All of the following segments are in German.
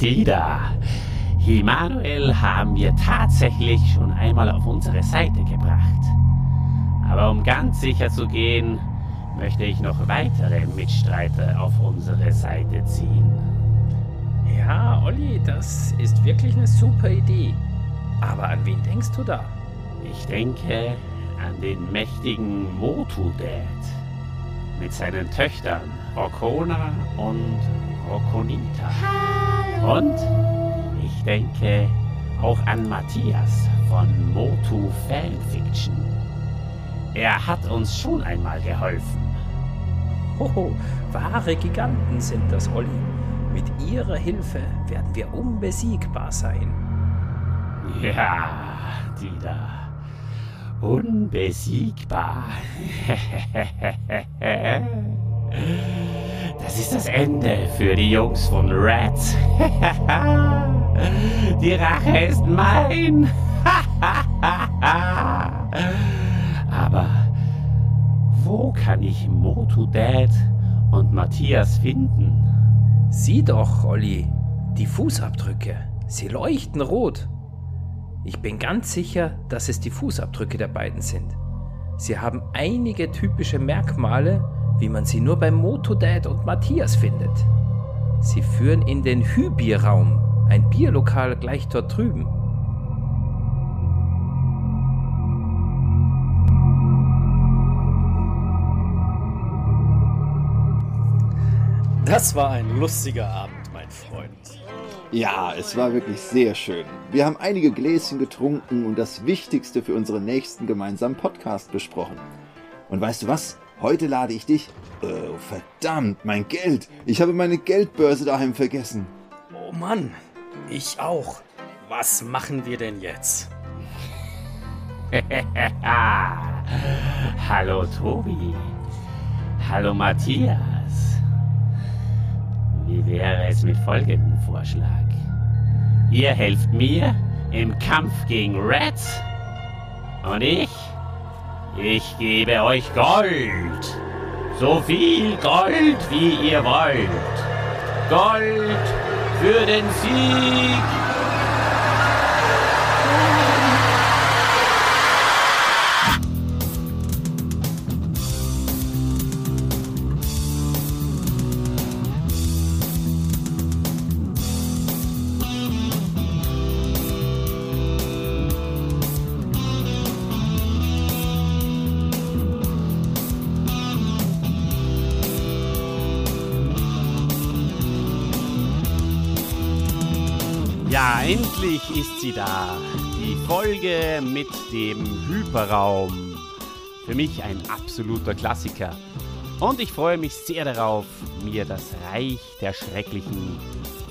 die da. Immanuel haben wir tatsächlich schon einmal auf unsere Seite gebracht. Aber um ganz sicher zu gehen, möchte ich noch weitere Mitstreiter auf unsere Seite ziehen. Ja, Olli, das ist wirklich eine super Idee. Aber an wen denkst du da? Ich denke an den mächtigen Motu-Dad mit seinen Töchtern Rokona und Rokonita. Und ich denke auch an Matthias von Motu Fanfiction. Er hat uns schon einmal geholfen. Hoho, wahre Giganten sind das, Olli. Mit ihrer Hilfe werden wir unbesiegbar sein. Ja, die da. Unbesiegbar. Das ist das Ende für die Jungs von Rats. Die Rache ist mein. Aber wo kann ich Motu Dad und Matthias finden? Sieh doch, Olli, die Fußabdrücke. Sie leuchten rot. Ich bin ganz sicher, dass es die Fußabdrücke der beiden sind. Sie haben einige typische Merkmale, wie man sie nur bei Motodad und Matthias findet. Sie führen in den Hybierraum, ein Bierlokal gleich dort drüben. Das war ein lustiger Abend, mein Freund. Ja, es war wirklich sehr schön. Wir haben einige Gläschen getrunken und das Wichtigste für unseren nächsten gemeinsamen Podcast besprochen. Und weißt du was? Heute lade ich dich. Oh, verdammt, mein Geld. Ich habe meine Geldbörse daheim vergessen. Oh Mann, ich auch. Was machen wir denn jetzt? Hallo Tobi. Hallo Matthias. Wie wäre es mit folgendem Vorschlag? Ihr helft mir im Kampf gegen Rats und ich ich gebe euch Gold. So viel Gold, wie ihr wollt. Gold für den Sieg. Endlich ist sie da. Die Folge mit dem Hyperraum. Für mich ein absoluter Klassiker. Und ich freue mich sehr darauf, mir das Reich der Schrecklichen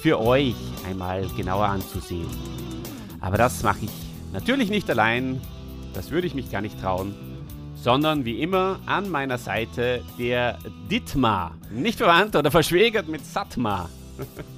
für euch einmal genauer anzusehen. Aber das mache ich natürlich nicht allein. Das würde ich mich gar nicht trauen. Sondern wie immer an meiner Seite der Dittmar. Nicht verwandt oder verschwägert mit Satmar.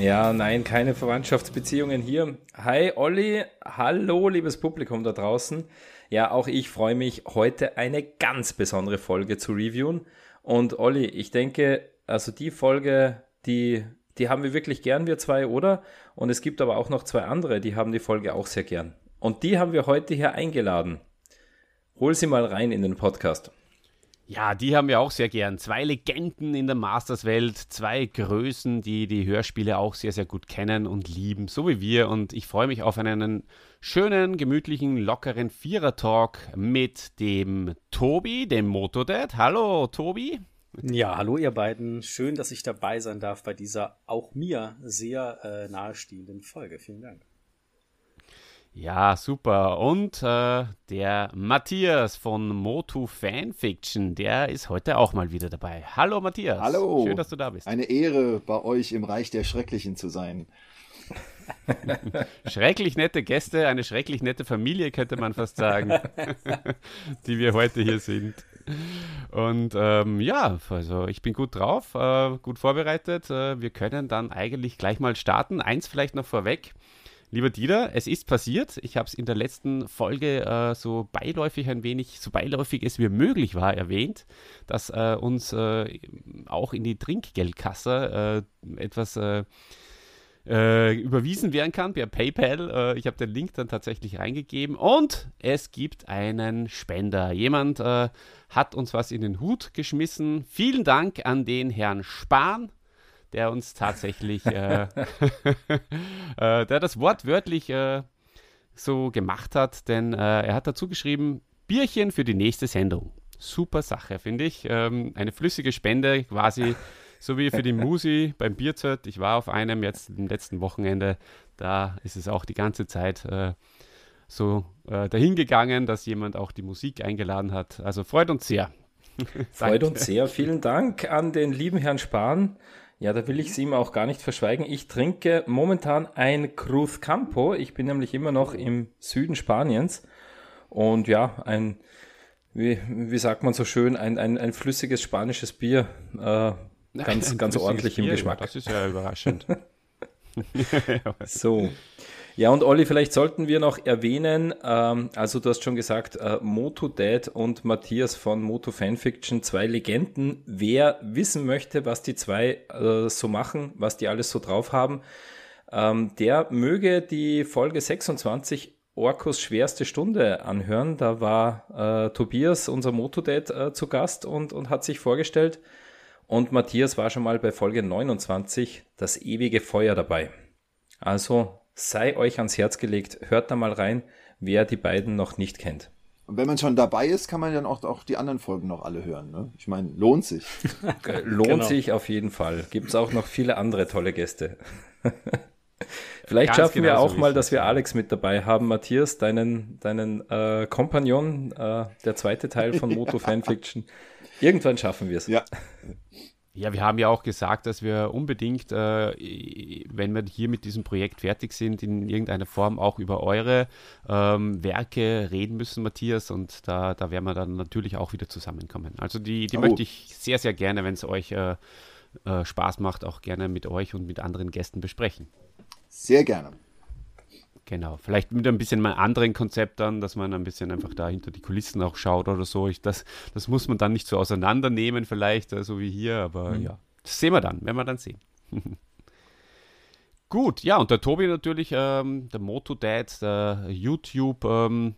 Ja, nein, keine Verwandtschaftsbeziehungen hier. Hi Olli, hallo liebes Publikum da draußen. Ja, auch ich freue mich, heute eine ganz besondere Folge zu reviewen. Und Olli, ich denke, also die Folge, die, die haben wir wirklich gern, wir zwei, oder? Und es gibt aber auch noch zwei andere, die haben die Folge auch sehr gern. Und die haben wir heute hier eingeladen. Hol sie mal rein in den Podcast. Ja, die haben wir auch sehr gern. Zwei Legenden in der Masters-Welt, zwei Größen, die die Hörspiele auch sehr, sehr gut kennen und lieben, so wie wir. Und ich freue mich auf einen schönen, gemütlichen, lockeren Vierer-Talk mit dem Tobi, dem Motodad. Hallo, Tobi. Ja, hallo ihr beiden. Schön, dass ich dabei sein darf bei dieser auch mir sehr äh, nahestehenden Folge. Vielen Dank. Ja, super. Und äh, der Matthias von Motu Fanfiction, der ist heute auch mal wieder dabei. Hallo Matthias. Hallo. Schön, dass du da bist. Eine Ehre, bei euch im Reich der Schrecklichen zu sein. schrecklich nette Gäste, eine schrecklich nette Familie, könnte man fast sagen, die wir heute hier sind. Und ähm, ja, also ich bin gut drauf, äh, gut vorbereitet. Äh, wir können dann eigentlich gleich mal starten. Eins vielleicht noch vorweg. Lieber Dieter, es ist passiert. Ich habe es in der letzten Folge äh, so beiläufig ein wenig, so beiläufig es wie möglich war, erwähnt, dass äh, uns äh, auch in die Trinkgeldkasse äh, etwas äh, äh, überwiesen werden kann per PayPal. ich habe den Link dann tatsächlich reingegeben und es gibt einen Spender. Jemand hat uns was in den Hut geschmissen. Vielen Dank an den Herrn Spahn der uns tatsächlich, äh, äh, der das wortwörtlich äh, so gemacht hat, denn äh, er hat dazu geschrieben, Bierchen für die nächste Sendung. Super Sache, finde ich. Ähm, eine flüssige Spende, quasi so wie für die Musi beim Bierzelt. Ich war auf einem jetzt im letzten Wochenende, da ist es auch die ganze Zeit so äh, dahingegangen, dass jemand auch die Musik eingeladen hat. Also freut uns sehr. freut uns sehr. Vielen Dank an den lieben Herrn Spahn. Ja, da will ich es ihm auch gar nicht verschweigen. Ich trinke momentan ein Cruz Campo. Ich bin nämlich immer noch im Süden Spaniens. Und ja, ein, wie, wie sagt man so schön, ein, ein, ein flüssiges spanisches Bier. Äh, ganz, ganz ordentlich im Geschmack. Das ist ja überraschend. so. Ja, und Olli, vielleicht sollten wir noch erwähnen, ähm, also du hast schon gesagt, äh, Moto Dad und Matthias von Moto Fanfiction, zwei Legenden. Wer wissen möchte, was die zwei äh, so machen, was die alles so drauf haben, ähm, der möge die Folge 26 Orkos schwerste Stunde anhören. Da war äh, Tobias, unser Motodad, äh, zu Gast und, und hat sich vorgestellt. Und Matthias war schon mal bei Folge 29 das ewige Feuer dabei. Also sei euch ans Herz gelegt, hört da mal rein, wer die beiden noch nicht kennt. Und wenn man schon dabei ist, kann man dann auch, auch die anderen Folgen noch alle hören. Ne? Ich meine, lohnt sich. lohnt genau. sich auf jeden Fall. Gibt es auch noch viele andere tolle Gäste. Vielleicht Ganz schaffen wir auch mal, dass wir Alex mit dabei haben. Matthias, deinen, deinen äh, Kompagnon, äh, der zweite Teil von Moto Fanfiction. Irgendwann schaffen wir es. Ja. Ja, wir haben ja auch gesagt, dass wir unbedingt, äh, wenn wir hier mit diesem Projekt fertig sind, in irgendeiner Form auch über eure ähm, Werke reden müssen, Matthias. Und da, da werden wir dann natürlich auch wieder zusammenkommen. Also die, die oh. möchte ich sehr, sehr gerne, wenn es euch äh, äh, Spaß macht, auch gerne mit euch und mit anderen Gästen besprechen. Sehr gerne. Genau, vielleicht mit ein bisschen einem anderen Konzept dann, dass man ein bisschen einfach da hinter die Kulissen auch schaut oder so. Ich, das, das muss man dann nicht so auseinandernehmen, vielleicht, äh, so wie hier, aber mhm. ja, das sehen wir dann, werden wir dann sehen. Gut, ja, und der Tobi natürlich, ähm, der Moto-Dad, der YouTube, ähm,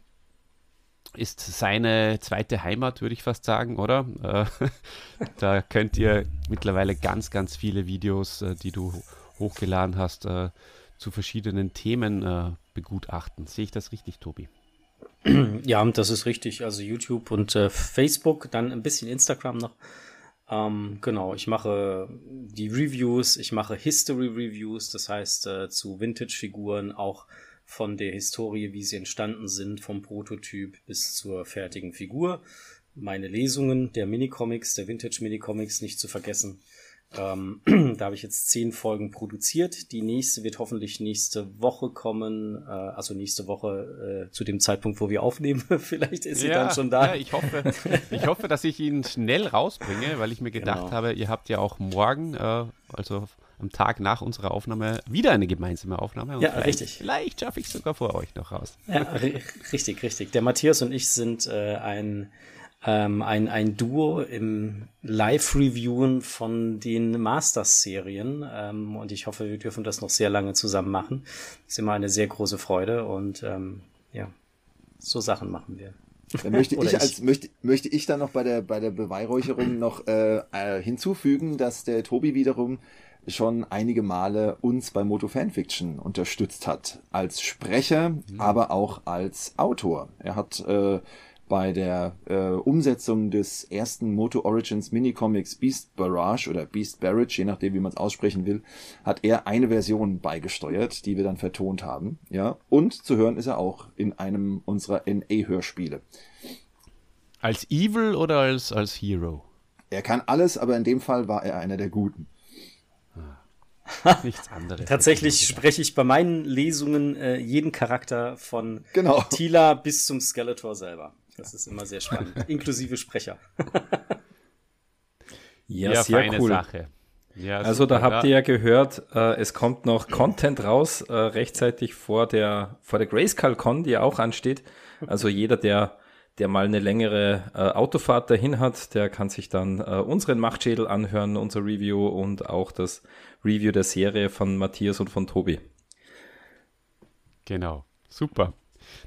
ist seine zweite Heimat, würde ich fast sagen, oder? Äh, da könnt ihr mittlerweile ganz, ganz viele Videos, äh, die du hochgeladen hast, äh, zu verschiedenen Themen äh, begutachten. Sehe ich das richtig, Tobi? Ja, das ist richtig. Also YouTube und äh, Facebook, dann ein bisschen Instagram noch. Ähm, genau, ich mache die Reviews, ich mache History Reviews, das heißt äh, zu Vintage-Figuren auch von der Historie, wie sie entstanden sind, vom Prototyp bis zur fertigen Figur. Meine Lesungen der Minicomics, der Vintage-Minicomics nicht zu vergessen. Ähm, da habe ich jetzt zehn Folgen produziert. Die nächste wird hoffentlich nächste Woche kommen. Äh, also nächste Woche äh, zu dem Zeitpunkt, wo wir aufnehmen. Vielleicht ist sie ja, dann schon da. Ja, ich hoffe, ich hoffe, dass ich ihn schnell rausbringe, weil ich mir gedacht genau. habe, ihr habt ja auch morgen, äh, also am Tag nach unserer Aufnahme, wieder eine gemeinsame Aufnahme. ja, richtig. Vielleicht schaffe ich es sogar vor euch noch raus. Ja, richtig, richtig. Der Matthias und ich sind äh, ein ähm, ein, ein Duo im Live-Reviewen von den Masters-Serien. Ähm, und ich hoffe, wir dürfen das noch sehr lange zusammen machen. Das ist immer eine sehr große Freude und ähm, ja, so Sachen machen wir. Dann möchte ich, als möchte, möchte ich dann noch bei der bei der Beweihräucherung noch äh, äh, hinzufügen, dass der Tobi wiederum schon einige Male uns bei Moto Fanfiction unterstützt hat als Sprecher, mhm. aber auch als Autor. Er hat äh, bei der äh, Umsetzung des ersten Moto Origins Minicomics Beast Barrage oder Beast Barrage, je nachdem wie man es aussprechen will, hat er eine Version beigesteuert, die wir dann vertont haben. Ja, und zu hören ist er auch in einem unserer NA-Hörspiele. Als Evil oder als, als Hero? Er kann alles, aber in dem Fall war er einer der Guten. Nichts anderes. Tatsächlich spreche ich bei meinen Lesungen äh, jeden Charakter von genau. Tila bis zum Skeletor selber. Das ist immer sehr spannend. Inklusive Sprecher. ja, ja, sehr feine cool. Sache. Ja, also super, da habt ja. ihr ja gehört, äh, es kommt noch Content raus, äh, rechtzeitig vor der, vor der Grayscale Con, die ja auch ansteht. Also jeder, der, der mal eine längere äh, Autofahrt dahin hat, der kann sich dann äh, unseren Machtschädel anhören, unser Review und auch das Review der Serie von Matthias und von Tobi. Genau, super.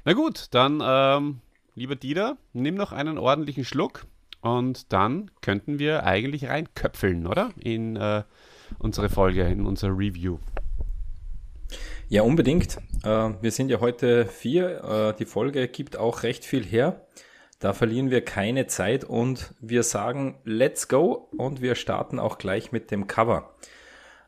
Na gut, dann, ähm, lieber Dieter, nimm noch einen ordentlichen Schluck und dann könnten wir eigentlich reinköpfeln, oder? In äh, unsere Folge, in unser Review. Ja, unbedingt. Äh, wir sind ja heute vier. Äh, die Folge gibt auch recht viel her. Da verlieren wir keine Zeit und wir sagen Let's go und wir starten auch gleich mit dem Cover.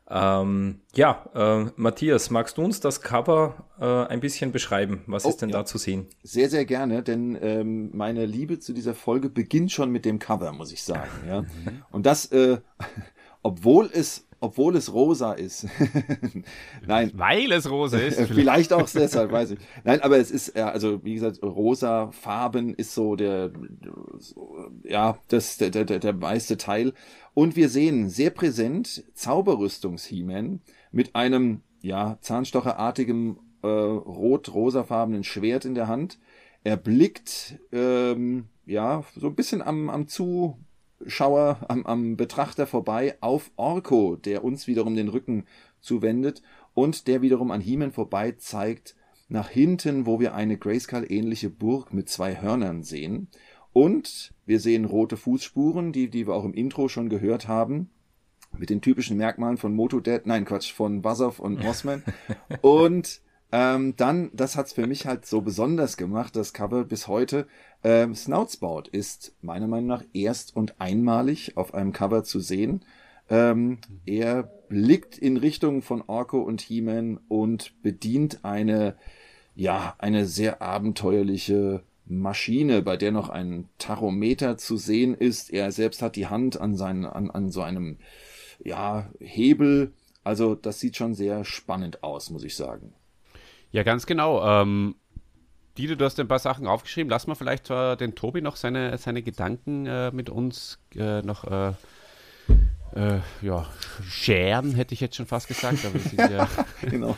Ähm, ja, äh, Matthias, magst du uns das Cover äh, ein bisschen beschreiben? Was oh, ist denn ja. da zu sehen? Sehr, sehr gerne, denn ähm, meine Liebe zu dieser Folge beginnt schon mit dem Cover, muss ich sagen. Ja? Mhm. Und das, äh, obwohl es obwohl es rosa ist. Nein. Weil es rosa ist. Vielleicht, vielleicht auch deshalb, weiß ich. Nein, aber es ist, also wie gesagt, rosa Farben ist so der, ja, das, der, der, der meiste Teil. Und wir sehen sehr präsent Zauberrüstungs he mit einem, ja, zahnstocherartigen äh, rot-rosafarbenen Schwert in der Hand. Er blickt, ähm, ja, so ein bisschen am, am zu Schauer am, am Betrachter vorbei auf Orko, der uns wiederum den Rücken zuwendet und der wiederum an Hiemen vorbei zeigt nach hinten, wo wir eine Grayskull-ähnliche Burg mit zwei Hörnern sehen. Und wir sehen rote Fußspuren, die, die wir auch im Intro schon gehört haben, mit den typischen Merkmalen von Motodad, nein Quatsch, von Buzzov und Mossman. und ähm, dann, das hat's für mich halt so besonders gemacht, das Cover bis heute. Ähm, Snoutspout ist meiner Meinung nach erst und einmalig auf einem Cover zu sehen. Ähm, er blickt in Richtung von Orko und He-Man und bedient eine, ja, eine sehr abenteuerliche Maschine, bei der noch ein Tachometer zu sehen ist. Er selbst hat die Hand an seinen, an, an so einem, ja, Hebel. Also, das sieht schon sehr spannend aus, muss ich sagen. Ja, ganz genau. Ähm, Dieter, du hast ein paar Sachen aufgeschrieben. Lass mal vielleicht äh, den Tobi noch seine, seine Gedanken äh, mit uns äh, noch äh, äh, ja, scheren, hätte ich jetzt schon fast gesagt. Ja genau.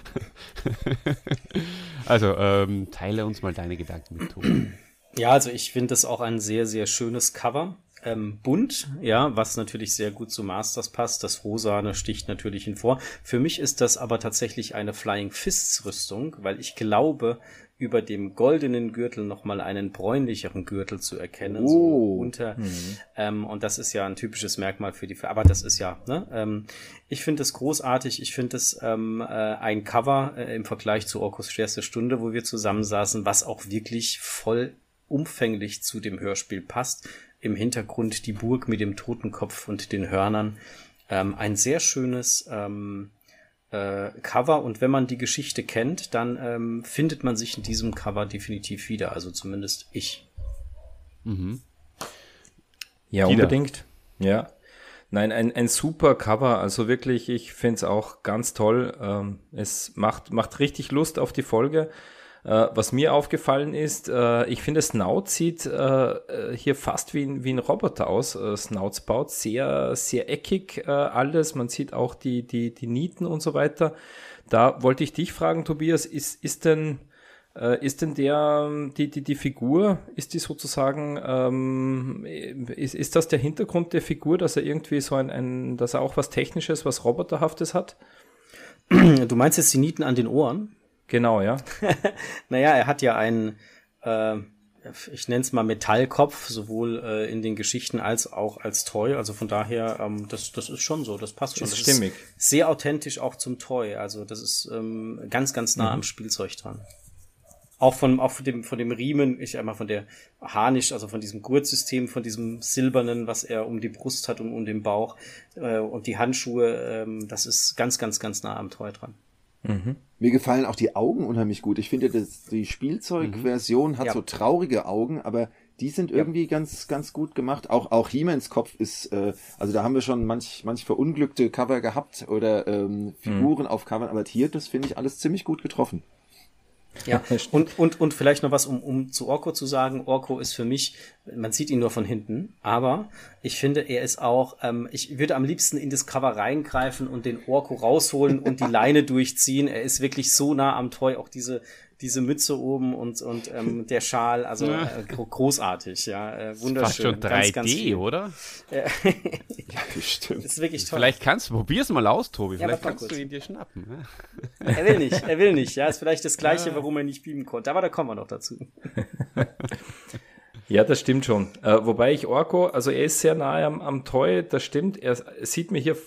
also ähm, teile uns mal deine Gedanken mit Tobi. Ja, also ich finde das auch ein sehr, sehr schönes Cover ähm, bunt, ja, was natürlich sehr gut zu Masters passt. Das Rosane sticht natürlich hinvor. Für mich ist das aber tatsächlich eine Flying Fists Rüstung, weil ich glaube, über dem goldenen Gürtel nochmal einen bräunlicheren Gürtel zu erkennen, oh. so unter. Mhm. Ähm, und das ist ja ein typisches Merkmal für die, aber das ist ja, ne? Ähm, ich finde es großartig. Ich finde es ähm, äh, ein Cover äh, im Vergleich zu Orkus schwerste Stunde, wo wir zusammensaßen, was auch wirklich voll umfänglich zu dem Hörspiel passt im Hintergrund die Burg mit dem Totenkopf und den Hörnern. Ähm, ein sehr schönes ähm, äh, Cover und wenn man die Geschichte kennt, dann ähm, findet man sich in diesem Cover definitiv wieder. Also zumindest ich. Mhm. Ja, wieder. unbedingt. Ja. Nein, ein, ein super Cover. Also wirklich, ich finde es auch ganz toll. Ähm, es macht, macht richtig Lust auf die Folge. Äh, was mir aufgefallen ist, äh, ich finde, Snout sieht äh, äh, hier fast wie ein, wie ein Roboter aus. Äh, Snouts baut sehr, sehr eckig äh, alles. Man sieht auch die, die, die Nieten und so weiter. Da wollte ich dich fragen, Tobias, ist, ist denn, äh, ist denn der, die, die, die Figur, ist die sozusagen, ähm, ist, ist das der Hintergrund der Figur, dass er irgendwie so ein, ein, dass er auch was Technisches, was Roboterhaftes hat? Du meinst jetzt die Nieten an den Ohren? Genau, ja. naja, er hat ja einen, äh, ich nenne es mal Metallkopf, sowohl äh, in den Geschichten als auch als Toy. Also von daher, ähm, das, das ist schon so, das passt schon. Das, das stimmig. Ist sehr authentisch auch zum Toy. Also das ist ähm, ganz, ganz nah mhm. am Spielzeug dran. Auch von, auch von dem, von dem Riemen, ich einmal von der Harnisch, also von diesem Gurtsystem, von diesem silbernen, was er um die Brust hat und um den Bauch äh, und die Handschuhe, ähm, das ist ganz, ganz, ganz nah am Toy dran. Mhm. Mir gefallen auch die Augen unheimlich gut. Ich finde, dass die Spielzeugversion mhm. hat ja. so traurige Augen, aber die sind irgendwie ja. ganz, ganz gut gemacht. Auch, auch He-Mans Kopf ist, äh, also da haben wir schon manch, manch verunglückte Cover gehabt oder ähm, Figuren mhm. auf Covern, aber hier, das finde ich alles ziemlich gut getroffen. Ja, und, und, und vielleicht noch was, um, um zu Orko zu sagen. Orko ist für mich, man sieht ihn nur von hinten, aber ich finde, er ist auch, ähm, ich würde am liebsten in das Cover reingreifen und den Orko rausholen und die Leine durchziehen. Er ist wirklich so nah am Toy, auch diese, diese Mütze oben und, und ähm, der Schal, also äh, großartig, ja, äh, wunderschön. Fast schon 3D, ganz, ganz oder? ja, stimmt. Das ist wirklich toll. Vielleicht kannst du, probier's mal aus, Tobi, ja, vielleicht kannst du ihn dir schnappen. Ne? Er will nicht, er will nicht, ja, ist vielleicht das Gleiche, ja. warum er nicht beamen konnte, aber da kommen wir noch dazu. Ja, das stimmt schon. Äh, wobei ich Orko, also er ist sehr nahe am, am Toy, das stimmt. Er sieht mir hier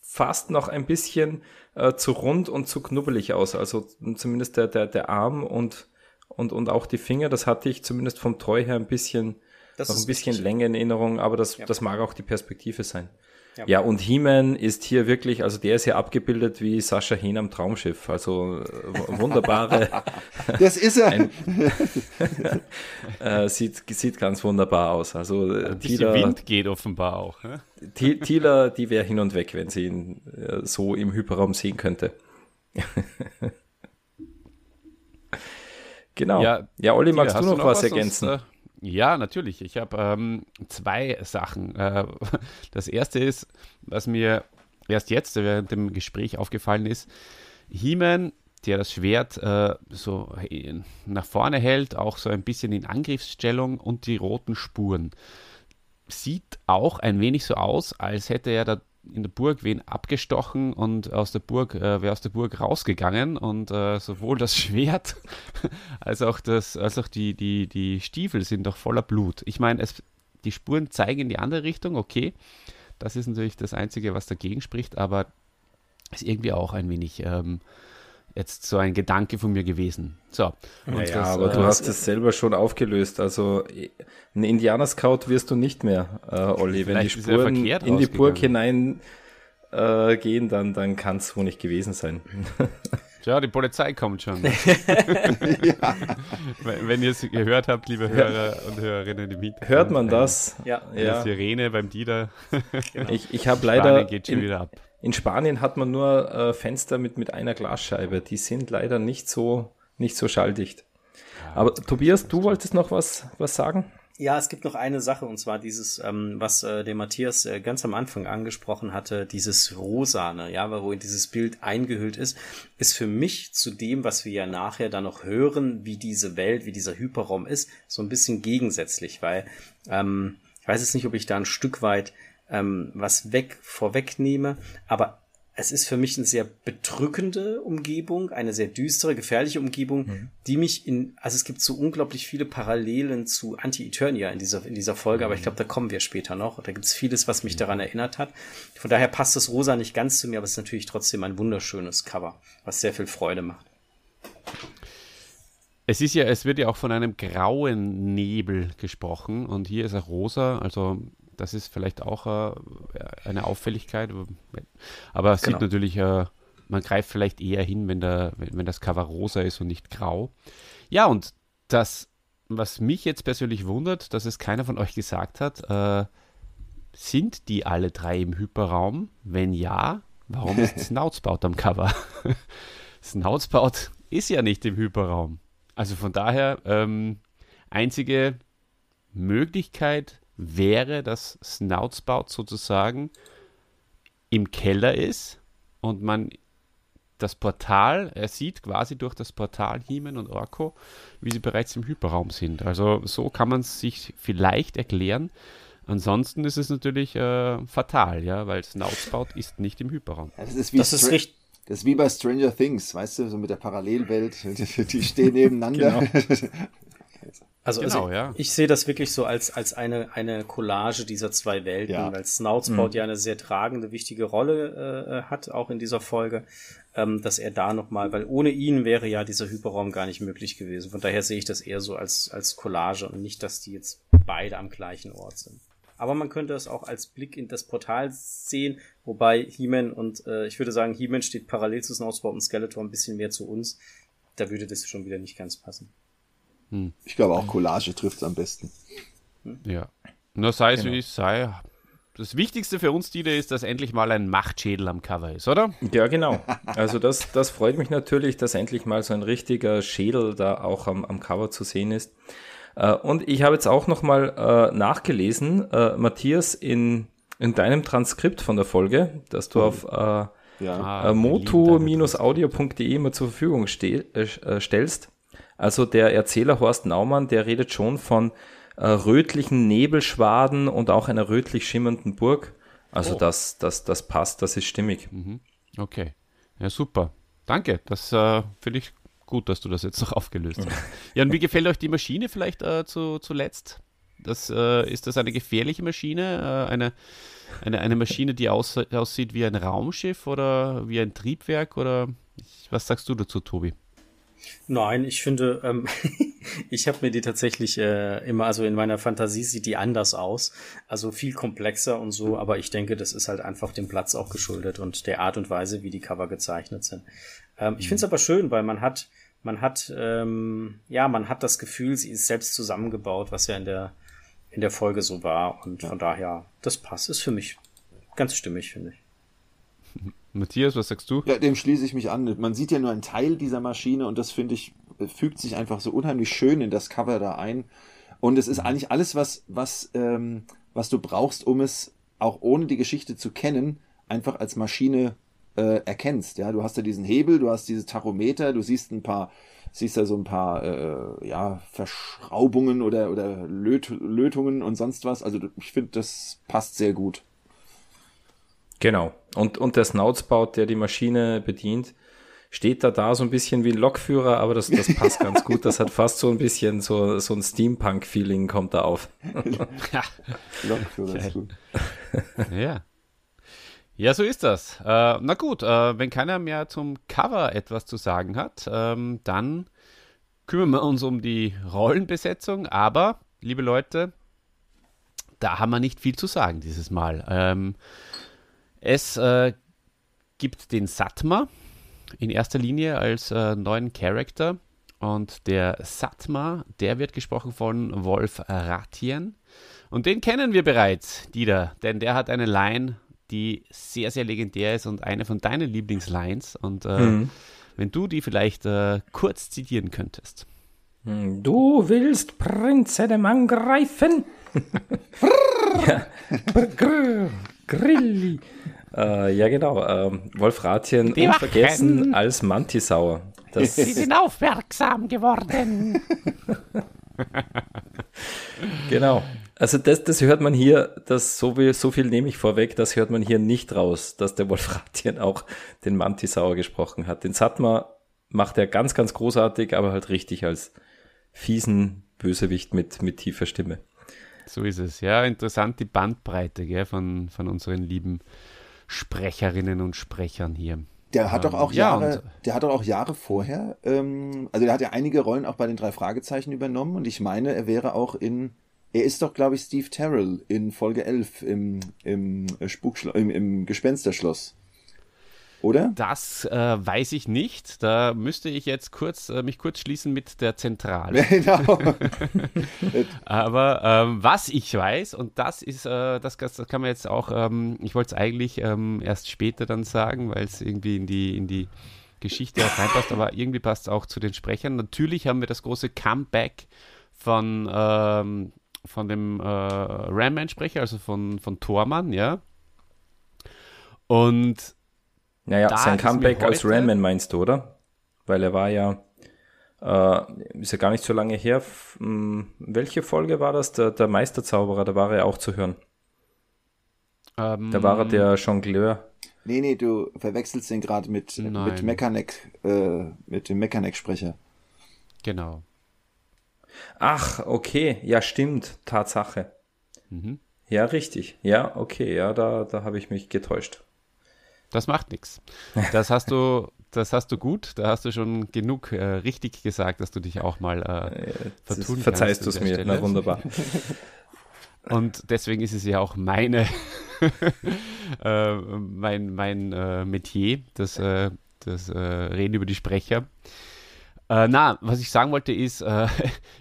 fast noch ein bisschen äh, zu rund und zu knubbelig aus. Also zumindest der, der, der Arm und, und, und auch die Finger, das hatte ich zumindest vom Treu her ein bisschen, das noch ein bisschen. Länge in Erinnerung, aber das, ja. das mag auch die Perspektive sein. Ja, ja und He-Man ist hier wirklich, also der ist hier abgebildet wie Sascha Hehn am Traumschiff. Also äh, wunderbare. das ist er. Ein, äh, sieht, sieht ganz wunderbar aus. Also äh, Thieler, Wind geht offenbar auch. Ne? Thieler, die wäre hin und weg, wenn sie ihn äh, so im Hyperraum sehen könnte. genau. Ja, ja Olli, magst du noch, noch was, ergänzen? Uns, ja, natürlich. Ich habe ähm, zwei Sachen. Äh, das erste ist, was mir erst jetzt während dem Gespräch aufgefallen ist, He-Man, der das Schwert äh, so nach vorne hält, auch so ein bisschen in Angriffsstellung und die roten Spuren. Sieht auch ein wenig so aus, als hätte er da in der Burg wen abgestochen und aus der Burg äh, wäre aus der Burg rausgegangen und äh, sowohl das Schwert als auch das als auch die die die Stiefel sind doch voller Blut. Ich meine, die Spuren zeigen in die andere Richtung, okay. Das ist natürlich das einzige, was dagegen spricht, aber ist irgendwie auch ein wenig ähm, jetzt so ein Gedanke von mir gewesen. So. Naja, das, aber äh, du hast es selber schon aufgelöst. Also ein Indianer-Scout wirst du nicht mehr, äh, Olli. Wenn die Spuren in die Burg hinein äh, gehen, dann, dann kann es wohl nicht gewesen sein. Ja, die Polizei kommt schon. ja. Wenn ihr es gehört habt, liebe Hörer und Hörerinnen im Hintergrund. Hört man das? Ja. ja. Sirene beim Dieter. Genau. Ich, ich habe leider. Geht schon in. In Spanien hat man nur äh, Fenster mit, mit einer Glasscheibe. Die sind leider nicht so, nicht so schalldicht. Ja, Aber Tobias, du wolltest noch was, was sagen? Ja, es gibt noch eine Sache, und zwar dieses, ähm, was äh, der Matthias äh, ganz am Anfang angesprochen hatte, dieses Rosane, ja, wo dieses Bild eingehüllt ist, ist für mich zu dem, was wir ja nachher dann noch hören, wie diese Welt, wie dieser Hyperraum ist, so ein bisschen gegensätzlich, weil ähm, ich weiß jetzt nicht, ob ich da ein Stück weit ähm, was weg vorwegnehme, aber es ist für mich eine sehr bedrückende Umgebung, eine sehr düstere, gefährliche Umgebung, mhm. die mich in, also es gibt so unglaublich viele Parallelen zu Anti-Eternia in dieser, in dieser Folge, mhm. aber ich mhm. glaube, da kommen wir später noch. Da gibt es vieles, was mich daran erinnert hat. Von daher passt das Rosa nicht ganz zu mir, aber es ist natürlich trotzdem ein wunderschönes Cover, was sehr viel Freude macht. Es ist ja, es wird ja auch von einem grauen Nebel gesprochen und hier ist er rosa, also das ist vielleicht auch äh, eine Auffälligkeit. Aber es genau. sieht natürlich, äh, man greift vielleicht eher hin, wenn, der, wenn, wenn das Cover rosa ist und nicht grau. Ja, und das, was mich jetzt persönlich wundert, dass es keiner von euch gesagt hat, äh, sind die alle drei im Hyperraum? Wenn ja, warum ist Snoutspout am Cover? Snoutspout ist ja nicht im Hyperraum. Also von daher, ähm, einzige Möglichkeit, wäre, dass Snoutspout sozusagen im Keller ist und man das Portal, er sieht quasi durch das Portal Hiemen und Orko, wie sie bereits im Hyperraum sind. Also so kann man es sich vielleicht erklären. Ansonsten ist es natürlich äh, fatal, ja, weil Snoutspout ist nicht im Hyperraum. Das ist wie das ist richtig. Das ist wie bei Stranger Things, weißt du, so mit der Parallelwelt. Die stehen nebeneinander. Genau. Also, also genau, also ja. ich sehe das wirklich so als, als eine, eine Collage dieser zwei Welten, ja. weil Snoutspout mhm. ja eine sehr tragende, wichtige Rolle äh, hat, auch in dieser Folge, ähm, dass er da nochmal, weil ohne ihn wäre ja dieser Hyperraum gar nicht möglich gewesen. Von daher sehe ich das eher so als, als Collage und nicht, dass die jetzt beide am gleichen Ort sind. Aber man könnte es auch als Blick in das Portal sehen, wobei He-Man und äh, ich würde sagen, He-Man steht parallel zu Snoutspout und Skeletor ein bisschen mehr zu uns. Da würde das schon wieder nicht ganz passen. Hm. Ich glaube auch Collage trifft es am besten. Ja. Nur sei es genau. wie es sei, das Wichtigste für uns, Dieter, ist, dass endlich mal ein Machtschädel am Cover ist, oder? Ja, genau. Also das, das freut mich natürlich, dass endlich mal so ein richtiger Schädel da auch am, am Cover zu sehen ist. Äh, und ich habe jetzt auch nochmal äh, nachgelesen, äh, Matthias, in, in deinem Transkript von der Folge, das du auf äh, Ja. Ah, äh, moto-audio.de immer zur Verfügung ste äh, stellst. Also der Erzähler Horst Naumann, der redet schon von äh, rötlichen Nebelschwaden und auch einer rötlich schimmernden Burg. Also das, das, das passt, das ist stimmig. Okay. Ja, super. Danke. Das äh, finde ich gut, dass du das jetzt noch aufgelöst hast. Ja, und wie gefällt euch die Maschine vielleicht äh, zu, zuletzt? Das, äh, ist das eine gefährliche Maschine? Äh, eine, eine, eine Maschine, die aus, aussieht wie ein Raumschiff oder wie ein Triebwerk? Oder was sagst du dazu, Tobi? Nein, ich finde, ähm, ich habe mir die tatsächlich äh, immer, also in meiner Fantasie sieht die anders aus, also viel komplexer und so, aber ich denke, das ist halt einfach dem Platz auch geschuldet und der Art und Weise, wie die Cover gezeichnet sind. Ähm, ich finde es aber schön, weil man hat, man hat, ähm, ja, man hat das Gefühl, sie ist selbst zusammengebaut, was ja in der in der Folge so war. Und von daher, das passt, ist für mich ganz stimmig, finde ich. Matthias, was sagst du? Ja, dem schließe ich mich an. Man sieht ja nur einen Teil dieser Maschine und das finde ich, fügt sich einfach so unheimlich schön in das Cover da ein. Und es ist eigentlich alles, was, was, ähm, was du brauchst, um es auch ohne die Geschichte zu kennen, einfach als Maschine äh, erkennst. Ja, du hast ja diesen Hebel, du hast dieses Tachometer, du siehst ein paar, siehst da so ein paar äh, ja, Verschraubungen oder, oder Löt Lötungen und sonst was. Also ich finde, das passt sehr gut. Genau. Und, und der Snoutspout, der die Maschine bedient, steht da da so ein bisschen wie ein Lokführer, aber das, das passt ganz gut. Das hat fast so ein bisschen so, so ein Steampunk-Feeling kommt da auf. Ja. Lokführer ist gut. Ja. Ja, so ist das. Äh, na gut, äh, wenn keiner mehr zum Cover etwas zu sagen hat, ähm, dann kümmern wir uns um die Rollenbesetzung. Aber, liebe Leute, da haben wir nicht viel zu sagen dieses Mal. Ähm, es äh, gibt den Satma in erster Linie als äh, neuen Charakter. Und der Satma, der wird gesprochen von Wolf Ratien. Und den kennen wir bereits, Dieter, denn der hat eine Line, die sehr, sehr legendär ist und eine von deinen Lieblingslines. Und äh, Mhm. wenn du die vielleicht äh, kurz zitieren könntest. Du willst Prinzedem angreifen? ja. Grilli. Äh, ja, genau. Ähm, Wolf Ratien Die unvergessen Wachen. als Mantisauer. Das, sind aufmerksam geworden. genau. Also das, das hört man hier, das so, viel, so viel nehme ich vorweg, das hört man hier nicht raus, dass der Wolf Ratien auch den Mantisauer gesprochen hat. Den Satma macht er ganz, ganz großartig, aber halt richtig als fiesen Bösewicht mit, mit tiefer Stimme. So ist es. Ja, interessant die Bandbreite gell, von, von unseren lieben Sprecherinnen und Sprechern hier. Der hat doch auch ja, Jahre, und- der hat doch auch Jahre vorher, ähm, also der hat ja einige Rollen auch bei den drei Fragezeichen übernommen und ich meine, er wäre auch in, er ist doch, glaube ich, Steve Terrell in Folge 11 im, im, Spukschlo im, im Gespensterschloss. Oder? Das äh, weiß ich nicht. Da müsste ich jetzt kurz, äh, mich kurz schließen mit der Zentrale. genau. Aber ähm, was ich weiß, und das ist, äh, das, das kann man jetzt auch, ähm, ich wollte es eigentlich ähm, erst später dann sagen, weil es irgendwie in die, in die Geschichte auch reinpasst, aber irgendwie passt es auch zu den Sprechern. Natürlich haben wir das große Comeback von, ähm, von dem äh, Ramman-Sprecher, also von, von Thormann, ja. Und Naja, Da sein Comeback als Ramman meinst du, oder? Weil er war ja, äh, ist ja gar nicht so lange her. F- m, welche Folge war das? Der, der Meisterzauberer, da war er auch zu hören. ähm, Da war er der Jongleur. Nee, nee, du verwechselst den gerade mit, Nein. mit Mechaneck, äh, mit dem Mechaneck-Sprecher. Genau. Ach, okay, ja, stimmt, Tatsache. Mhm. Ja, richtig. Ja, okay, ja, da, da habe ich mich getäuscht. Das macht nichts. Das hast du, das hast du gut. Da hast du schon genug äh, richtig gesagt, dass du dich auch mal äh, Das vertun verzeihst du es mir. Stelle. Na wunderbar. Und deswegen ist es ja auch meine, äh, mein, mein äh, Metier, das, äh, das äh, Reden über die Sprecher. Äh, na, was ich sagen wollte ist, äh,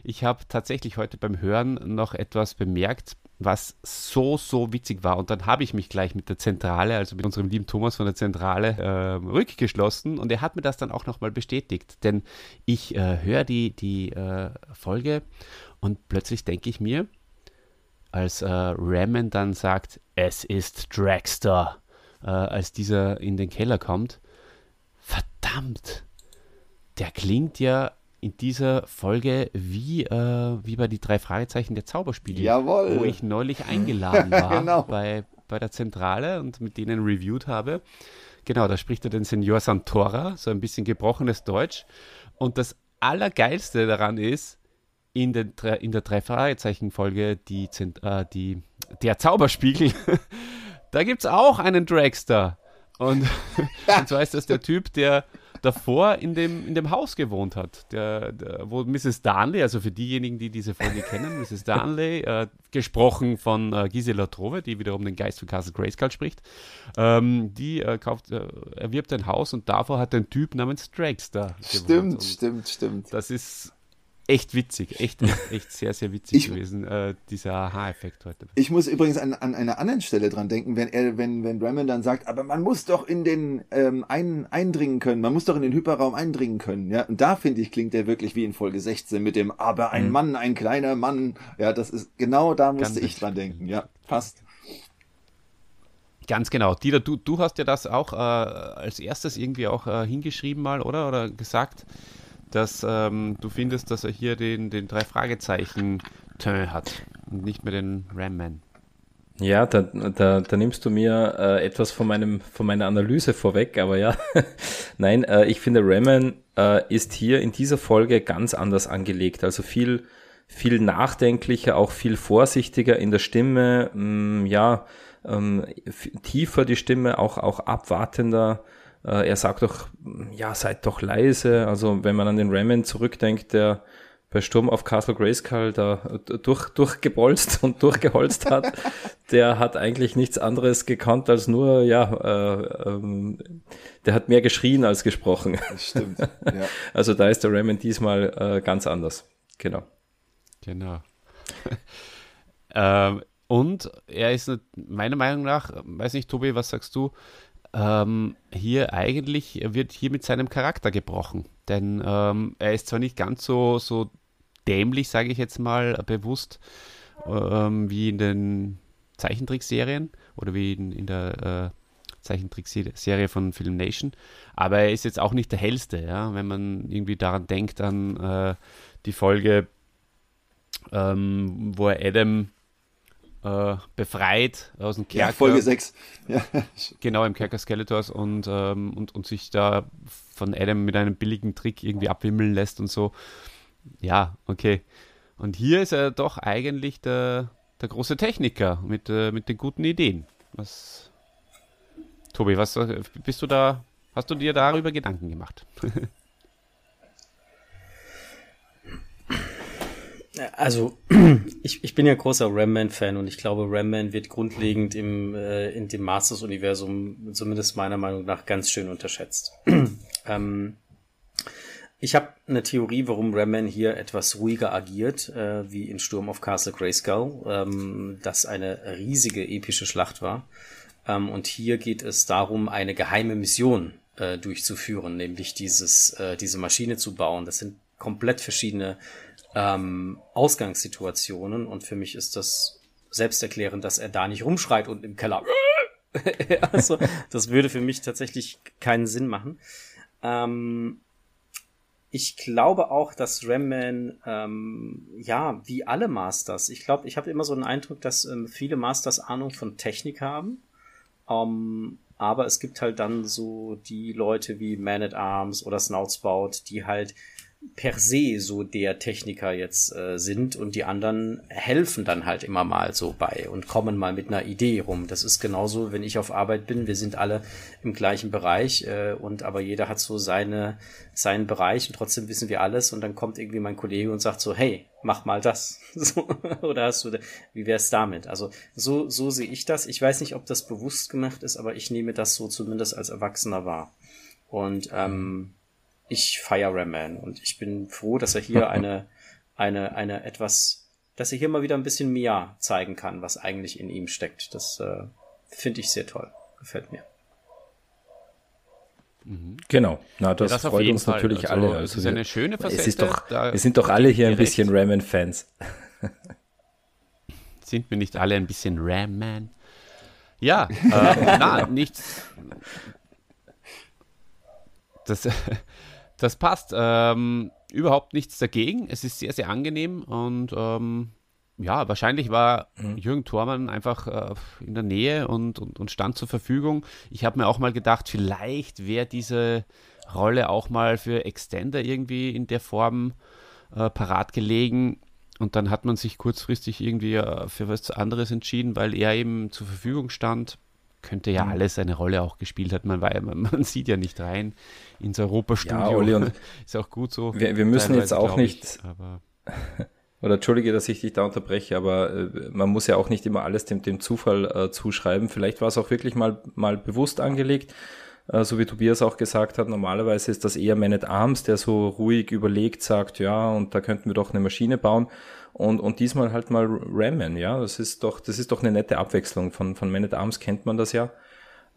ich habe tatsächlich heute beim Hören noch etwas bemerkt, was so, so witzig war. Und dann habe ich mich gleich mit der Zentrale, also mit unserem lieben Thomas von der Zentrale, äh, rückgeschlossen und er hat mir das dann auch nochmal bestätigt. Denn ich äh, höre die, die äh, Folge und plötzlich denke ich mir, als äh, Ramen dann sagt, es ist Dragster, äh, als dieser in den Keller kommt, verdammt, der klingt ja in dieser Folge wie, äh, wie bei die drei Fragezeichen der Zauberspiele. Jawohl. Wo ich neulich eingeladen war Genau. bei, bei der Zentrale und mit denen reviewed habe. Genau, da spricht er den Senor Santora, so ein bisschen gebrochenes Deutsch. Und das Allergeilste daran ist, in, den, in der drei Fragezeichen-Folge, die, äh, die, der Zauberspiegel, da gibt es auch einen Dragster. Und, und zwar ist das der Typ, der davor in dem, in dem Haus gewohnt hat, der, der, wo Mrs. Darnley, also für diejenigen, die diese Folge kennen, Mrs. Darnley, äh, gesprochen von äh, Gisela Trove, die wiederum den Geist von Castle Grayskull spricht, ähm, die äh, kauft, äh, erwirbt ein Haus und davor hat ein Typ namens Dragster gewohnt. Stimmt, Und stimmt, stimmt. Das ist echt witzig, echt, echt, sehr, sehr witzig Ich- gewesen, äh, dieser Aha-Effekt heute. Ich muss übrigens an, an einer anderen Stelle dran denken, wenn er, wenn, wenn Raymond dann sagt, aber man muss doch in den ähm, ein, eindringen können, man muss doch in den Hyperraum eindringen können, ja. Und da finde ich, klingt er wirklich wie in Folge 16 mit dem, aber ein Mann, ein kleiner Mann. Ja, das ist genau da musste Ganz ich dran denken. Ja, passt. Ganz genau. Dieter, du, du hast ja das auch äh, als erstes irgendwie auch äh, hingeschrieben mal, oder? Oder gesagt, dass ähm, du findest, dass er hier den, den drei Fragezeichen Turn hat und nicht mehr den Ramman. Ja, da, da, da nimmst du mir äh, etwas von, meinem, von meiner Analyse vorweg, aber ja, nein, äh, ich finde, Ramen äh, ist hier in dieser Folge ganz anders angelegt, also viel, viel nachdenklicher, auch viel vorsichtiger in der Stimme, mh, ja, ähm, tiefer die Stimme, auch, auch abwartender. Äh, er sagt doch, ja, seid doch leise. Also wenn man an den Ramen zurückdenkt, der bei Sturm auf Castle Grayskull da durch, durchgebolzt und durchgeholzt hat, der hat eigentlich nichts anderes gekannt als nur, ja, äh, ähm, der hat mehr geschrien als gesprochen. Das stimmt. ja. Also da ist der Ramen diesmal äh, ganz anders. Genau. Genau. ähm, und er ist meiner Meinung nach, weiß nicht, Tobi, was sagst du? Ähm, hier eigentlich wird hier mit seinem Charakter gebrochen. Denn ähm, er ist zwar nicht ganz so, so dämlich, sage ich jetzt mal, bewusst, ähm, wie in den Zeichentrickserien oder wie in, in der äh, Zeichentrickserie von Film Nation. Aber er ist jetzt auch nicht der hellste, ja, wenn man irgendwie daran denkt an äh, die Folge, ähm, wo er Adam äh, befreit aus dem ja, Kerker. Folge 6. Ja. Genau, im Kerker Skeletors und, ähm, und, und sich da von Adam mit einem billigen Trick irgendwie abwimmeln lässt und so. Ja, okay. Und hier ist er doch eigentlich der, der große Techniker mit, äh, mit den guten Ideen. Was, Tobi, was äh, bist du da, hast du dir darüber Gedanken gemacht? Also, ich, ich bin ja großer Ramman-Fan und ich glaube, Ramman wird grundlegend im, äh, in dem Masters-Universum, zumindest meiner Meinung nach, ganz schön unterschätzt. ähm, ich habe eine Theorie, warum Ramman hier etwas ruhiger agiert, äh, wie in Sturm auf Castle Grayskull, ähm, das eine riesige epische Schlacht war. Ähm, und hier geht es darum, eine geheime Mission äh, durchzuführen, nämlich dieses, äh, diese Maschine zu bauen. Das sind komplett verschiedene ähm, Ausgangssituationen und für mich ist das selbsterklärend, dass er da nicht rumschreit und im Keller. also, das würde für mich tatsächlich keinen Sinn machen. Ähm, ich glaube auch, dass Ramman, ähm, ja, wie alle Masters, ich glaube, ich habe immer so einen Eindruck, dass ähm, viele Masters Ahnung von Technik haben. Ähm, aber es gibt halt dann so die Leute wie Man at Arms oder Snoutspout, die halt per se so der Techniker jetzt äh, sind und die anderen helfen dann halt immer mal so bei und kommen mal mit einer Idee rum. Das ist genauso, wenn ich auf Arbeit bin. Wir sind alle im gleichen Bereich äh, und aber jeder hat so seine seinen Bereich und trotzdem wissen wir alles und dann kommt irgendwie mein Kollege und sagt so, hey, mach mal das. So, oder hast du, wie wär's damit? Also so so sehe ich das. Ich weiß nicht, ob das bewusst gemacht ist, aber ich nehme das so zumindest als Erwachsener wahr. Und ähm, ich feiere Ramman und ich bin froh, dass er hier eine, eine, eine etwas dass er hier mal wieder ein bisschen mehr zeigen kann, was eigentlich in ihm steckt. Das äh, finde ich sehr toll. Gefällt mir. Genau, na, das, Ja, das freut uns Fall. natürlich Also, alle. es ist wir- eine schöne Es ist Facette, doch, da wir sind doch alle hier ein bisschen Ramen-Fans. Sind wir nicht alle ein bisschen Ram-Man? Ja, äh, na, nichts. Das, das passt. Ähm, überhaupt nichts dagegen. Es ist sehr, sehr angenehm und ähm, ja, wahrscheinlich war Jürgen Thormann einfach äh, in der Nähe und, und, und stand zur Verfügung. Ich habe mir auch mal gedacht, vielleicht wäre diese Rolle auch mal für Extender irgendwie in der Form äh, parat gelegen. Und dann hat man sich kurzfristig irgendwie äh, für was anderes entschieden, weil er eben zur Verfügung stand. Könnte ja alles eine Rolle auch gespielt hat. Man, weil, man, sieht ja nicht rein ins Europastudio. Ja, und ist auch gut so. wir- wir müssen jetzt auch glaub ich, nicht- aber Oder entschuldige, dass ich dich da unterbreche, aber äh, man muss ja auch nicht immer alles dem, dem Zufall äh, zuschreiben. Vielleicht war es auch wirklich mal, mal bewusst angelegt, äh, so wie Tobias auch gesagt hat. Normalerweise ist das eher Man at Arms, der so ruhig überlegt sagt, ja, und da könnten wir doch eine Maschine bauen. Und, und diesmal halt mal Ramman, ja. Das ist doch, das ist doch eine nette Abwechslung. Von, von Man at Arms kennt man das ja.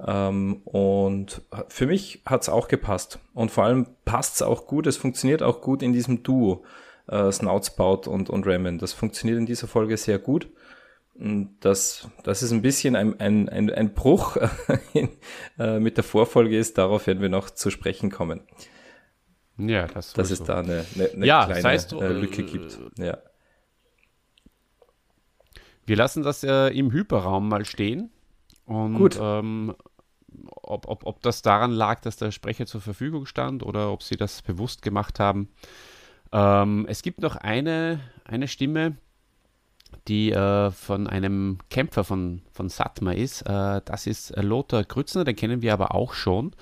Ähm, und für mich hat's auch gepasst. Und vor allem passt's auch gut, es funktioniert auch gut in diesem Duo, äh, Snoutspout und, und Ramen. Das funktioniert in dieser Folge sehr gut. Und Das, das ist ein bisschen ein, ein, ein, ein Bruch in, äh, mit der Vorfolge ist, darauf werden wir noch zu sprechen kommen, ja, das, dass es da eine, eine, eine Ja, kleine das heißt, äh, äh, Lücke gibt. Ja. Wir lassen das äh, im Hyperraum mal stehen. Und Gut. Ähm, ob, ob, ob das daran lag, dass der Sprecher zur Verfügung stand oder ob sie das bewusst gemacht haben. Ähm, es gibt noch eine, eine Stimme, die äh, von einem Kämpfer von, von Satma ist. Äh, das ist Lothar Grützner, den kennen wir aber auch schon,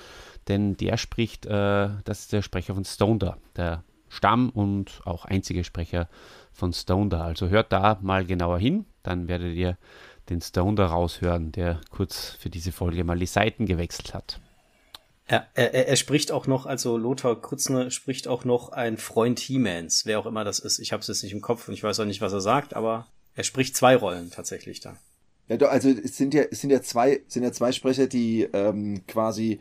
denn der spricht, äh, das ist der Sprecher von Stoner, der Stamm und auch einzige Sprecher von Stoner. Also hört da mal genauer hin, dann werdet ihr den Stoner raushören, der kurz für diese Folge mal die Seiten gewechselt hat. Er, er, er spricht auch noch, also Lothar Krützner spricht auch noch ein Freund He-Mans, wer auch immer das ist. Ich habe es jetzt nicht im Kopf und ich weiß auch nicht, was er sagt, aber er spricht zwei Rollen tatsächlich da. Ja, doch, also es sind ja, es sind ja zwei, es sind ja zwei Sprecher, die ähm, quasi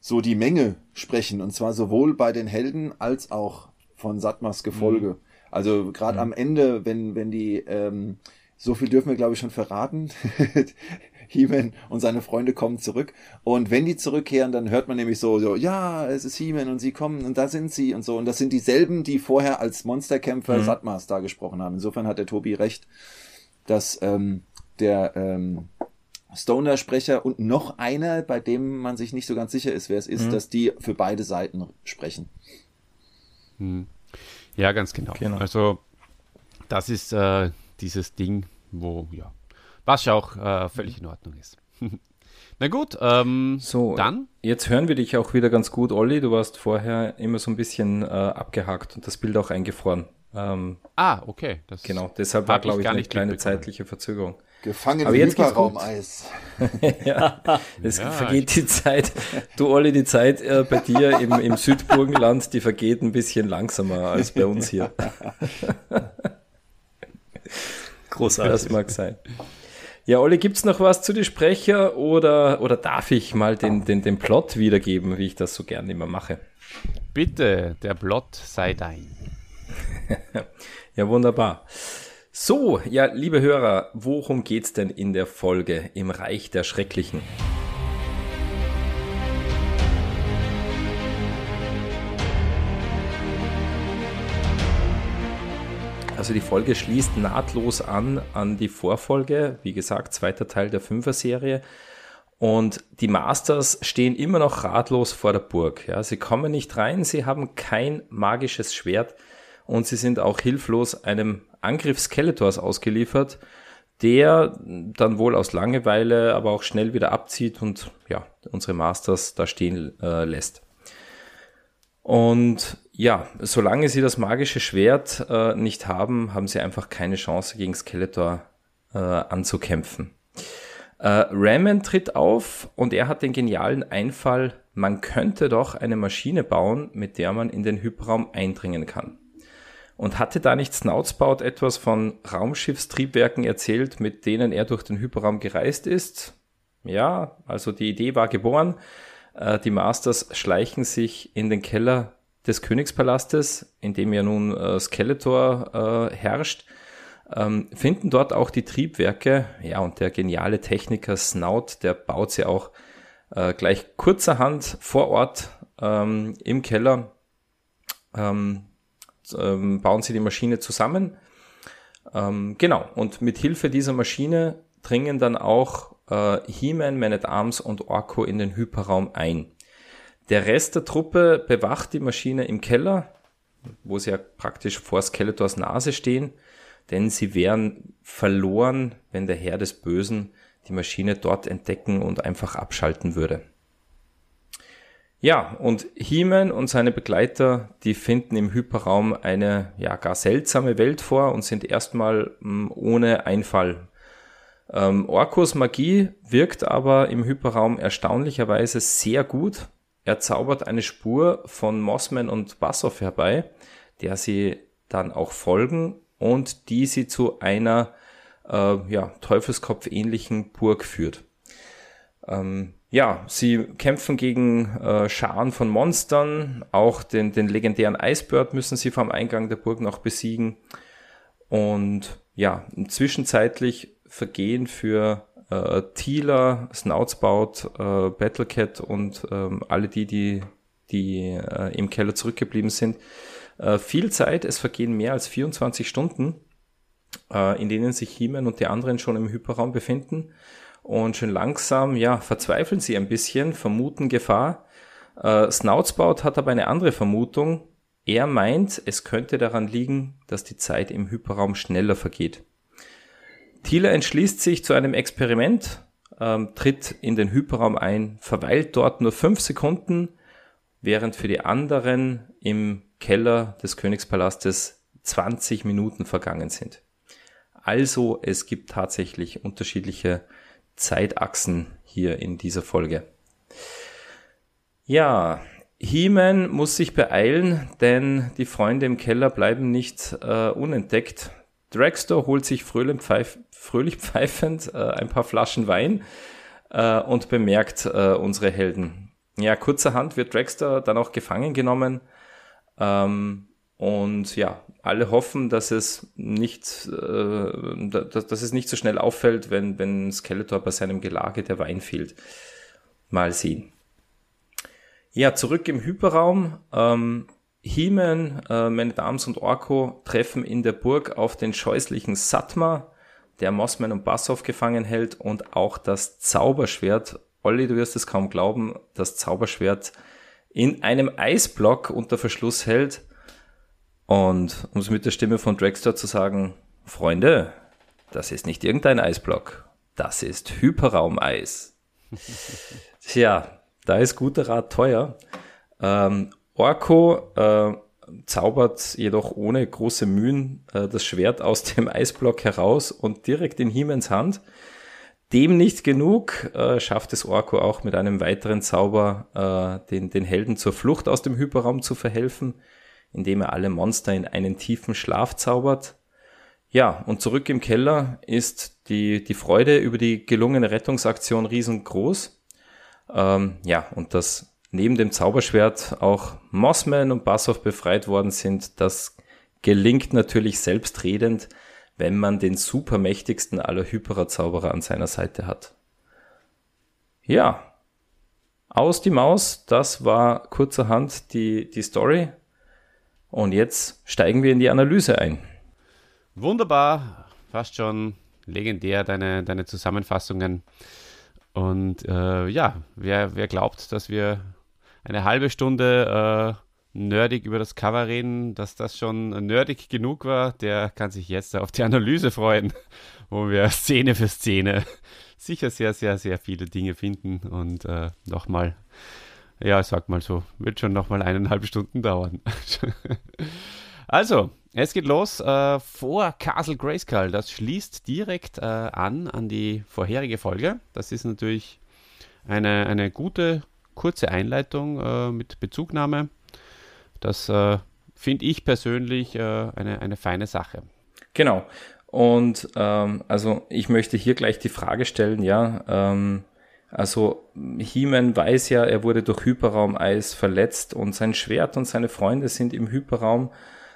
so die Menge sprechen. Und zwar sowohl bei den Helden als auch von Satmas Gefolge. Also gerade am Ende, wenn, wenn die, ähm, so viel dürfen wir, glaube ich, schon verraten. He-Man und seine Freunde kommen zurück. Und wenn die zurückkehren, dann hört man nämlich so, so ja, es ist He-Man und sie kommen und da sind sie und so. Und das sind dieselben, die vorher als Monsterkämpfer Satmas da gesprochen haben. Insofern hat der Tobi recht, dass ähm, der ähm, Stoner-Sprecher und noch einer, bei dem man sich nicht so ganz sicher ist, wer es ist, dass die für beide Seiten sprechen. Ja, ganz genau. Genau. Also das ist äh, dieses Ding, wo, ja, was ja auch äh, völlig in Ordnung ist. Na gut, ähm, So, dann, Jetzt hören wir dich auch wieder ganz gut, Olli. Du warst vorher immer so ein bisschen äh, abgehakt und das Bild auch eingefroren. Ähm, ah, okay. Das genau, deshalb war, glaube ich, gar eine nicht kleine zeitliche Verzögerung. Gefangen Aber im jetzt. Hyperraumeis. ja, es Ja, vergeht die Zeit. Du, Olli, die Zeit äh, bei dir im, im Südburgenland, die vergeht ein bisschen langsamer als bei uns hier. Großartig. Das mag sein. Ja, Olli, gibt's noch was zu den Sprecher oder, oder darf ich mal den, den, den Plot wiedergeben, wie ich das so gerne immer mache? bitte, der Plot sei dein. Ja, wunderbar. So, ja, liebe Hörer, worum geht's denn in der Folge im Reich der Schrecklichen? Also die Folge schließt nahtlos an an die Vorfolge, wie gesagt, zweiter Teil der Fünfer-Serie. Und die Masters stehen immer noch ratlos vor der Burg. Ja, sie kommen nicht rein, sie haben kein magisches Schwert und sie sind auch hilflos einem Angriff Skeletors ausgeliefert, der dann wohl aus Langeweile aber auch schnell wieder abzieht und ja, unsere Masters da stehen äh, lässt. Und ja, solange sie das magische Schwert äh, nicht haben, haben sie einfach keine Chance gegen Skeletor äh, anzukämpfen. Äh, Raman tritt auf und er hat den genialen Einfall, man könnte doch eine Maschine bauen, mit der man in den Hyperraum eindringen kann. Und hatte da nicht Snoutspout etwas von Raumschiffstriebwerken erzählt, mit denen er durch den Hyperraum gereist ist? Ja, also die Idee war geboren. Äh, die Masters schleichen sich in den Keller des Königspalastes, in dem ja nun äh, Skeletor äh, herrscht, ähm, finden dort auch die Triebwerke. Ja, und der geniale Techniker Snout, der baut sie auch äh, gleich kurzerhand vor Ort ähm, im Keller, ähm, ähm, bauen sie die Maschine zusammen. Ähm, genau, und mit Hilfe dieser Maschine dringen dann auch äh, He-Man, Man at Arms und Orko in den Hyperraum ein. Der Rest der Truppe bewacht die Maschine im Keller, wo sie ja praktisch vor Skeletors Nase stehen, denn sie wären verloren, wenn der Herr des Bösen die Maschine dort entdecken und einfach abschalten würde. Ja, und He-Man und seine Begleiter, die finden im Hyperraum eine ja gar seltsame Welt vor und sind erstmal hm, ohne Einfall ähm, Orkos Magie wirkt aber im Hyperraum erstaunlicherweise sehr gut. Er zaubert eine Spur von Mossman und Bassoff herbei, der sie dann auch folgen und die sie zu einer äh, ja, Teufelskopf-ähnlichen Burg führt. Ähm, ja, sie kämpfen gegen äh, Scharen von Monstern, auch den, den legendären Icebird müssen sie vom Eingang der Burg noch besiegen. Und ja, zwischenzeitlich vergehen für äh, Thieler, Snoutspout, äh, Battlecat und ähm, alle die, die, die äh, im Keller zurückgeblieben sind, äh, viel Zeit. Es vergehen mehr als 24 Stunden, äh, in denen sich He-Man und die anderen schon im Hyperraum befinden. Und schon langsam, ja, verzweifeln sie ein bisschen, vermuten Gefahr. Äh, Snoutspout hat aber eine andere Vermutung. Er meint, es könnte daran liegen, dass die Zeit im Hyperraum schneller vergeht. Thiele entschließt sich zu einem Experiment, ähm, tritt in den Hyperraum ein, verweilt dort nur fünf Sekunden, während für die anderen im Keller des Königspalastes 20 Minuten vergangen sind. Also es gibt tatsächlich unterschiedliche Zeitachsen hier in dieser Folge. Ja, He-Man muss sich beeilen, denn die Freunde im Keller bleiben nicht äh, unentdeckt. Dragster holt sich fröhlich, pfeif fröhlich pfeifend äh, ein paar Flaschen Wein äh, und bemerkt äh, unsere Helden. Ja, kurzerhand wird Dragster dann auch gefangen genommen. Ähm, und ja, alle hoffen, dass es nicht, äh, dass, dass, es nicht so schnell auffällt, wenn, wenn Skeletor bei seinem Gelage der Wein fehlt. Mal sehen. Ja, zurück im Hyperraum. Ähm, He-Man, äh, Man Arms und Orko treffen in der Burg auf den scheußlichen Satma, der Mossman und Bassoff gefangen hält und auch das Zauberschwert. Olli, du wirst es kaum glauben, das Zauberschwert in einem Eisblock unter Verschluss hält. Und um es mit der Stimme von Dragster zu sagen, Freunde, das ist nicht irgendein Eisblock, das ist Hyperraumeis. Tja, da ist guter Rat teuer. Ähm, Orko äh, zaubert jedoch ohne große Mühen äh, das Schwert aus dem Eisblock heraus und direkt in Hiemens Hand. Dem nicht genug, äh, schafft es Orko auch mit einem weiteren Zauber äh, den, den Helden zur Flucht aus dem Hyperraum zu verhelfen, indem er alle Monster in einen tiefen Schlaf zaubert. Ja, und zurück im Keller ist die, die Freude über die gelungene Rettungsaktion riesengroß. Ähm, ja, und das neben dem Zauberschwert auch Mossman und Bassoff befreit worden sind, das gelingt natürlich selbstredend, wenn man den supermächtigsten aller Hyperer-Zauberer an seiner Seite hat. Ja, aus die Maus, das war kurzerhand die, die Story. Und jetzt steigen wir in die Analyse ein. Wunderbar, fast schon legendär deine, deine Zusammenfassungen. Und äh, ja, wer, wer glaubt, dass wir eine halbe Stunde äh, nerdig über das Cover reden, dass das schon nerdig genug war, der kann sich jetzt auf die Analyse freuen, wo wir Szene für Szene sicher sehr, sehr, sehr viele Dinge finden und äh, nochmal, ja, sag mal so, wird schon nochmal eineinhalb Stunden dauern. also, es geht los äh, vor Castle Grayskull. Das schließt direkt äh, an an die vorherige Folge. Das ist natürlich eine, eine gute kurze Einleitung äh, mit Bezugnahme. Das äh, finde ich persönlich äh, eine, eine feine Sache. Genau. Und ähm, also ich möchte hier gleich die Frage stellen, ja, ähm, also He-Man weiß ja, er wurde durch Hyperraumeis verletzt und sein Schwert und seine Freunde sind im Hyperraum.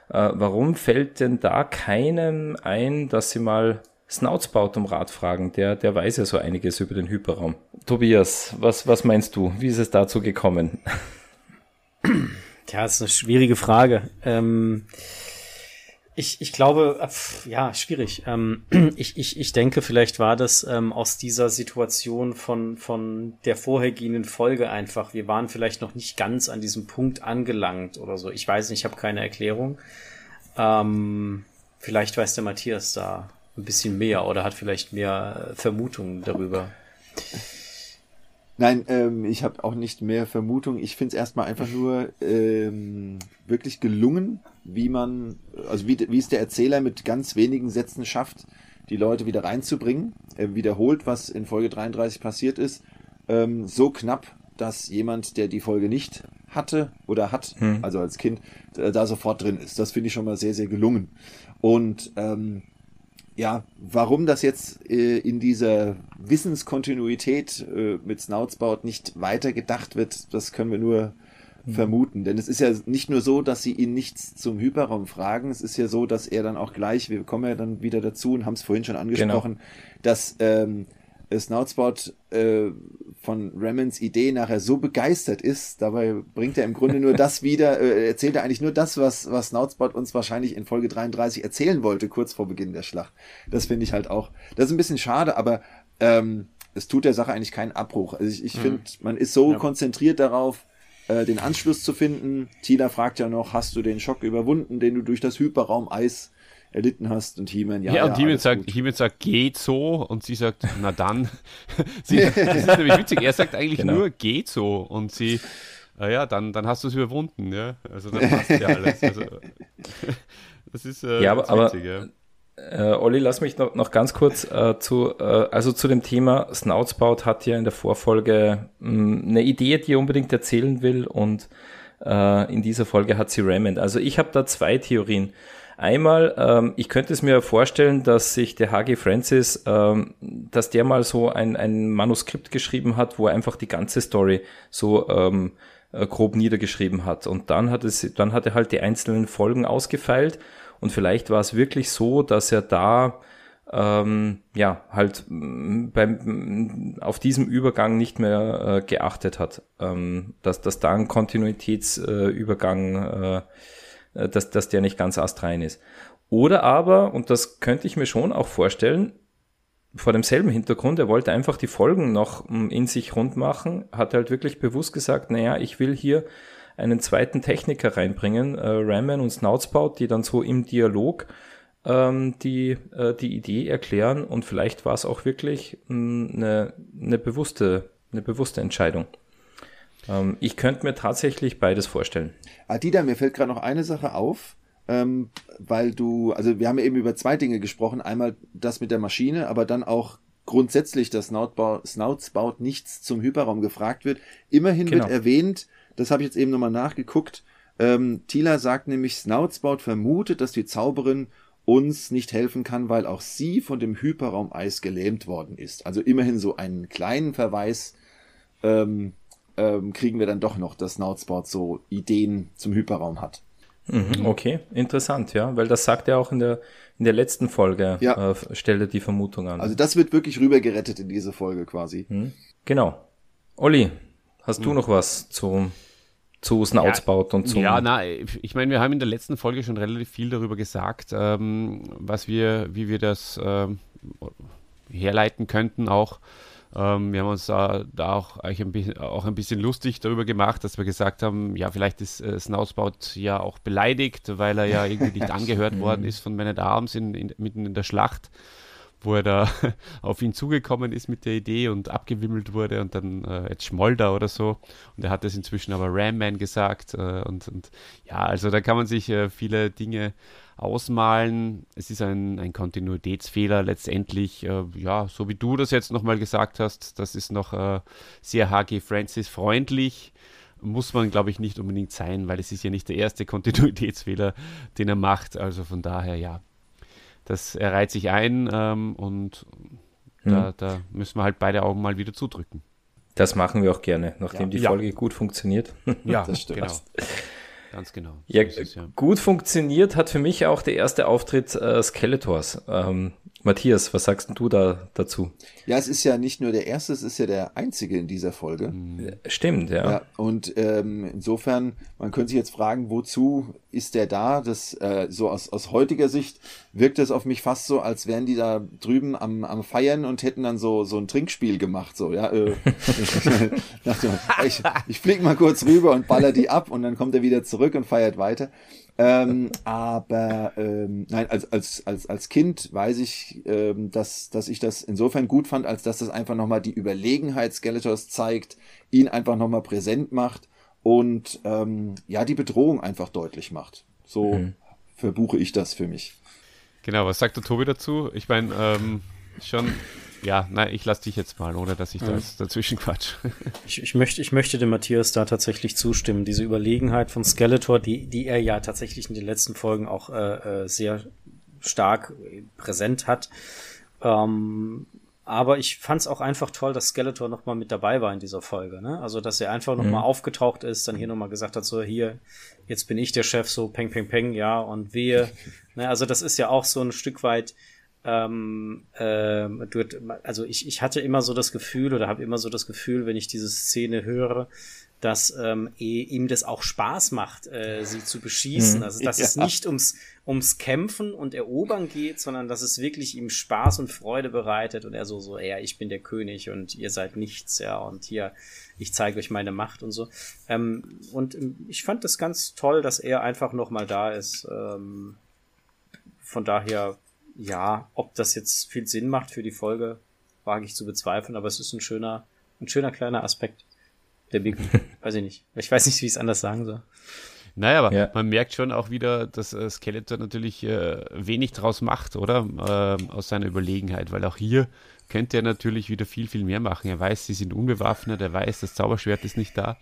Äh, warum fällt denn da keinem ein, dass sie mal Snoutsbaut um Rat fragen? Der, der weiß ja so einiges über den Hyperraum. Tobias, was, was meinst du? Wie ist es dazu gekommen? Tja, das ist eine schwierige Frage. Ähm, ich, ich glaube, äh, ja, schwierig. Ähm, ich, ich, ich denke, vielleicht war das ähm, aus dieser Situation von, von der vorhergehenden Folge einfach. Wir waren vielleicht noch nicht ganz an diesem Punkt angelangt oder so. Ich weiß nicht, ich habe keine Erklärung. Ähm, vielleicht weiß der Matthias da ein bisschen mehr oder hat vielleicht mehr Vermutungen darüber. Nein, ähm, ich habe auch nicht mehr Vermutung. Ich finde es erstmal einfach nur ähm, wirklich gelungen, wie man, also wie, wie es der Erzähler mit ganz wenigen Sätzen schafft, die Leute wieder reinzubringen. Er wiederholt, was in Folge 33 passiert ist. Ähm, so knapp, dass jemand, der die Folge nicht hatte oder hat, hm. also als Kind, da sofort drin ist. Das finde ich schon mal sehr, sehr gelungen. Und ähm, ja, warum das jetzt äh, in dieser Wissenskontinuität äh, mit Snoutsbout nicht weiter gedacht wird, das können wir nur mhm. vermuten. Denn es ist ja nicht nur so, dass sie ihn nichts zum Hyperraum fragen, es ist ja so, dass er dann auch gleich, wir kommen ja dann wieder dazu und haben es vorhin schon angesprochen, genau. dass ähm, Snoutsbout äh, von Ramons Idee nachher so begeistert ist, dabei bringt er im Grunde nur das wieder, äh, erzählt er eigentlich nur das, was, was Snoutsbout uns wahrscheinlich in Folge 33 erzählen wollte, kurz vor Beginn der Schlacht. Das finde ich halt auch, das ist ein bisschen schade, aber ähm, es tut der Sache eigentlich keinen Abbruch. Also ich, ich mhm. finde, man ist so ja. konzentriert darauf, äh, den Anschluss zu finden. Tina fragt ja noch, hast du den Schock überwunden, den du durch das Hyperraum-Eis erlitten hast und He-Man, ja. Ja, und ja, He-Man sagt, He sagt, geht so und sie sagt, na dann. sie, das ist nämlich witzig, er sagt eigentlich genau. nur, geht so und sie, äh, ja, dann, dann hast du es überwunden, ja. Also dann passt ja alles. Also, das ist äh, ja, aber, witzig, aber, ja. Äh, Olli, lass mich noch, noch ganz kurz äh, zu, äh, also zu dem Thema Snoutsbout hat ja in der Vorfolge mh, hm, eine Idee, die er unbedingt erzählen will und äh, in dieser Folge hat sie Raymond. Also ich habe da zwei Theorien. Einmal, ähm, ich könnte es mir vorstellen, dass sich der H.G. Francis, ähm, dass der mal so ein, ein Manuskript geschrieben hat, wo er einfach die ganze Story so ähm, äh, grob niedergeschrieben hat. Und dann hat es, dann hat er halt die einzelnen Folgen ausgefeilt. Und vielleicht war es wirklich so, dass er da ähm, ja halt mm, beim mm, auf diesem Übergang nicht mehr äh, geachtet hat, ähm, dass dass da ein Kontinuitätsübergang äh, äh, dass, dass der nicht ganz astrein ist. Oder aber, und das könnte ich mir schon auch vorstellen, vor demselben Hintergrund, er wollte einfach die Folgen noch mm, in sich rund machen, hat halt wirklich bewusst gesagt, naja, ich will hier einen zweiten Techniker reinbringen, äh, Ramen und Snoutspout, die dann so im Dialog ähm, die, äh, die Idee erklären und vielleicht war es auch wirklich mh, mm, eine, eine, bewusste, eine bewusste Entscheidung. Ähm, ich könnte mir tatsächlich beides vorstellen. Adida, mir fällt gerade noch eine Sache auf, ähm, weil du, also wir haben ja eben über zwei Dinge gesprochen. Einmal das mit der Maschine, aber dann auch grundsätzlich, dass Snoutsbout nichts zum Hyperraum gefragt wird. Immerhin genau. wird erwähnt, das habe ich jetzt eben nochmal nachgeguckt, ähm, Tila sagt nämlich, Snoutsbout vermutet, dass die Zauberin uns nicht helfen kann, weil auch sie von dem Hyperraum-Eis gelähmt worden ist. Also immerhin so einen kleinen Verweis ähm, ähm, kriegen wir dann doch noch, dass Snoutsbout so Ideen zum Hyperraum hat. Mhm, okay, interessant, ja, weil das sagt er auch in der, in der letzten Folge, ja. äh, stellt er die Vermutung an. Also das wird wirklich rübergerettet in diese Folge quasi. Mhm. Genau. Olli, hast mhm. du noch was zu, zu Snoutsbout ja, und zu. Ja, na, ich meine, wir haben in der letzten Folge schon relativ viel darüber gesagt, ähm, was wir, wie wir das ähm, herleiten könnten auch ähm, wir haben uns da, da auch, ein bisschen, auch ein bisschen lustig darüber gemacht, dass wir gesagt haben, ja, vielleicht ist äh, Snausbaut ja auch beleidigt, weil er ja irgendwie nicht angehört worden ist von Man at Arms in, in, mitten in der Schlacht, wo er da auf ihn zugekommen ist mit der Idee und abgewimmelt wurde und dann äh, jetzt Schmolder oder so. Und er hat das inzwischen aber Ram Man gesagt äh, und, und ja, also da kann man sich äh, viele Dinge ausmalen. Es ist ein, ein Kontinuitätsfehler letztendlich. Äh, ja, so wie du das jetzt nochmal gesagt hast, das ist noch äh, sehr HG Francis freundlich. muss man, glaube ich, nicht unbedingt sein, weil es ist ja nicht der erste Kontinuitätsfehler, den er macht. Also von daher, ja, das er reiht sich ein ähm, und mhm. da, da, müssen wir halt beide Augen mal wieder zudrücken. Das machen wir auch gerne, nachdem ja. die Folge gut funktioniert. Ja, das stimmt. Genau. Ganz genau. So ja, es, ja, gut funktioniert hat für mich auch der erste Auftritt äh, Skeletors. Ähm, Matthias, was sagst du da dazu? Ja, es ist ja nicht nur der erste, es ist ja der einzige in dieser Folge. Stimmt, ja. ja und ähm, insofern, man könnte sich jetzt fragen, wozu ist der da? Das äh, so aus, aus heutiger Sicht wirkt es auf mich fast so, als wären die da drüben am, am Feiern und hätten dann so so ein Trinkspiel gemacht, so ja. Äh, ich, ich flieg mal kurz rüber und baller die ab und dann kommt er wieder zurück und feiert weiter ähm, aber ähm, nein, als, als, als, als Kind weiß ich, ähm, dass, dass ich das insofern gut fand, als dass das einfach nochmal die Überlegenheit Skeletors zeigt, ihn einfach nochmal präsent macht und ähm, ja, die Bedrohung einfach deutlich macht. So mhm. verbuche ich das für mich. Genau, was sagt der Tobi dazu? Ich meine, ähm, schon ja, nein, ich lasse dich jetzt mal, ohne dass ich mhm. das dazwischen quatsch. Ich, ich, möchte, ich möchte dem Matthias da tatsächlich zustimmen. Diese Überlegenheit von Skeletor, die, die er ja tatsächlich in den letzten Folgen auch äh, äh sehr stark präsent hat. Ähm, aber ich fand es auch einfach toll, dass Skeletor nochmal mit dabei war in dieser Folge. Ne? Also, dass er einfach nochmal mhm. aufgetaucht ist, dann hier nochmal gesagt hat, so hier, jetzt bin ich der Chef, so peng, peng, peng, ja, und wehe. ne? Also, das ist ja auch so ein Stück weit ähm, äh, also ich, ich hatte immer so das Gefühl oder habe immer so das Gefühl, wenn ich diese Szene höre, dass ähm, eh, ihm das auch Spaß macht, äh, sie zu beschießen. Mhm. Also dass ja. es nicht ums, ums Kämpfen und Erobern geht, sondern dass es wirklich ihm Spaß und Freude bereitet und er so, so, ja, ich bin der König und ihr seid nichts, ja, und hier, ich zeige euch meine Macht und so. Ähm, und ähm, ich fand das ganz toll, dass er einfach nochmal da ist. Ähm, von daher ja, ob das jetzt viel Sinn macht für die Folge, wage ich zu bezweifeln, aber es ist ein schöner, ein schöner kleiner Aspekt der Big, weiß ich nicht. Ich weiß nicht, wie ich es anders sagen soll. Naja, aber ja. man merkt schon auch wieder, dass äh, Skeletor natürlich äh, wenig draus macht, oder? Äh, aus seiner Überlegenheit, weil auch hier könnte er natürlich wieder viel, viel mehr machen. Er weiß, sie sind unbewaffnet, er weiß, das Zauberschwert ist nicht da.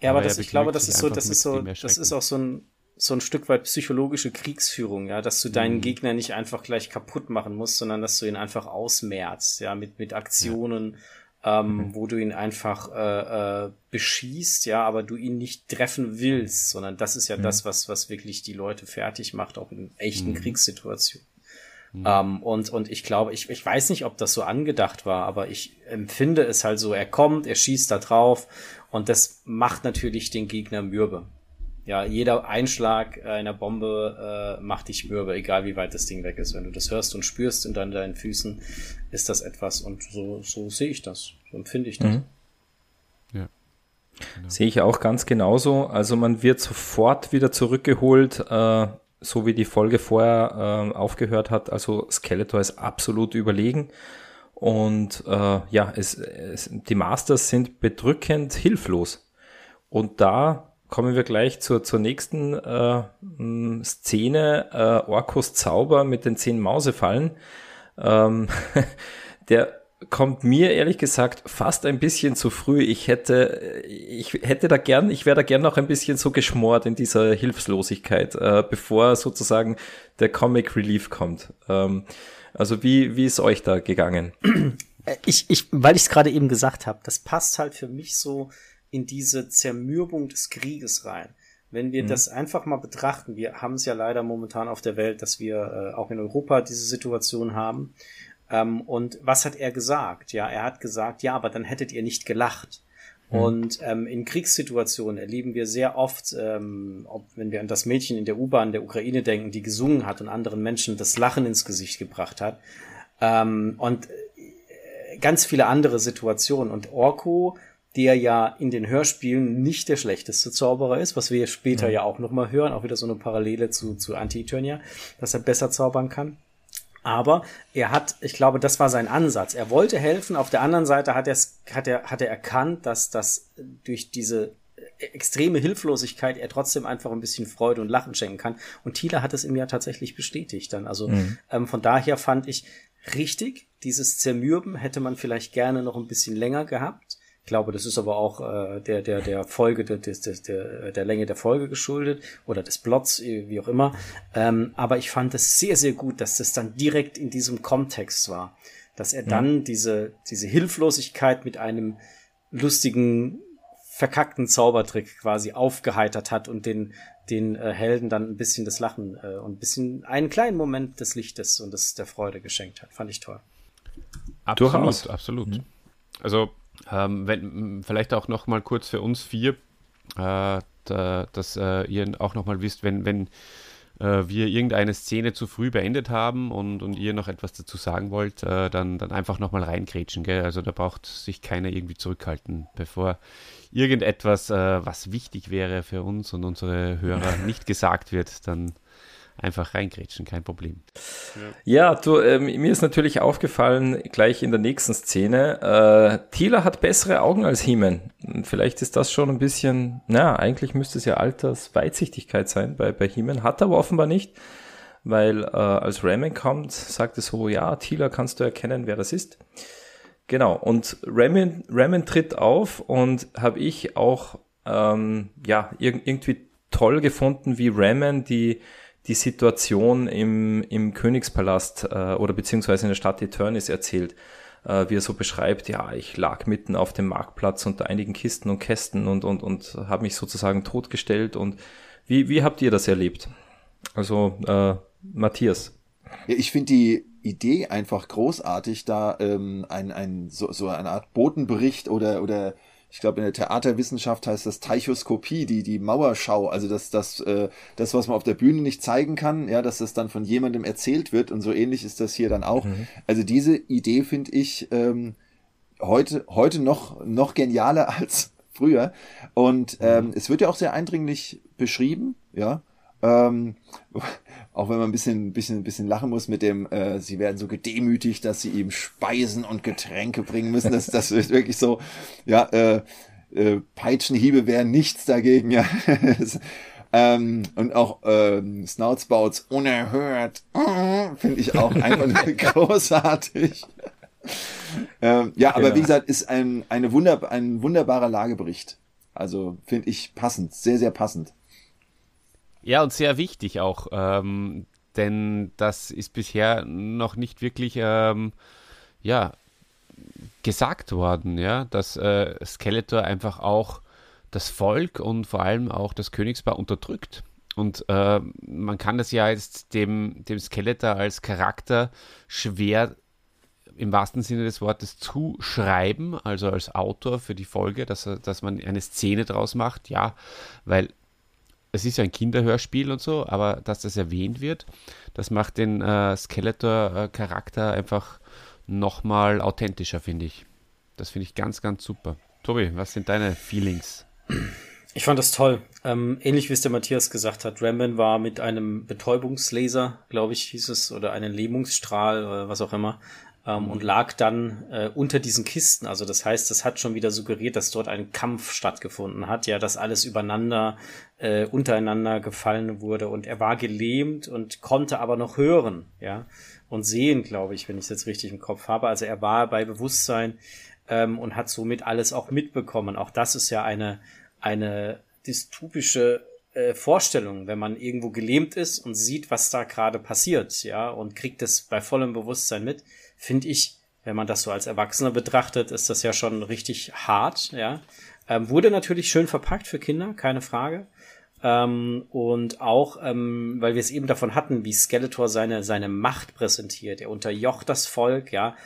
Ja, aber, aber das, ich glaube, das ist so, das ist so, das ist auch so ein, so ein Stück weit psychologische Kriegsführung, ja, dass du deinen mhm. Gegner nicht einfach gleich kaputt machen musst, sondern dass du ihn einfach ausmerzt, ja, mit, mit Aktionen, ja. ähm, mhm. wo du ihn einfach äh, äh, beschießt, ja, aber du ihn nicht treffen willst, sondern das ist ja mhm. das, was, was wirklich die Leute fertig macht, auch in echten mhm. Kriegssituationen. Mhm. Ähm, und, und ich glaube, ich, ich weiß nicht, ob das so angedacht war, aber ich empfinde es halt so, er kommt, er schießt da drauf und das macht natürlich den Gegner mürbe ja, jeder Einschlag einer Bombe äh, macht dich mürbe, egal wie weit das Ding weg ist. Wenn du das hörst und spürst unter deinen Füßen, ist das etwas und so, so sehe ich das, so empfinde ich das. Mhm. Ja. Genau. Sehe ich auch ganz genauso. Also man wird sofort wieder zurückgeholt, äh, so wie die Folge vorher äh, aufgehört hat. Also Skeletor ist absolut überlegen. Und äh, ja, es, es, die Masters sind bedrückend hilflos. Und da kommen wir gleich zur, zur nächsten äh, Szene. Äh, Orkos Zauber mit den zehn Mausefallen. Ähm, der kommt mir ehrlich gesagt fast ein bisschen zu früh. Ich hätte, ich hätte da gern, ich wäre da gern noch ein bisschen so geschmort in dieser Hilflosigkeit, äh, bevor sozusagen der Comic Relief kommt. Ähm, also wie, wie ist euch da gegangen? Ich, ich, weil ich es gerade eben gesagt habe, das passt halt für mich so in diese Zermürbung des Krieges rein. Wenn wir mhm. das einfach mal betrachten, wir haben es ja leider momentan auf der Welt, dass wir äh, auch in Europa diese Situation haben. Ähm, und was hat er gesagt? Ja, er hat gesagt, ja, aber dann hättet ihr nicht gelacht. Mhm. Und ähm, in Kriegssituationen erleben wir sehr oft, ähm, ob, wenn wir an das Mädchen in der U-Bahn der Ukraine denken, die gesungen hat und anderen Menschen das Lachen ins Gesicht gebracht hat. Ähm, und äh, ganz viele andere Situationen. Und Orko der ja in den Hörspielen nicht der schlechteste Zauberer ist, was wir später mhm. ja auch nochmal hören, auch wieder so eine Parallele zu, zu Anti-Eternia, dass er besser zaubern kann. Aber er hat, ich glaube, das war sein Ansatz. Er wollte helfen. Auf der anderen Seite hat, hat, er, hat er erkannt, dass das durch diese extreme Hilflosigkeit er trotzdem einfach ein bisschen Freude und Lachen schenken kann. Und Thiele hat es ihm ja tatsächlich bestätigt dann. Also mhm. ähm, von daher fand ich richtig, dieses Zermürben hätte man vielleicht gerne noch ein bisschen länger gehabt Ich glaube, das ist aber auch äh, der, der, der Folge, der, der, der, der Länge der Folge geschuldet oder des Plots, wie auch immer. Ähm, aber ich fand es sehr, sehr gut, dass das dann direkt in diesem Kontext war. Dass er dann mhm. diese, diese Hilflosigkeit mit einem lustigen, verkackten Zaubertrick quasi aufgeheitert hat und den, den äh, Helden dann ein bisschen das Lachen äh, und ein bisschen einen kleinen Moment des Lichtes und des, der Freude geschenkt hat. Fand ich toll. Absolut, Durchaus. absolut. Mhm. Also ähm, wenn, vielleicht auch noch mal kurz für uns vier, äh, da, dass äh, ihr auch noch mal wisst, wenn, wenn äh, wir irgendeine Szene zu früh beendet haben und, und ihr noch etwas dazu sagen wollt, äh, dann, dann einfach noch mal reingrätschen. Gell? Also da braucht sich keiner irgendwie zurückhalten, bevor irgendetwas, äh, was wichtig wäre für uns und unsere Hörer, nicht gesagt wird, dann einfach reingrätschen, kein Problem. Ja, du, äh, mir ist natürlich aufgefallen, gleich in der nächsten Szene, äh, Thieler hat bessere Augen als Heeman. Vielleicht ist das schon ein bisschen, na, eigentlich müsste es ja Altersweitsichtigkeit sein bei, bei Heeman, hat er aber offenbar nicht, weil äh, als Ramen kommt, sagt es so, ja, Thieler kannst du erkennen, wer das ist. Genau, und Ramen, Ramen tritt auf und habe ich auch ähm, ja, irgendwie toll gefunden, wie Ramen die die Situation im, im Königspalast äh, oder beziehungsweise in der Stadt Eternis erzählt, äh, wie er so beschreibt, ja, ich lag mitten auf dem Marktplatz unter einigen Kisten und Kästen und, und, und habe mich sozusagen totgestellt. Und wie, wie habt ihr das erlebt? Also, äh, Matthias. Ja, ich finde die Idee einfach großartig, da ähm, ein, ein, so, so eine Art Botenbericht oder, oder ich glaube in der Theaterwissenschaft heißt das Teichoskopie, die die Mauerschau, also das das äh, das was man auf der Bühne nicht zeigen kann, ja, dass das dann von jemandem erzählt wird und so ähnlich ist das hier dann auch. Mhm. Also diese Idee finde ich ähm, heute heute noch noch genialer als früher und mhm. ähm, es wird ja auch sehr eindringlich beschrieben, ja. Ähm, auch wenn man ein bisschen, bisschen, bisschen lachen muss mit dem, äh, sie werden so gedemütigt, dass sie ihm Speisen und Getränke bringen müssen. Das, das ist wirklich so, ja, äh, äh, Peitschenhiebe wären nichts dagegen, ja. ähm, und auch ähm, Snoutsbouts unerhört, finde ich auch einfach großartig. ähm, ja, aber genau. wie gesagt, ist ein, eine Wunder, ein wunderbarer Lagebericht. Also finde ich passend, sehr, sehr passend. Ja, und sehr wichtig auch, ähm, denn das ist bisher noch nicht wirklich, ähm, ja, gesagt worden, ja, dass äh, Skeletor einfach auch das Volk und vor allem auch das Königspaar unterdrückt. Und äh, man kann das ja jetzt dem, dem Skeletor als Charakter schwer im wahrsten Sinne des Wortes zuschreiben, also als Autor für die Folge, dass, dass man eine Szene draus macht, ja, weil es ist ja ein Kinderhörspiel und so, aber dass das erwähnt wird, das macht den äh, Skeletor-Charakter einfach nochmal authentischer, finde ich. Das finde ich ganz, ganz super. Tobi, was sind deine Feelings? Ich fand das toll. Ähm, ähnlich wie es der Matthias gesagt hat, Ramban war mit einem Betäubungslaser, glaube ich, hieß es, oder einem Lähmungsstrahl oder was auch immer, ähm, und lag dann äh, unter diesen Kisten. Also das heißt, das hat schon wieder suggeriert, dass dort ein Kampf stattgefunden hat, ja, dass alles übereinander, äh, untereinander gefallen wurde und er war gelähmt und konnte aber noch hören, ja, und sehen, glaube ich, wenn ich es jetzt richtig im Kopf habe. Also er war bei Bewusstsein ähm, und hat somit alles auch mitbekommen. Auch das ist ja eine, eine dystopische äh, Vorstellung, wenn man irgendwo gelähmt ist und sieht, was da gerade passiert, ja, und kriegt es bei vollem Bewusstsein mit finde ich, wenn man das so als Erwachsener betrachtet, ist das ja schon richtig hart, ja. Ähm, wurde natürlich schön verpackt für Kinder, keine Frage. Ähm, und auch, ähm, weil wir es eben davon hatten, wie Skeletor seine, seine Macht präsentiert. Er unterjocht das Volk, ja.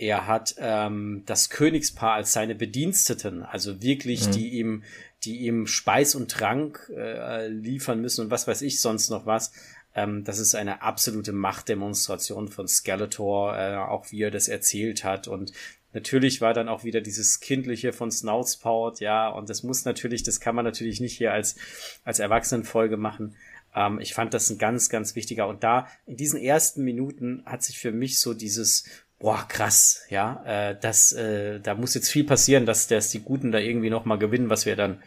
Er hat ähm, das Königspaar als seine Bediensteten, also wirklich, mhm. die ihm, die ihm Speis und Trank äh, liefern müssen und was weiß ich sonst noch was. Ähm, das ist eine absolute Machtdemonstration von Skeletor, äh, auch wie er das erzählt hat. Und natürlich war dann auch wieder dieses Kindliche von Snoutspout, ja, und das muss natürlich, das kann man natürlich nicht hier als, als Erwachsenenfolge machen. Ähm, ich fand das ein ganz, ganz wichtiger. Und da, in diesen ersten Minuten hat sich für mich so dieses, boah, krass, ja, äh, das, äh, da muss jetzt viel passieren, dass, dass die Guten da irgendwie nochmal gewinnen, was wir dann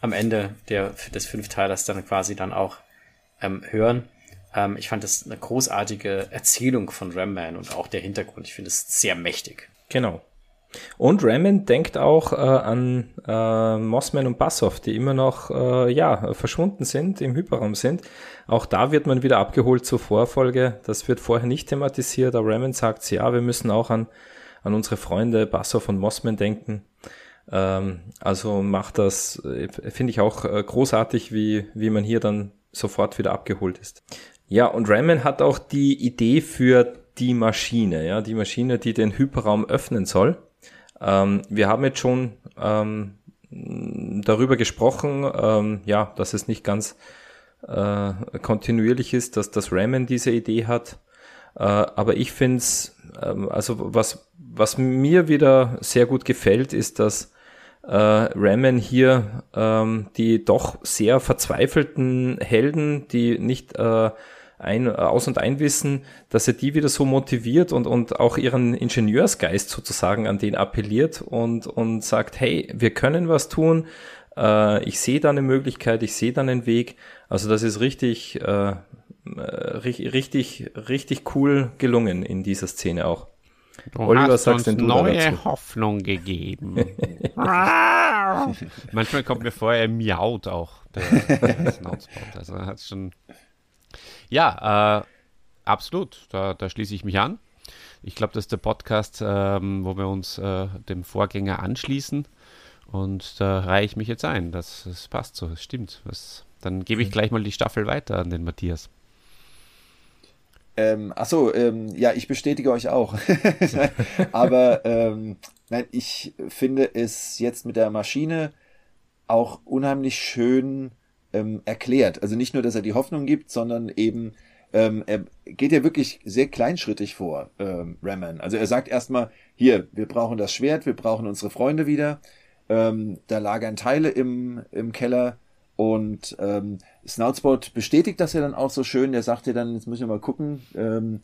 am Ende der, des Fünfteilers dann quasi dann auch ähm, hören. Ähm, ich fand das eine großartige Erzählung von Ramman und auch der Hintergrund. Ich finde es sehr mächtig. Genau. Und Raymond denkt auch äh, an äh, Mossman und Bassoff, die immer noch äh, ja, verschwunden sind, im Hyperraum sind. Auch da wird man wieder abgeholt zur Vorfolge. Das wird vorher nicht thematisiert, aber Raymond sagt, ja, wir müssen auch an, an unsere Freunde Bassoff und Mossman denken. Ähm, also macht das, äh, finde ich auch äh, großartig, wie, wie man hier dann sofort wieder abgeholt ist. Ja, und Raymond hat auch die Idee für die Maschine, ja, die Maschine, die den Hyperraum öffnen soll. Ähm, wir haben jetzt schon ähm, darüber gesprochen, ähm, ja, dass es nicht ganz äh, kontinuierlich ist, dass das Ramen diese Idee hat. Äh, aber ich finde es, ähm, also was, was mir wieder sehr gut gefällt, ist, dass äh, Ramen hier ähm, die doch sehr verzweifelten Helden, die nicht äh, ein, Aus- und Einwissen, dass er die wieder so motiviert und, und auch ihren Ingenieursgeist sozusagen an den appelliert und, und sagt, hey, wir können was tun, äh, ich sehe da eine Möglichkeit, ich sehe da einen Weg. Also das ist richtig, äh, richtig, richtig cool gelungen in dieser Szene auch. Du Oliver, hast uns neue Hoffnung gegeben. Manchmal kommt mir vor, er miaut auch, der, der Also er hat schon ja, äh, absolut. Da, da, schließe ich mich an. Ich glaube, das ist der Podcast, ähm, wo wir uns äh, dem Vorgänger anschließen. Und da reihe ich mich jetzt ein. Das, das passt so, das stimmt. Das, dann gebe ich gleich mal die Staffel weiter an den Matthias. Ähm, achso, ähm, ja, ich bestätige euch auch. Aber ähm, nein, ich finde es jetzt mit der Maschine auch unheimlich schön ähm, erklärt. Also nicht nur, dass er die Hoffnung gibt, sondern eben, ähm, er geht ja wirklich sehr kleinschrittig vor, ähm, Raman. Also er sagt erstmal, hier, wir brauchen das Schwert, wir brauchen unsere Freunde wieder. Ähm, da lagern Teile im, im Keller. Und ähm, Snoutspot bestätigt das ja dann auch so schön. Der sagt ja dann, jetzt müssen wir mal gucken, ähm,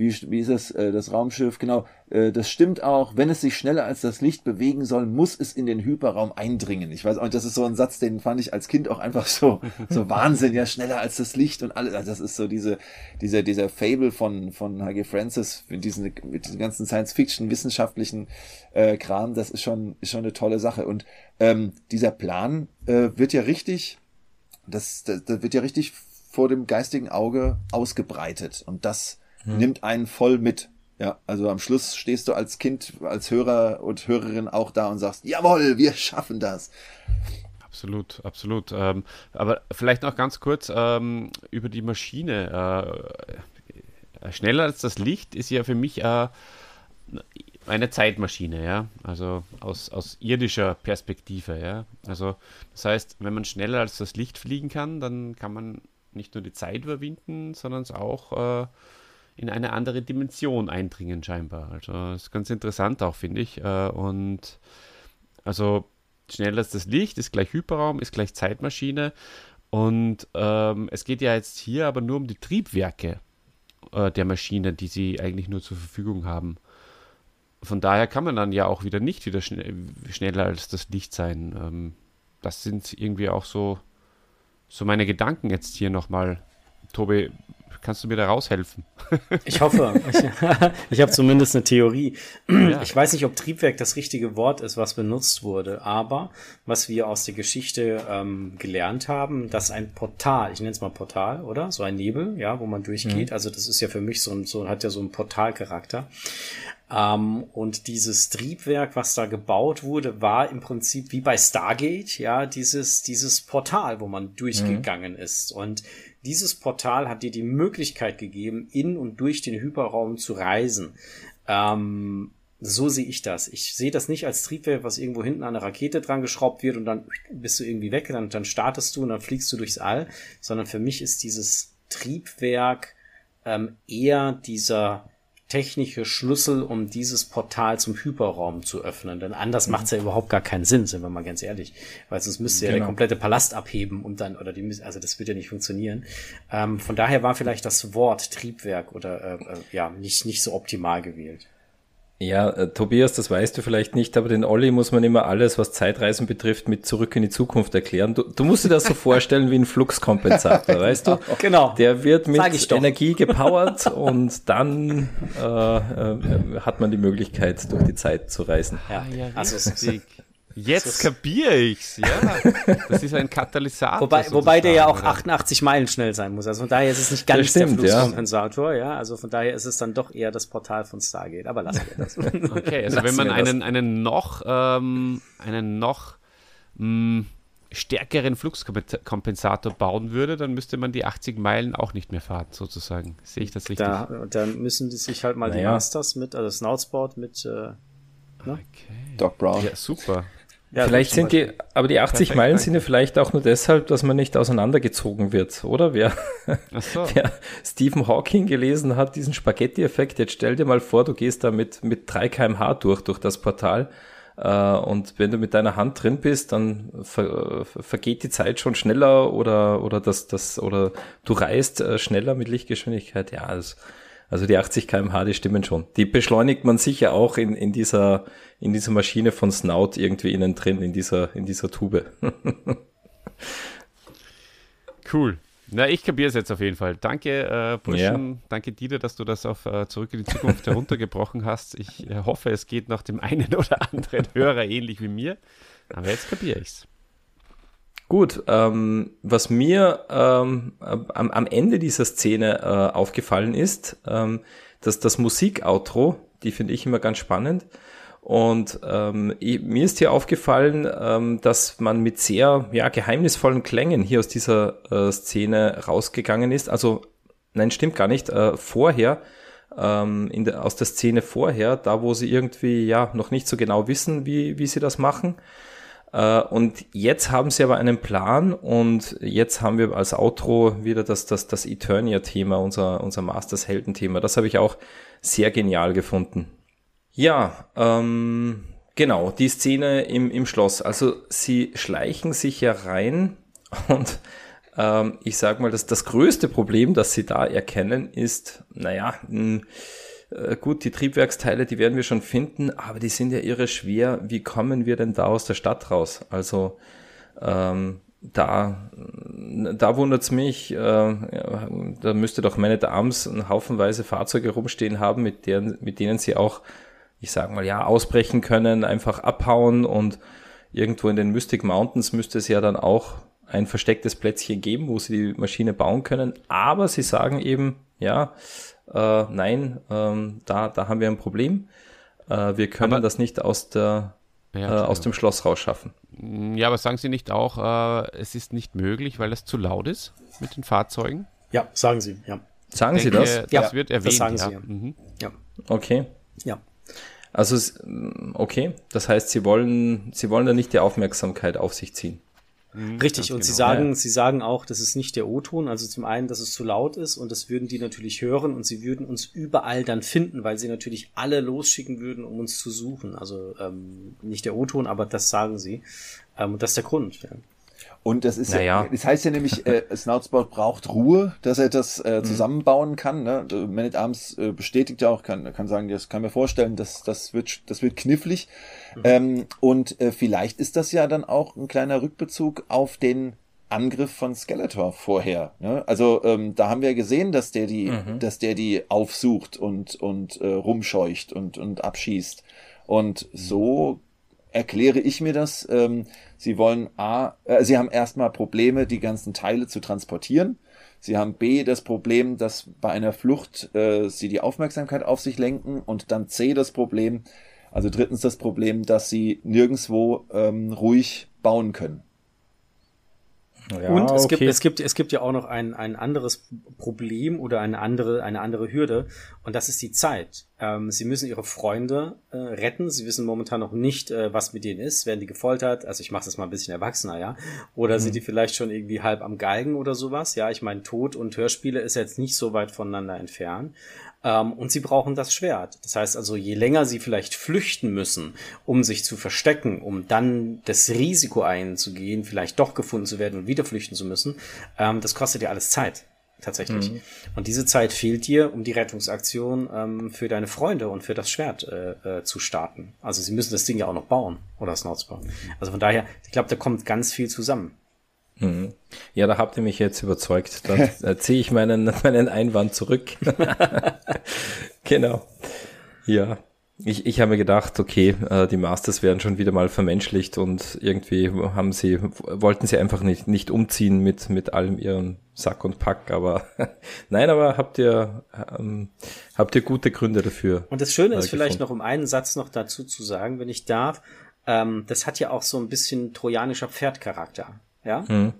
wie, wie ist es, äh, das Raumschiff, genau, äh, das stimmt auch, wenn es sich schneller als das Licht bewegen soll, muss es in den Hyperraum eindringen. Ich weiß auch, das ist so ein Satz, den fand ich als Kind auch einfach so, so Wahnsinn, ja, schneller als das Licht und alles, also das ist so diese, dieser, dieser Fable von, von H.G. Francis, mit diesen, mit diesen ganzen Science-Fiction, wissenschaftlichen äh, Kram, das ist schon, ist schon eine tolle Sache. Und ähm, dieser Plan äh, wird ja richtig, das, das, das wird ja richtig vor dem geistigen Auge ausgebreitet. Und das hm. nimmt einen voll mit. Ja, also am Schluss stehst du als Kind, als Hörer und Hörerin auch da und sagst, jawohl, wir schaffen das. Absolut, absolut. Ähm, aber vielleicht noch ganz kurz ähm, über die Maschine. Äh, schneller als das Licht ist ja für mich äh, eine Zeitmaschine, ja. Also aus, aus irdischer Perspektive, ja. Also das heißt, wenn man schneller als das Licht fliegen kann, dann kann man nicht nur die Zeit überwinden, sondern es auch äh, in eine andere Dimension eindringen, scheinbar. Also das ist ganz interessant auch, finde ich. Äh, und also schneller als das Licht ist gleich Hyperraum, ist gleich Zeitmaschine. Und ähm, es geht ja jetzt hier aber nur um die Triebwerke äh, der Maschine, die sie eigentlich nur zur Verfügung haben. Von daher kann man dann ja auch wieder nicht wieder schn schneller als das Licht sein. Ähm, das sind irgendwie auch so, so meine Gedanken jetzt hier nochmal. Tobi, Kannst du mir da raushelfen? Ich hoffe. Ich, ich habe zumindest eine Theorie. Ja. Ich weiß nicht, ob Triebwerk das richtige Wort ist, was benutzt wurde, aber was wir aus der Geschichte ähm, gelernt haben, dass ein Portal, ich nenne es mal Portal, oder? So ein Nebel, ja, wo man durchgeht. Mhm. Also das ist ja für mich so ein, so hat ja so einen Portalcharakter. Ähm, und dieses Triebwerk, was da gebaut wurde, war im Prinzip wie bei Stargate, ja, dieses, dieses Portal, wo man durchgegangen mhm. ist. Und dieses Portal hat dir die Möglichkeit gegeben, in und durch den Hyperraum zu reisen. Ähm, so sehe ich das. Ich sehe das nicht als Triebwerk, was irgendwo hinten an eine Rakete dran geschraubt wird und dann bist du irgendwie weg, dann, dann startest du und dann fliegst du durchs All, sondern für mich ist dieses Triebwerk ähm, eher dieser technische Schlüssel, um dieses Portal zum Hyperraum zu öffnen. Denn anders mhm. macht es ja überhaupt gar keinen Sinn, sind wir mal ganz ehrlich. Weil sonst müsste genau. ja der komplette Palast abheben und dann, oder die, also das wird ja nicht funktionieren. Ähm, von daher war vielleicht das Wort Triebwerk oder äh, äh, ja nicht, nicht so optimal gewählt. Ja, äh, Tobias, das weißt du vielleicht nicht, aber den Olli muss man immer alles, was Zeitreisen betrifft, mit zurück in die Zukunft erklären. Du, du musst dir das so vorstellen wie ein Fluxkompensator, weißt du? Genau. Der wird mit Energie gepowert und dann äh, äh, hat man die Möglichkeit, durch die Zeit zu reisen. Ja, ja, also Jetzt kapiere ich's, ja. Das ist ein Katalysator. Wobei, wobei der ja auch 88 Meilen schnell sein muss. Also von daher ist es nicht ganz stimmt, der Fluxkompensator, ja. ja. Also von daher ist es dann doch eher das Portal von Stargate. Aber lassen wir das. Okay, also wenn man einen, einen noch, ähm, einen noch mh, mm, stärkeren Fluxkompensator bauen würde, dann müsste man die 80 Meilen auch nicht mehr fahren, sozusagen. Sehe ich das richtig? Da, dann müssen die sich halt mal naja. die Masters mit, also Snoutsport mit äh, ne? okay. Doc Brown. Ja, super. Ja, vielleicht sind die, aber die 80 Perfekt, Meilen sind ja vielleicht auch nur deshalb, dass man nicht auseinandergezogen wird, oder? Wer, so. wer Stephen Hawking gelesen hat, diesen Spaghetti-Effekt, jetzt stell dir mal vor, du gehst da mit, mit 3 kmh durch, durch das Portal, äh, und wenn du mit deiner Hand drin bist, dann ver, vergeht die Zeit schon schneller oder, oder das, das, oder du reist äh, schneller mit Lichtgeschwindigkeit. Ja, das, also die 80 kmh, die stimmen schon. Die beschleunigt man sicher auch in, in dieser, in dieser Maschine von Snout irgendwie innen drin, in dieser, in dieser Tube. cool. Na, ich kapiere es jetzt auf jeden Fall. Danke, äh, Burschen. Ja. Danke, Dieter, dass du das auf äh, Zurück in die Zukunft heruntergebrochen hast. Ich äh, hoffe, es geht noch dem einen oder anderen Hörer ähnlich wie mir. Aber jetzt kapiere ich es. Gut, ähm, was mir ähm, am, am, Ende dieser Szene äh, aufgefallen ist, ähm, dass das Musikoutro, die finde ich immer ganz spannend. Und ähm, ich, mir ist hier aufgefallen, ähm, dass man mit sehr ja, geheimnisvollen Klängen hier aus dieser äh, Szene rausgegangen ist. Also, nein, stimmt gar nicht. Äh, vorher, ähm, der, aus der Szene vorher, da wo sie irgendwie ja noch nicht so genau wissen, wie, wie sie das machen und jetzt haben sie aber einen Plan und jetzt haben wir als Outro wieder das, das, das Eternia-Thema, unser, unser Masters-Helden-Thema. Das habe ich auch sehr genial gefunden. Ja, ähm, genau, die Szene im, im Schloss. Also sie schleichen sich ja rein und ähm, ich sage mal, dass das größte Problem, das sie da erkennen, ist, naja, mh, äh, gut, die Triebwerksteile, die werden wir schon finden, aber die sind ja irre schwer. Wie kommen wir denn da aus der Stadt raus? Also ähm, da, da wundert's mich, äh, da müsste doch Man at Arms ein Haufenweise Fahrzeuge rumstehen haben, mit, deren, mit denen sie auch, ich sag mal, ja, ausbrechen können, einfach abhauen und irgendwo in den Mystic Mountains müsste es ja dann auch ein verstecktes Plätzchen geben, wo sie die Maschine bauen können. Aber sie sagen eben, ja, äh, nein, ähm, da, da haben wir ein Problem. Äh, wir können aber, das nicht aus, der, ja, äh, aus dem Schloss rausschaffen. Mm, ja, aber sagen Sie nicht auch, äh, es ist nicht möglich, weil es zu laut ist mit den Fahrzeugen? Ja, sagen Sie, ja. Sagen denke, Sie das? Das ja, wird erwähnt. Das sagen Sie, ja. Mhm. ja. Okay. Ja. Also, okay, das heißt, Sie wollen, Sie wollen da nicht die Aufmerksamkeit auf sich ziehen. Mhm, Richtig, und genau. sie sagen, ja. sie sagen auch, das ist nicht der O-Ton, also zum einen, dass es zu laut ist und das würden die natürlich hören und sie würden uns überall dann finden, weil sie natürlich alle losschicken würden, um uns zu suchen. Also ähm, nicht der O-Ton, aber das sagen sie. Ähm, und das ist der Grund. Ja. Und das ist naja. ja, das heißt ja nämlich, äh, Snoutsport braucht Ruhe, dass er das äh, mhm. zusammenbauen kann. Ne? Man at Arms äh, bestätigt ja auch, kann, kann sagen, das kann mir vorstellen, dass das wird, das wird knifflig. Mhm. Ähm, und äh, vielleicht ist das ja dann auch ein kleiner Rückbezug auf den Angriff von Skeletor vorher. Ne? Also ähm, da haben wir gesehen, dass der die, mhm. dass der die aufsucht und und äh, rumscheucht und und abschießt. Und so erkläre ich mir das. Ähm, sie wollen A, äh, sie haben erstmal Probleme, die ganzen Teile zu transportieren. Sie haben B das Problem, dass bei einer Flucht äh, sie die Aufmerksamkeit auf sich lenken und dann C das Problem, also drittens das Problem, dass sie nirgendswo ähm, ruhig bauen können. Ja, und es, okay. gibt, es, gibt, es gibt ja auch noch ein, ein anderes Problem oder eine andere, eine andere Hürde und das ist die Zeit. Ähm, sie müssen ihre Freunde äh, retten. Sie wissen momentan noch nicht, äh, was mit denen ist. Werden die gefoltert? Also ich mache das mal ein bisschen erwachsener, ja. Oder mhm. sind die vielleicht schon irgendwie halb am Galgen oder sowas? Ja, ich meine, Tod und Hörspiele ist jetzt nicht so weit voneinander entfernt. Ähm, und sie brauchen das Schwert. Das heißt also, je länger sie vielleicht flüchten müssen, um sich zu verstecken, um dann das Risiko einzugehen, vielleicht doch gefunden zu werden und wieder flüchten zu müssen, ähm, das kostet ja alles Zeit. tatsächlich. Mhm. Und diese Zeit fehlt dir, um die Rettungsaktion ähm, für deine Freunde und für das Schwert äh, äh, zu starten. Also sie müssen das Ding ja auch noch bauen oder das bauen. Also von daher, ich glaube, da kommt ganz viel zusammen. Mhm. Ja, da habt ihr mich jetzt überzeugt. Dann äh, ziehe ich meinen, meinen Einwand zurück. genau. Ja. Ich, ich habe mir gedacht, okay, äh, die Masters werden schon wieder mal vermenschlicht und irgendwie haben sie, wollten sie einfach nicht, nicht umziehen mit, mit allem ihren Sack und Pack, aber nein, aber habt ihr, ähm, habt ihr gute Gründe dafür. Und das Schöne ist gefunden. vielleicht noch, um einen Satz noch dazu zu sagen, wenn ich darf, ähm, das hat ja auch so ein bisschen trojanischer Pferdcharakter. Ja? Hm.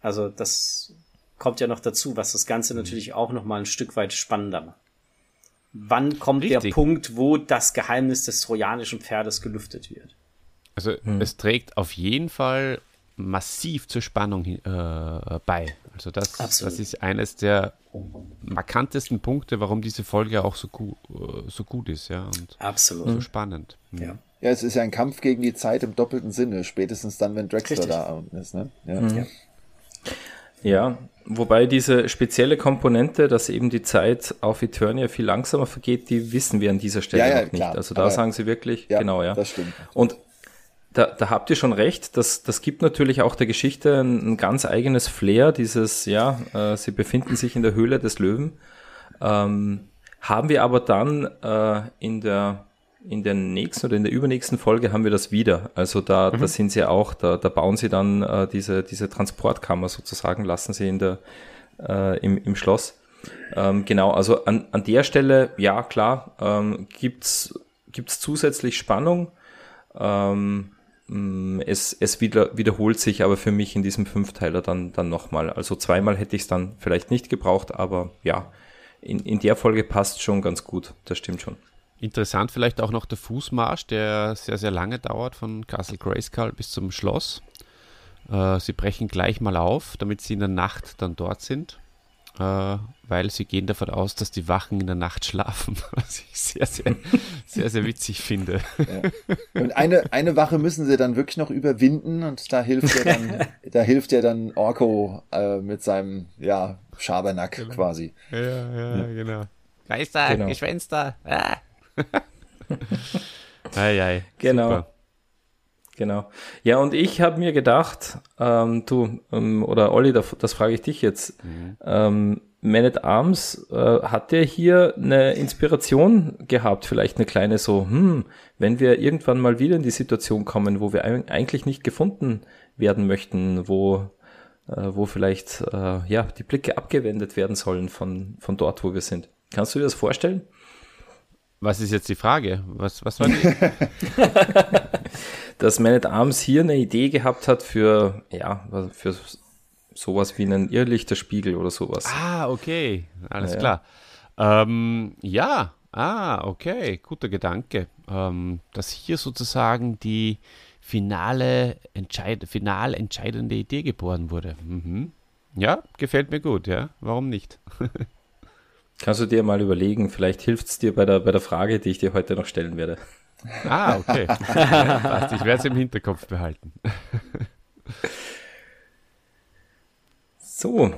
Also das kommt ja noch dazu, was das Ganze natürlich auch noch mal ein Stück weit spannender macht. Wann kommt Richtig. der Punkt, wo das Geheimnis des trojanischen Pferdes gelüftet wird? Also hm. es trägt auf jeden Fall massiv zur Spannung äh, bei. Also das, das ist eines der markantesten Punkte, warum diese Folge auch so, gu äh, so gut ist, ja. Und Absolut. so spannend. Ja. Ja, es ist ja ein Kampf gegen die Zeit im doppelten Sinne, spätestens dann, wenn Drexler Richtig. da ist. Ne? Ja. Mhm. ja. Ja, wobei diese spezielle Komponente, dass eben die Zeit auf Eternia viel langsamer vergeht, die wissen wir an dieser Stelle ja, ja, noch nicht. Klar. Also da sagen sie wirklich, genau, ja. Das stimmt. Und da, da habt ihr schon recht, das, das gibt natürlich auch der Geschichte ein, ein ganz eigenes Flair, dieses, ja, äh, sie befinden sich in der Höhle des Löwen. Ähm, haben wir aber dann äh, in der in der nächsten oder in der übernächsten Folge haben wir das wieder. Also da, mhm. da sind sie auch, da, da bauen sie dann äh, diese, diese Transportkammer sozusagen, lassen sie in der, äh, im, im Schloss. Ähm, genau, also an, an der Stelle, ja klar, ähm, gibt's gibt's zusätzlich Spannung. Ähm, mm, es, es wieder, wiederholt sich aber für mich in diesem Fünfteiler dann, dann nochmal. Also zweimal hätte ich es dann vielleicht nicht gebraucht, aber ja, in, in der Folge passt schon ganz gut. Das stimmt schon. Interessant vielleicht auch noch der Fußmarsch, der sehr, sehr lange dauert von Castle Grayskull bis zum Schloss. Äh, sie brechen gleich mal auf, damit sie in der Nacht dann dort sind, äh, weil sie gehen davon aus, dass die Wachen in der Nacht schlafen, was ich sehr, sehr, sehr, sehr witzig finde. Ja. Und eine, eine Wache müssen sie dann wirklich noch überwinden und da hilft ja dann, da hilft ja dann Orko äh, mit seinem, ja, Schabernack genau. quasi. Ja, ja, ja, genau. Geister, genau. Geschwänster. Ah. ei, ei, genau. Super. Genau. Ja, und ich habe mir gedacht, ähm, du, ähm, oder Olli, das, das frage ich dich jetzt. Mhm. Ähm, Man at Arms, äh, hat der hier eine Inspiration gehabt? Vielleicht eine kleine so, hm, wenn wir irgendwann mal wieder in die Situation kommen, wo wir eigentlich nicht gefunden werden möchten, wo, äh, wo vielleicht äh, ja, die Blicke abgewendet werden sollen von, von dort, wo wir sind. Kannst du dir das vorstellen? Was ist jetzt die Frage? Was, was war die? Dass Man at Arms hier eine Idee gehabt hat für, ja, für sowas wie einen Irrlichterspiegel oder sowas. Ah, okay. Alles ja, klar. Ja. Ähm, ja, ah, okay. Guter Gedanke. Ähm, dass hier sozusagen die finale, entscheid final entscheidende Idee geboren wurde. Mhm. Ja, gefällt mir gut, ja. Warum nicht? Kannst du dir mal überlegen, vielleicht hilft es dir bei der, bei der Frage, die ich dir heute noch stellen werde. Ah, okay. ich werde es im Hinterkopf behalten. so,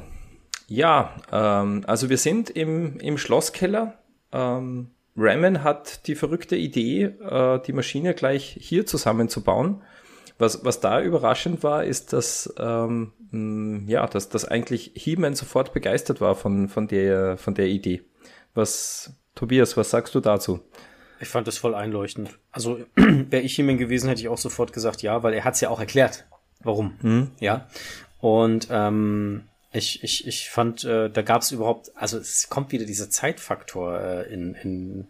ja, ähm, also wir sind im, im Schlosskeller. Ähm, Ramen hat die verrückte Idee, äh, die Maschine gleich hier zusammenzubauen. Was, was da überraschend war, ist, dass, ähm, ja, dass, dass eigentlich He-Man sofort begeistert war von, von, der, von der Idee. Was, Tobias, was sagst du dazu? Ich fand das voll einleuchtend. Also wäre ich He-Man gewesen, hätte ich auch sofort gesagt ja, weil er hat es ja auch erklärt, warum. Mhm. Ja. Und ähm, ich, ich, ich fand, äh, da gab es überhaupt, also es kommt wieder dieser Zeitfaktor äh, in, in,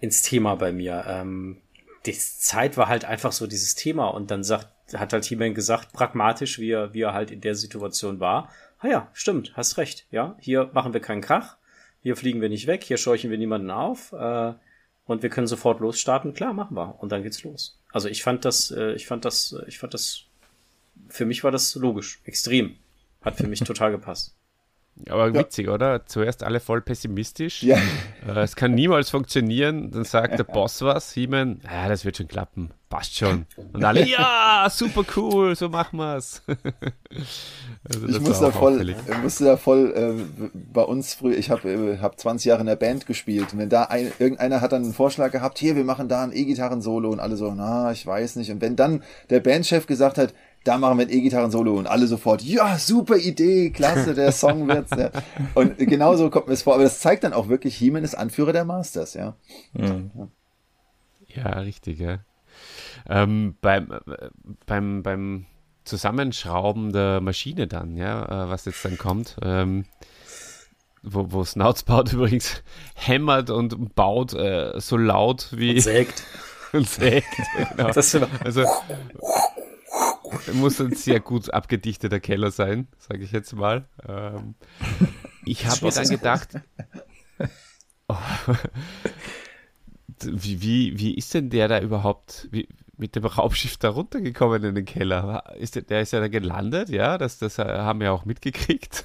ins Thema bei mir. Ähm, die Zeit war halt einfach so dieses Thema und dann sagt, hat halt jemand gesagt, pragmatisch, wie er, wie er halt in der Situation war. Ah ja, stimmt, hast recht, ja. Hier machen wir keinen Krach, hier fliegen wir nicht weg, hier scheuchen wir niemanden auf, äh, und wir können sofort losstarten. Klar, machen wir. Und dann geht's los. Also ich fand das, äh, ich fand das, ich fand das, für mich war das logisch, extrem. Hat für mich total gepasst. Aber ja. witzig, oder? Zuerst alle voll pessimistisch. Ja. Äh, es kann niemals funktionieren. Dann sagt der Boss was, He-Man, ja, das wird schon klappen. Passt schon. Und alle, ja, super cool, so machen wir's. also ich muss da voll, musste da voll äh, bei uns früher, ich habe äh, hab 20 Jahre in der Band gespielt. Und wenn da ein, irgendeiner hat dann einen Vorschlag gehabt, hier, wir machen da ein E-Gitarren-Solo und alle so, na, ich weiß nicht. Und wenn dann der Bandchef gesagt hat, da machen wir ein E-Gitarren-Solo und alle sofort, ja, super Idee, klasse, der Song wird's. Ja. Und genauso kommt mir es vor. Aber das zeigt dann auch wirklich, He-Man ist Anführer der Masters, ja. Mhm. Ja, richtig, ja. Ähm, beim, äh, beim, beim Zusammenschrauben der Maschine dann, ja, äh, was jetzt dann kommt, ähm, wo, wo Snoutsbaut übrigens hämmert und baut äh, so laut wie. Und sägt. und sägt. Genau. also muss ein sehr gut abgedichteter Keller sein, sage ich jetzt mal. Ähm, ich habe mir dann gedacht, oh, wie, wie, wie ist denn der da überhaupt wie, mit dem Raumschiff da runtergekommen in den Keller? Ist der, der ist ja da gelandet, ja, das, das haben wir auch mitgekriegt.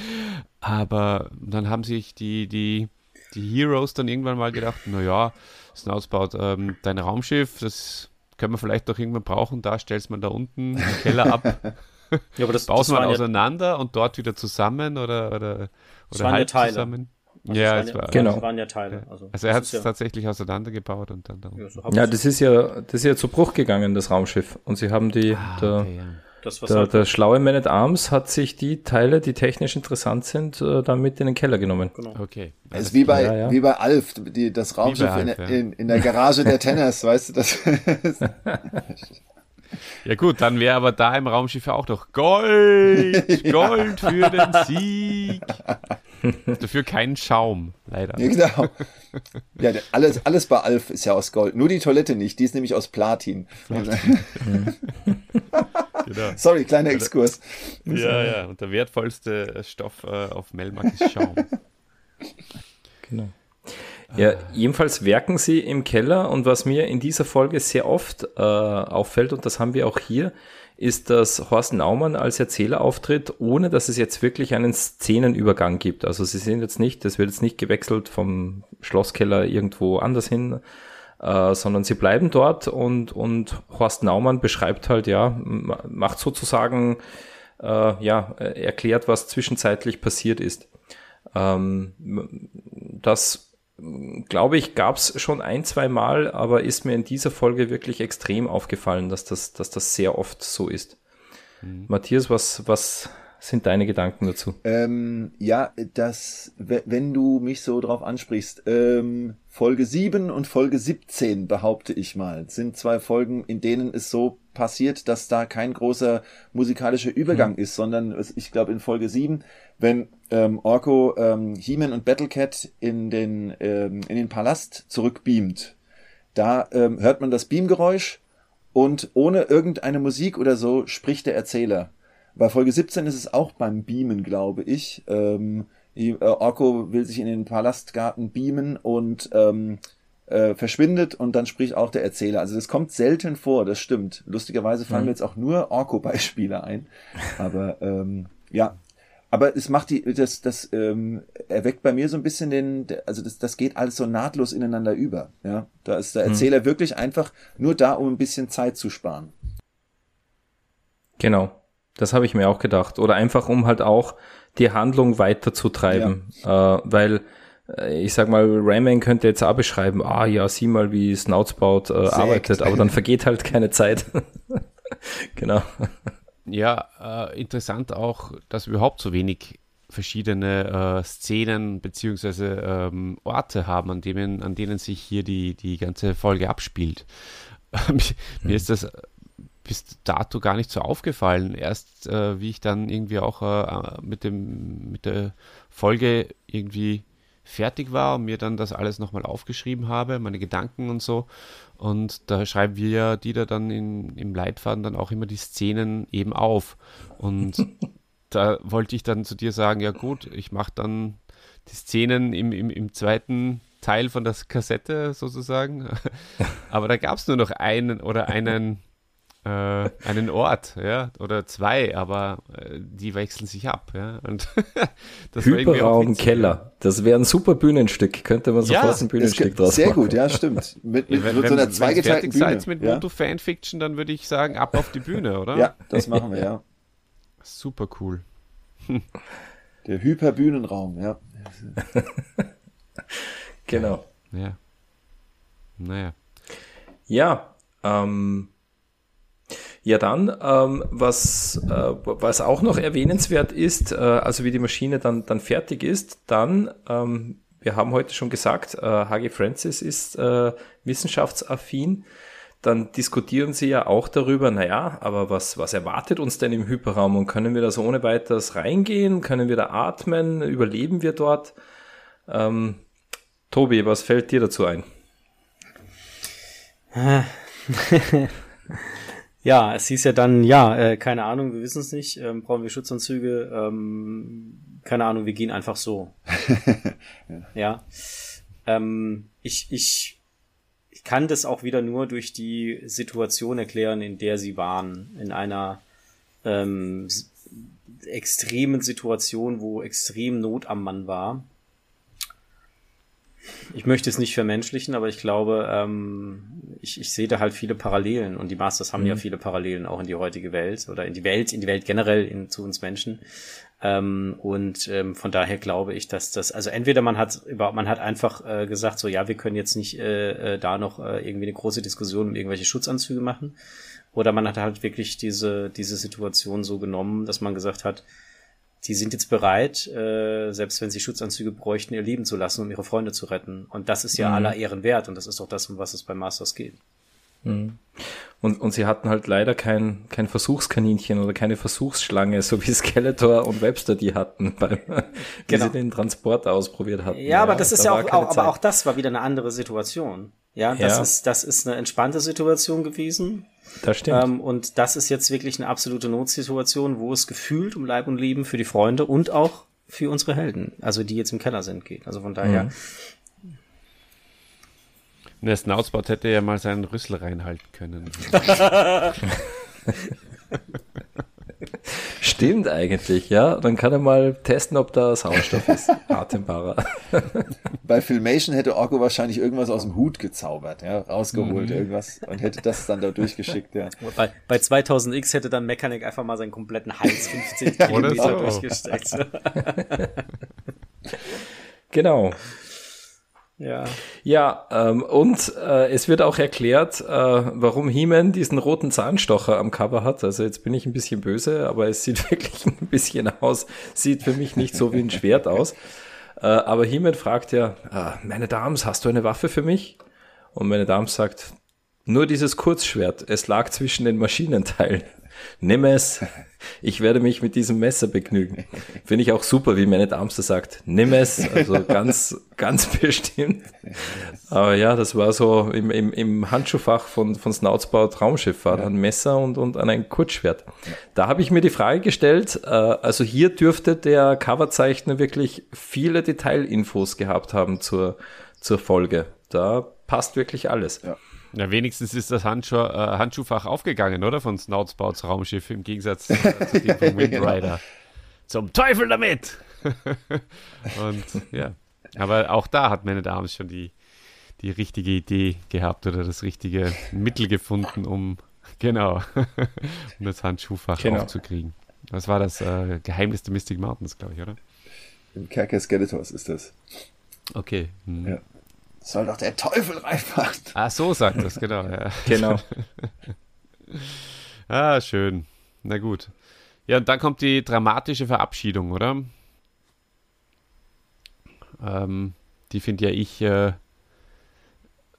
Aber dann haben sich die, die, die Heroes dann irgendwann mal gedacht, naja, Snouts baut ähm, dein Raumschiff, das können wir vielleicht doch irgendwann brauchen, da stellst man da unten im Keller ab. ja, aber das baut man auseinander ja, und dort wieder zusammen oder, oder, oder halb ja zusammen. Also ja, es war, genau. waren ja Teile. Also, also er hat es ja tatsächlich auseinandergebaut und dann da Ja, so ja das ist ja, das ist ja zu Bruch gegangen, das Raumschiff. Und sie haben die, ah, okay, ja. Das, der, halt der schlaue Man at Arms hat sich die Teile, die technisch interessant sind, äh, dann mit in den Keller genommen. Genau. Okay. Es ist wie bei, ja, wie bei Alf, die, das Raumschiff Alf, in, in, in, der Garage der Tennis, weißt du, das Ja gut, dann wäre aber da im Raumschiff auch noch Gold, Gold für den Sieg. Dafür keinen Schaum, leider. Ja, genau. Ja, alles, alles bei Alf ist ja aus Gold. Nur die Toilette nicht, die ist nämlich aus Platin. Platin. genau. Sorry, kleiner Exkurs. Ja, ja, und der wertvollste Stoff äh, auf Melmac ist Schaum. Genau. Ja, jedenfalls werken sie im Keller und was mir in dieser Folge sehr oft äh, auffällt, und das haben wir auch hier, ist, dass Horst Naumann als Erzähler auftritt, ohne dass es jetzt wirklich einen Szenenübergang gibt. Also sie sind jetzt nicht, das wird jetzt nicht gewechselt vom Schlosskeller irgendwo anders hin, äh, sondern sie bleiben dort und, und Horst Naumann beschreibt halt, ja, macht sozusagen, äh, ja, erklärt, was zwischenzeitlich passiert ist. Ähm, das glaube ich, gab es schon ein, zwei Mal, aber ist mir in dieser Folge wirklich extrem aufgefallen, dass das, dass das sehr oft so ist. Mhm. Matthias, was, was sind deine Gedanken dazu? Ähm, ja, das, wenn du mich so drauf ansprichst, ähm, Folge 7 und Folge 17, behaupte ich mal, sind zwei Folgen, in denen es so passiert, dass da kein großer musikalischer Übergang mhm. ist, sondern ich glaube in Folge 7, wenn ähm, Orko ähm, He-Man und Battlecat in den, ähm, in den Palast zurückbeamt, da ähm, hört man das Beamgeräusch und ohne irgendeine Musik oder so spricht der Erzähler. Bei Folge 17 ist es auch beim Beamen, glaube ich. Ähm, äh, Orko will sich in den Palastgarten beamen und ähm, äh, verschwindet und dann spricht auch der Erzähler. Also das kommt selten vor, das stimmt. Lustigerweise fallen mhm. mir jetzt auch nur Orko-Beispiele ein. Aber ähm, ja, aber es macht die, das, das ähm, erweckt bei mir so ein bisschen den, also das, das geht alles so nahtlos ineinander über. Ja, da ist der mhm. Erzähler mhm. wirklich einfach nur da, um ein bisschen Zeit zu sparen. Genau. Das habe ich mir auch gedacht. Oder einfach, um halt auch die Handlung weiterzutreiben. Ja. Äh, weil, äh, ich sag mal, Rayman könnte jetzt auch beschreiben, ah ja, sieh mal, wie Snoutsbaut äh, arbeitet, aber dann vergeht halt keine Zeit. genau. Ja, äh, interessant auch, dass wir überhaupt so wenig verschiedene äh, Szenen beziehungsweise ähm, Orte haben, an denen, an denen sich hier die, die ganze Folge abspielt. Mir ist das bis dato gar nicht so aufgefallen. Erst äh, wie ich dann irgendwie auch äh, mit, dem, mit der Folge irgendwie fertig war und mir dann das alles nochmal aufgeschrieben habe, meine Gedanken und so. Und da schreiben wir ja, die da dann in, im Leitfaden dann auch immer die Szenen eben auf. Und da wollte ich dann zu dir sagen, ja gut, ich mache dann die Szenen im, im, im zweiten Teil von der Kassette sozusagen. Aber da gab es nur noch einen oder einen äh, einen Ort, ja, oder zwei, aber äh, die wechseln sich ab, ja. Und das Hyperraum Keller. Das wäre ein super Bühnenstück, könnte man sofort ja, ein Bühnenstück draus Sehr machen. gut, ja, stimmt. Mit, mit, wenn, mit so einer zweigeteilten Bühne. Seid mit ja? Moto Fanfiction, dann würde ich sagen, ab auf die Bühne, oder? Ja, das machen wir, ja. Super cool. Der Hyperbühnenraum, ja. genau. Ja. Naja. Ja, ähm, ja, dann, ähm, was, äh, was auch noch erwähnenswert ist, äh, also wie die Maschine dann, dann fertig ist, dann, ähm, wir haben heute schon gesagt, äh, H.G. Francis ist äh, wissenschaftsaffin. Dann diskutieren sie ja auch darüber, naja, aber was, was erwartet uns denn im Hyperraum und können wir da so ohne weiteres reingehen? Können wir da atmen? Überleben wir dort? Ähm, Tobi, was fällt dir dazu ein? Ja, es hieß ja dann, ja, äh, keine Ahnung, wir wissen es nicht, ähm, brauchen wir Schutzanzüge, ähm, keine Ahnung, wir gehen einfach so. ja. ja. Ähm, ich, ich, ich kann das auch wieder nur durch die Situation erklären, in der sie waren. In einer ähm, extremen Situation, wo extrem Not am Mann war ich möchte es nicht vermenschlichen, aber ich glaube, ähm, ich, ich sehe da halt viele Parallelen und die Masters haben mhm. ja viele Parallelen auch in die heutige Welt oder in die Welt, in die Welt generell, in, zu uns Menschen. Ähm, und ähm, von daher glaube ich, dass das, also entweder man hat überhaupt, man hat einfach äh, gesagt, so ja, wir können jetzt nicht äh, äh, da noch äh, irgendwie eine große Diskussion um irgendwelche Schutzanzüge machen. Oder man hat halt wirklich diese, diese Situation so genommen, dass man gesagt hat, die sind jetzt bereit, äh, selbst wenn sie Schutzanzüge bräuchten, ihr Leben zu lassen, um ihre Freunde zu retten. Und das ist ja mhm. aller Ehren wert und das ist doch das, um was es bei Masters geht. Mhm. Und, und sie hatten halt leider kein, kein Versuchskaninchen oder keine Versuchsschlange, so wie Skeletor und Webster die hatten, beim, genau. wie sie den Transport ausprobiert hatten. Ja, ja aber das ist da ja auch, auch aber auch das war wieder eine andere Situation. Ja, das ja. ist, das ist eine entspannte Situation gewesen. Das stimmt. Ähm, und das ist jetzt wirklich eine absolute Notsituation, wo es gefühlt um Leib und Leben für die Freunde und auch für unsere Helden, also die jetzt im Keller sind, geht. Also von daher. Mhm. Der Snoutsbot hätte ja mal seinen Rüssel reinhalten können. Stimmt eigentlich, ja. Dann kann er mal testen, ob da Sauerstoff ist. Atembarer. Bei Filmation hätte Orko wahrscheinlich irgendwas aus dem Hut gezaubert, ja, rausgeholt, mhm. irgendwas und hätte das dann da durchgeschickt, ja. Bei, bei 2000X hätte dann Mechanik einfach mal seinen kompletten Hals 15 Kilometer durchgesteckt. genau. Ja. Ja, ähm, und äh, es wird auch erklärt, äh, warum He-Man diesen roten Zahnstocher am Cover hat. Also jetzt bin ich ein bisschen böse, aber es sieht wirklich ein bisschen aus, sieht für mich nicht so wie ein Schwert aus. Äh, aber He-Man fragt ja, ah, meine Dames, hast du eine Waffe für mich? Und meine Dame sagt, nur dieses Kurzschwert, es lag zwischen den Maschinenteilen. Nimm es, ich werde mich mit diesem Messer begnügen. Finde ich auch super, wie meine Darmster sagt, nimm es, also ganz, ganz bestimmt. Aber ja, das war so im, im, im Handschuhfach von, von Snoutsbau Traumschiff war da ein Messer und, und ein Kurzschwert. Da habe ich mir die Frage gestellt, äh, also hier dürfte der Coverzeichner wirklich viele Detailinfos gehabt haben zur, zur Folge. Da passt wirklich alles. Ja. Ja, wenigstens ist das Handschuh, äh, Handschuhfach aufgegangen, oder? Von Snoutsbouts Raumschiff im Gegensatz zu, zu dem von Windrider. genau. Zum Teufel damit! Und ja, aber auch da hat meine Dame schon die, die richtige Idee gehabt oder das richtige Mittel gefunden, um genau um das Handschuhfach genau. aufzukriegen. Was war das äh, Geheimnis der Mystic Mountains, glaube ich, oder? Im Kerker Skeletors ist das. Okay. Hm. Ja soll doch der Teufel reinfahren. Ah, so sagt das, genau. Ja. Genau. ah, schön. Na gut. Ja, und dann kommt die dramatische Verabschiedung, oder? Ähm, die finde ja ich äh,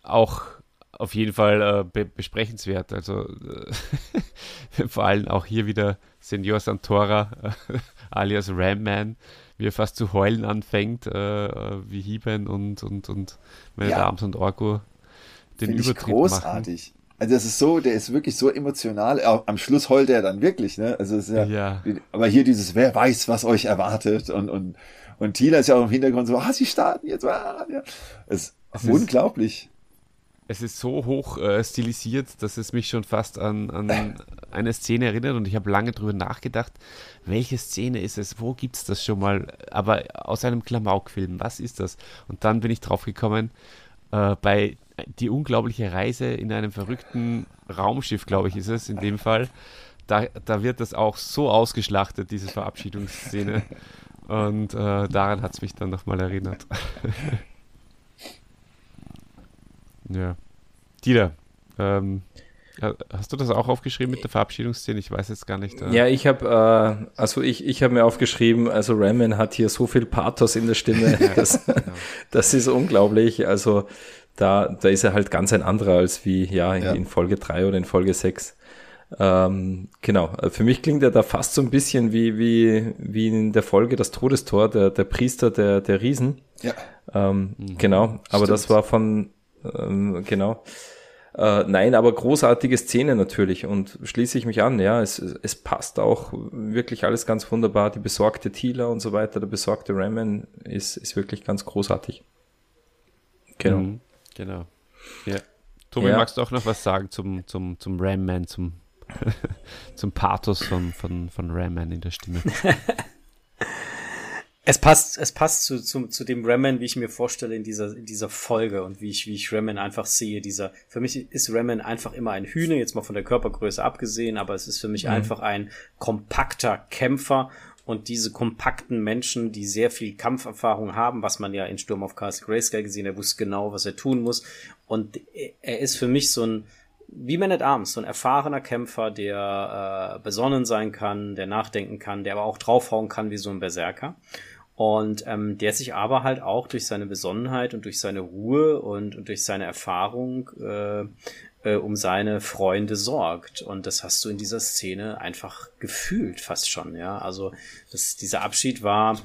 auch auf jeden Fall äh, be besprechenswert. Also äh, vor allem auch hier wieder Senor Santora alias Ramman wie er fast zu heulen anfängt, äh, wie Hieben und, und, und meine ja. Dams und Orko den Find Übertritt ich großartig. Machen. Also das ist so, der ist wirklich so emotional. Am Schluss heult er dann wirklich, ne? Also ist ja, ja. aber hier dieses, wer weiß, was euch erwartet und und und Tina ist ja auch im Hintergrund so, ah, sie starten jetzt, ah, ja. Es ist es unglaublich. Es ist so hoch äh, stilisiert, dass es mich schon fast an, an eine Szene erinnert und ich habe lange darüber nachgedacht, welche Szene ist es, wo gibt es das schon mal, aber aus einem Klamauk-Film, was ist das? Und dann bin ich drauf gekommen, äh, bei Die unglaubliche Reise in einem verrückten Raumschiff, glaube ich, ist es in dem Fall. Da, da wird das auch so ausgeschlachtet, diese Verabschiedungsszene. Und äh, daran hat es mich dann nochmal erinnert. Ja. Dieter, ähm, hast du das auch aufgeschrieben mit der Verabschiedungsszene? Ich weiß jetzt gar nicht. Äh ja, ich habe, äh, also ich, ich habe mir aufgeschrieben, also Ramen hat hier so viel Pathos in der Stimme, das, genau. das ist unglaublich. Also da, da ist er halt ganz ein anderer als wie ja, ja. in Folge 3 oder in Folge 6. Ähm, genau, für mich klingt er da fast so ein bisschen wie, wie, wie in der Folge Das Todestor, der, der Priester der, der Riesen. Ja. Ähm, mhm. Genau, aber Stimmt. das war von, ähm, genau. Äh, nein, aber großartige Szene natürlich und schließe ich mich an, ja, es, es passt auch wirklich alles ganz wunderbar. Die besorgte Tila und so weiter, der besorgte Ramen ist, ist wirklich ganz großartig. Genau. Mhm, genau. Ja. Tobi, ja. magst du auch noch was sagen zum, zum, zum Ramman, zum, zum Pathos von, von, von Ramman in der Stimme? Es passt, es passt zu, zu, zu dem Ramen, wie ich mir vorstelle in dieser, in dieser Folge und wie ich, wie ich Ramen einfach sehe. Dieser, für mich ist Ramen einfach immer ein Hühner, jetzt mal von der Körpergröße abgesehen, aber es ist für mich mhm. einfach ein kompakter Kämpfer und diese kompakten Menschen, die sehr viel Kampferfahrung haben, was man ja in Sturm auf Castle Grayskull gesehen, er wusste genau, was er tun muss und er ist für mich so ein, wie Man at Arms, so ein erfahrener Kämpfer, der äh, besonnen sein kann, der nachdenken kann, der aber auch draufhauen kann wie so ein Berserker. Und ähm, der sich aber halt auch durch seine Besonnenheit und durch seine Ruhe und, und durch seine Erfahrung äh, äh, um seine Freunde sorgt. Und das hast du in dieser Szene einfach gefühlt fast schon, ja. Also das, dieser Abschied war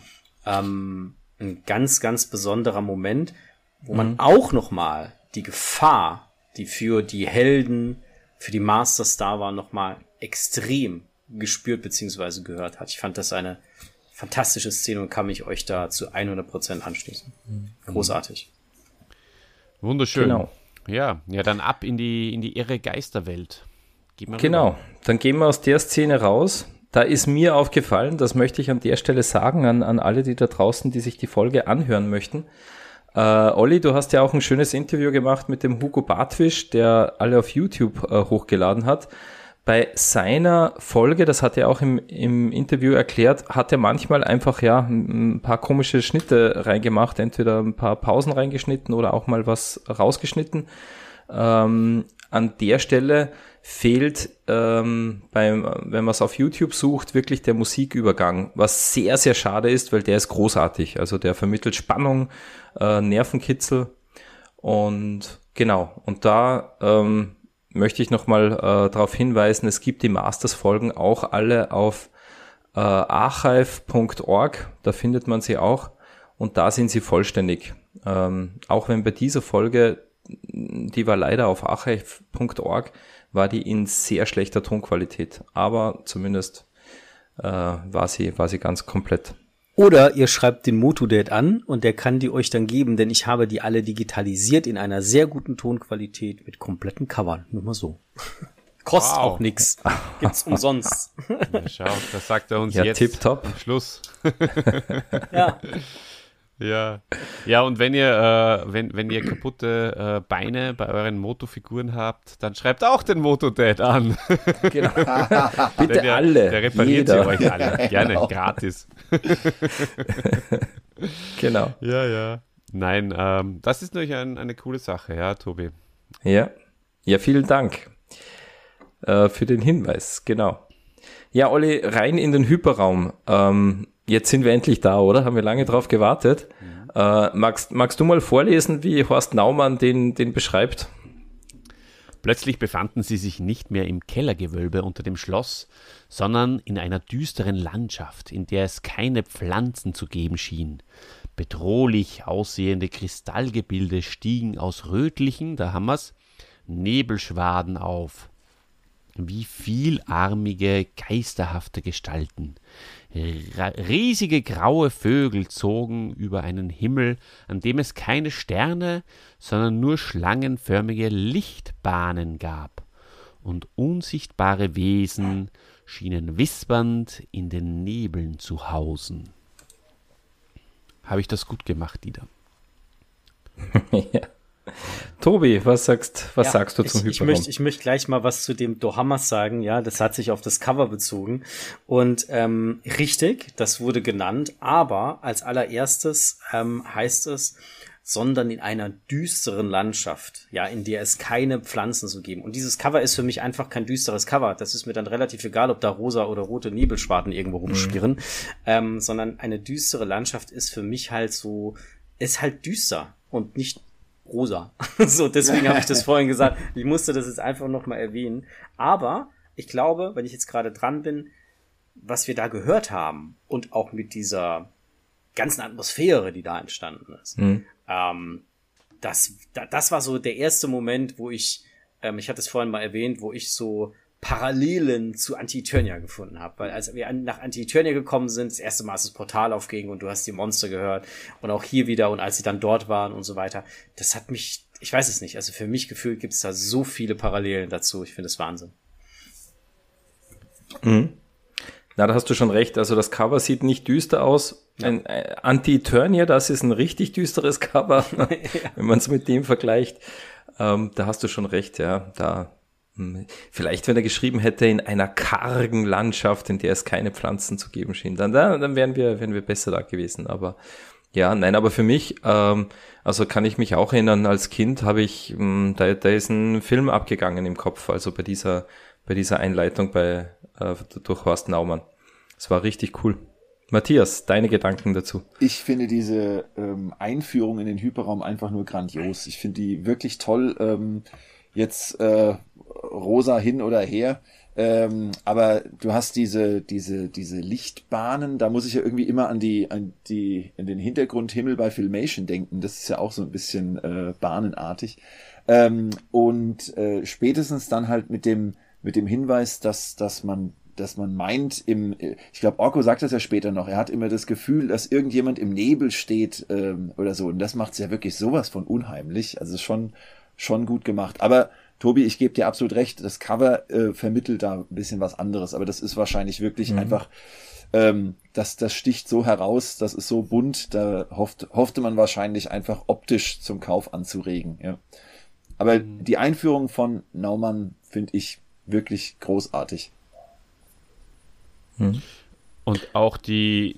ähm, ein ganz, ganz besonderer Moment, wo man mhm. auch nochmal die Gefahr, die für die Helden, für die Masters da war, nochmal extrem gespürt beziehungsweise gehört hat. Ich fand das eine fantastische Szene und kann mich euch da zu 100% anschließen. Mhm. Großartig. Wunderschön. Genau. Ja, ja, dann ab in die, in die irre Geisterwelt. Genau, rüber. dann gehen wir aus der Szene raus. Da ist mir aufgefallen, das möchte ich an der Stelle sagen an, an alle, die da draußen, die sich die Folge anhören möchten. Äh, Olli, du hast ja auch ein schönes Interview gemacht mit dem Hugo Bartwisch, der alle auf YouTube äh, hochgeladen hat bei seiner Folge, das hat er auch im, im Interview erklärt, hat er manchmal einfach ja ein paar komische Schnitte reingemacht, entweder ein paar Pausen reingeschnitten oder auch mal was rausgeschnitten. Ähm, an der Stelle fehlt ähm, beim, wenn man es auf YouTube sucht, wirklich der Musikübergang, was sehr, sehr schade ist, weil der ist großartig. Also der vermittelt Spannung, äh, Nervenkitzel und genau. Und da ähm, möchte ich nochmal äh, darauf hinweisen, es gibt die Masters-Folgen auch alle auf äh, archive.org, da findet man sie auch und da sind sie vollständig. Ähm, auch wenn bei dieser Folge, die war leider auf archive.org, war die in sehr schlechter Tonqualität, aber zumindest äh, war, sie, war sie ganz komplett. Oder ihr schreibt den Motodad an und der kann die euch dann geben, denn ich habe die alle digitalisiert in einer sehr guten Tonqualität mit kompletten Covern. Nur mal so. Kostet wow. auch nix. Gibt's umsonst. Ja, schau, das sagt er uns ja, jetzt tipptopp. Schluss. ja. Ja. Ja, und wenn ihr, äh, wenn, wenn ihr kaputte äh, Beine bei euren Motofiguren habt, dann schreibt auch den Motodad an. Genau. Bitte der, alle. Der repariert jeder. sie euch alle. Gerne, genau. gratis. genau. Ja, ja. Nein, ähm, das ist natürlich ein, eine coole Sache, ja, Tobi. Ja. Ja, vielen Dank äh, für den Hinweis, genau. Ja, Olli, rein in den Hyperraum. Ähm, Jetzt sind wir endlich da, oder? Haben wir lange drauf gewartet. Mhm. Äh, magst, magst du mal vorlesen, wie Horst Naumann den, den beschreibt? Plötzlich befanden sie sich nicht mehr im Kellergewölbe unter dem Schloss, sondern in einer düsteren Landschaft, in der es keine Pflanzen zu geben schien. Bedrohlich aussehende Kristallgebilde stiegen aus rötlichen, da haben wir's, Nebelschwaden auf. Wie vielarmige, geisterhafte Gestalten Riesige graue Vögel zogen über einen Himmel, an dem es keine Sterne, sondern nur schlangenförmige Lichtbahnen gab. Und unsichtbare Wesen schienen wispernd in den Nebeln zu hausen. Habe ich das gut gemacht, Dieter? ja. Tobi, was sagst, was ja, sagst du zum ich, ich möchte, ich möchte gleich mal was zu dem Dohamas sagen. Ja, das hat sich auf das Cover bezogen. Und ähm, richtig, das wurde genannt. Aber als allererstes ähm, heißt es, sondern in einer düsteren Landschaft, ja, in der es keine Pflanzen zu geben. Und dieses Cover ist für mich einfach kein düsteres Cover. Das ist mir dann relativ egal, ob da rosa oder rote Nebelschwaden irgendwo mhm. rumschwirren, mhm. ähm, sondern eine düstere Landschaft ist für mich halt so, ist halt düster und nicht rosa. so, deswegen habe ich das vorhin gesagt. Ich musste das jetzt einfach nochmal erwähnen. Aber ich glaube, wenn ich jetzt gerade dran bin, was wir da gehört haben und auch mit dieser ganzen Atmosphäre, die da entstanden ist, mhm. ähm, das, das war so der erste Moment, wo ich, ähm, ich hatte es vorhin mal erwähnt, wo ich so Parallelen zu Anti-Eternia gefunden habe. Weil als wir nach Anti-Eternia gekommen sind, das erste Mal ist das Portal aufging und du hast die Monster gehört und auch hier wieder und als sie dann dort waren und so weiter, das hat mich, ich weiß es nicht, also für mich gefühlt gibt es da so viele Parallelen dazu. Ich finde es Wahnsinn. Mhm. Na, da hast du schon recht. Also das Cover sieht nicht düster aus. Ja. Ein äh, Anti-Eternia, das ist ein richtig düsteres Cover, ja. wenn man es mit dem vergleicht. Ähm, da hast du schon recht, ja. Da vielleicht, wenn er geschrieben hätte, in einer kargen Landschaft, in der es keine Pflanzen zu geben schien, dann, dann wären wir, wären wir besser da gewesen. Aber ja, nein, aber für mich, ähm, also kann ich mich auch erinnern, als Kind habe ich, ähm, da, da ist ein Film abgegangen im Kopf, also bei dieser, bei dieser Einleitung bei, äh, durch Horst Naumann. Es war richtig cool. Matthias, deine Gedanken dazu? Ich finde diese ähm, Einführung in den Hyperraum einfach nur grandios. Ich finde die wirklich toll. Ähm, jetzt äh, rosa hin oder her. Ähm, aber du hast diese, diese, diese Lichtbahnen, da muss ich ja irgendwie immer an die, an die, in den Hintergrundhimmel bei Filmation denken. Das ist ja auch so ein bisschen äh, bahnenartig. Ähm, und äh, spätestens dann halt mit dem, mit dem Hinweis, dass, dass man dass man meint, im, ich glaube, Orko sagt das ja später noch, er hat immer das Gefühl, dass irgendjemand im Nebel steht ähm, oder so. Und das macht es ja wirklich sowas von unheimlich. Also schon, schon gut gemacht. Aber Tobi, ich gebe dir absolut recht, das Cover äh, vermittelt da ein bisschen was anderes, aber das ist wahrscheinlich wirklich mhm. einfach, ähm, das, das sticht so heraus, das ist so bunt, da hofft, hoffte man wahrscheinlich einfach optisch zum Kauf anzuregen. Ja. Aber mhm. die Einführung von Naumann finde ich wirklich großartig. Mhm. Und auch die,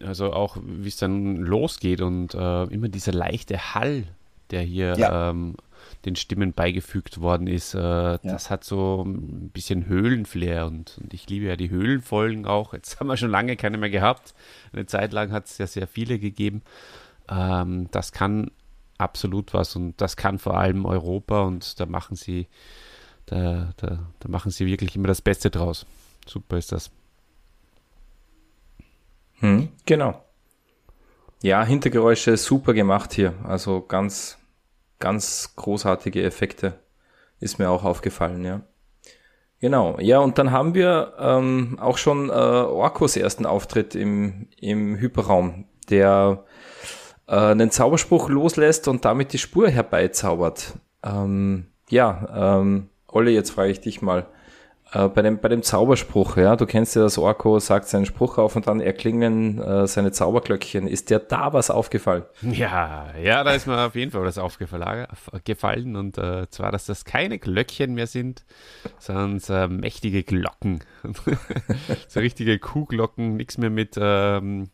also auch wie es dann losgeht und äh, immer dieser leichte Hall, der hier ja. ähm, den Stimmen beigefügt worden ist. Äh, ja. Das hat so ein bisschen Höhlenflair und, und, ich liebe ja die Höhlenfolgen auch. Jetzt haben wir schon lange keine mehr gehabt. Eine Zeit lang hat es ja sehr viele gegeben. Ähm, das kann absolut was und das kann vor allem Europa und da machen sie, da, da, da machen sie wirklich immer das Beste draus. Super ist das. Hm, genau. Ja, Hintergeräusche super gemacht hier. Also ganz, ganz großartige Effekte. Ist mir auch aufgefallen, ja. Genau, ja, und dann haben wir ähm, auch schon äh, Orkos ersten Auftritt im, im Hyperraum, der äh, einen Zauberspruch loslässt und damit die Spur herbeizaubert. Ähm, ja, ähm, Olle, jetzt frage ich dich mal, äh, bei, dem, bei dem Zauberspruch, ja, du kennst ja das Orko, sagt seinen Spruch auf und dann erklingen äh, seine Zauberglöckchen. Ist dir da was aufgefallen? Ja, ja, da ist mir auf jeden Fall was aufgefallen und äh, zwar, dass das keine Glöckchen mehr sind, sondern mächtige Glocken. so richtige Kuhglocken, nichts mehr mit, ähm,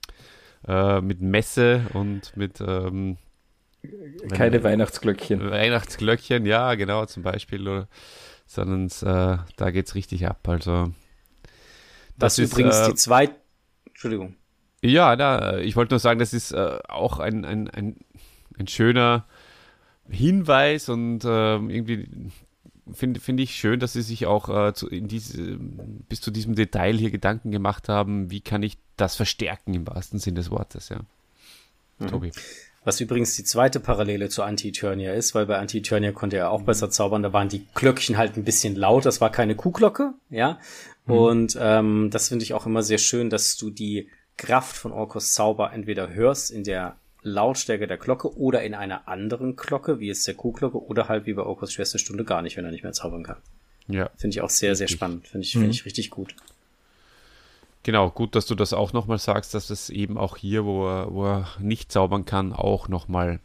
äh, mit Messe und mit ähm, keine Weihnachtsglöckchen. Weihnachtsglöckchen, ja, genau, zum Beispiel. Oder, sondern äh, da geht es richtig ab. Also das, das ist übrigens äh, die zweite. Entschuldigung. Ja, da, ich wollte nur sagen, das ist äh, auch ein, ein, ein, ein schöner Hinweis und äh, irgendwie finde find ich schön, dass sie sich auch äh, zu, in diese, bis zu diesem Detail hier Gedanken gemacht haben, wie kann ich das verstärken im wahrsten Sinn des Wortes, ja. Mhm. Tobi. Was übrigens die zweite Parallele zu Anti-Eternia ist, weil bei Anti-Eternia konnte er auch besser zaubern, da waren die Glöckchen halt ein bisschen laut, das war keine Kuhglocke, ja. Mhm. Und ähm, das finde ich auch immer sehr schön, dass du die Kraft von Orkos Zauber entweder hörst in der Lautstärke der Glocke oder in einer anderen Glocke, wie es der Kuhglocke, oder halt wie bei Orkos Schwesterstunde gar nicht, wenn er nicht mehr zaubern kann. Ja. Finde ich auch sehr, sehr spannend. Finde ich, mhm. finde ich richtig gut. Genau, gut, dass du das auch nochmal sagst, dass es eben auch hier, wo er, wo er nicht zaubern kann, auch nochmal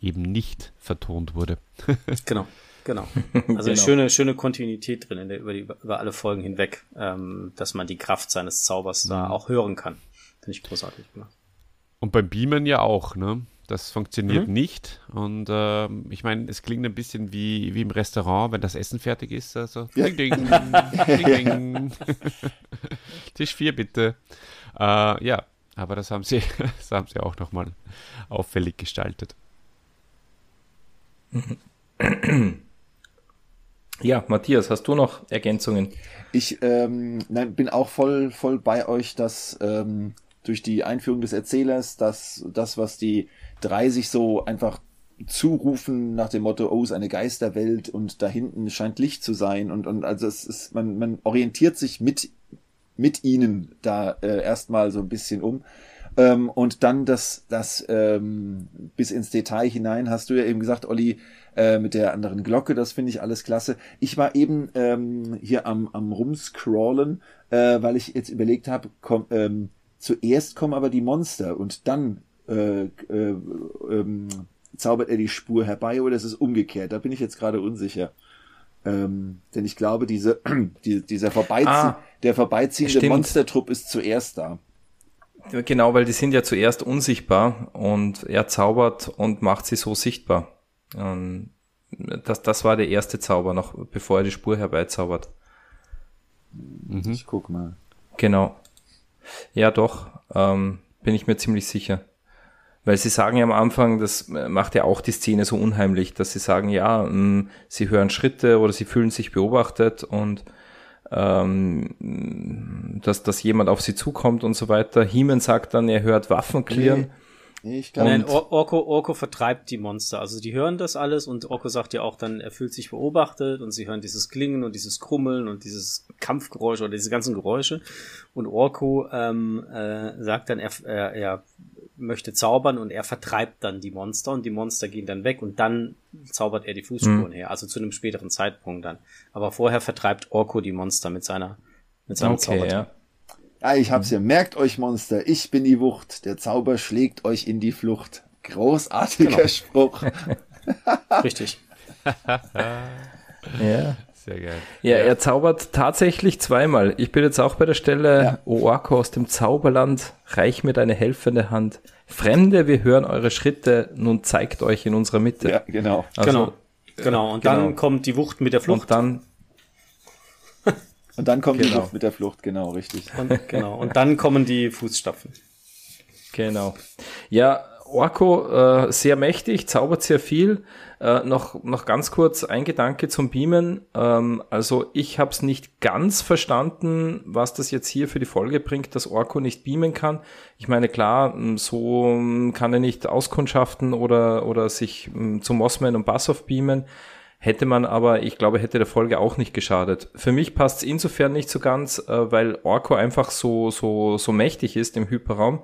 eben nicht vertont wurde. genau, genau. Also genau. eine schöne, schöne Kontinuität drin der, über, die, über alle Folgen hinweg, ähm, dass man die Kraft seines Zaubers mhm. da auch hören kann. Finde ich großartig gemacht. Und beim Beamen ja auch, ne? Das funktioniert mhm. nicht. Und äh, ich meine, es klingt ein bisschen wie, wie im Restaurant, wenn das Essen fertig ist. Also ding, ding, ding, ding. Tisch 4 bitte. Äh, ja, aber das haben sie, das haben sie auch nochmal auffällig gestaltet. Ja, Matthias, hast du noch Ergänzungen? Ich ähm, nein, bin auch voll, voll bei euch, dass ähm, durch die Einführung des Erzählers, dass das, was die drei sich so einfach zurufen nach dem Motto, oh, ist eine Geisterwelt und da hinten scheint Licht zu sein und, und also es ist, man, man orientiert sich mit, mit ihnen da äh, erstmal so ein bisschen um. Ähm, und dann das, das ähm, bis ins Detail hinein hast du ja eben gesagt, Olli, äh, mit der anderen Glocke, das finde ich alles klasse. Ich war eben ähm, hier am, am Rumscrollen, äh, weil ich jetzt überlegt habe, komm, ähm, zuerst kommen aber die Monster und dann äh, äh, ähm, zaubert er die Spur herbei oder ist es umgekehrt? Da bin ich jetzt gerade unsicher. Ähm, denn ich glaube, diese, die, dieser Vorbeizie ah, der vorbeiziehende stimmt. Monstertrupp ist zuerst da. Genau, weil die sind ja zuerst unsichtbar und er zaubert und macht sie so sichtbar. Ähm, das, das war der erste Zauber, noch bevor er die Spur herbeizaubert. Mhm. Ich guck mal. Genau. Ja, doch, ähm, bin ich mir ziemlich sicher. Weil sie sagen ja am Anfang, das macht ja auch die Szene so unheimlich, dass sie sagen, ja, mh, mm, sie hören Schritte oder sie fühlen sich beobachtet und ähm, dass, dass jemand auf sie zukommt und so weiter. Heeman sagt dann, er hört Waffen klirren. Nee. Ich glaube, Nein, Or Orko, Orko vertreibt die Monster. Also die hören das alles und Orko sagt ja auch dann, er fühlt sich beobachtet und sie hören dieses Klingen und dieses Krummeln und dieses Kampfgeräusch oder diese ganzen Geräusche. Und Orko ähm, äh, sagt dann, er, er, er möchte zaubern und er vertreibt dann die Monster und die Monster gehen dann weg und dann zaubert er die Fußspuren mhm. her, also zu einem späteren Zeitpunkt dann. Aber vorher vertreibt Orko die Monster mit seiner mit seinem okay, Zauber. Ja. Ja, ich hab's ja. Merkt euch Monster, ich bin die Wucht. Der Zauber schlägt euch in die Flucht. Großartiger genau. Spruch. Richtig. ja. Sehr geil. Ja, ja, er zaubert tatsächlich zweimal. Ich bin jetzt auch bei der Stelle, ja. O Orko aus dem Zauberland, reich mir deine helfende Hand. Fremde, wir hören eure Schritte, nun zeigt euch in unserer Mitte. Ja, genau. Also, genau. Genau, und genau. dann kommt die Wucht mit der Flucht. Und dann und dann kommt genau. die Wucht mit der Flucht, genau, richtig. Und, genau, und dann kommen die Fußstapfen. Genau. Ja, Orko äh, sehr mächtig, zaubert sehr viel. Äh, noch, noch ganz kurz ein Gedanke zum Beamen. Ähm, also ich habe es nicht ganz verstanden, was das jetzt hier für die Folge bringt, dass Orko nicht beamen kann. Ich meine, klar, so kann er nicht auskundschaften oder, oder sich zu Mossman und Bassoff beamen. Hätte man aber, ich glaube, hätte der Folge auch nicht geschadet. Für mich passt es insofern nicht so ganz, äh, weil Orko einfach so, so, so mächtig ist im Hyperraum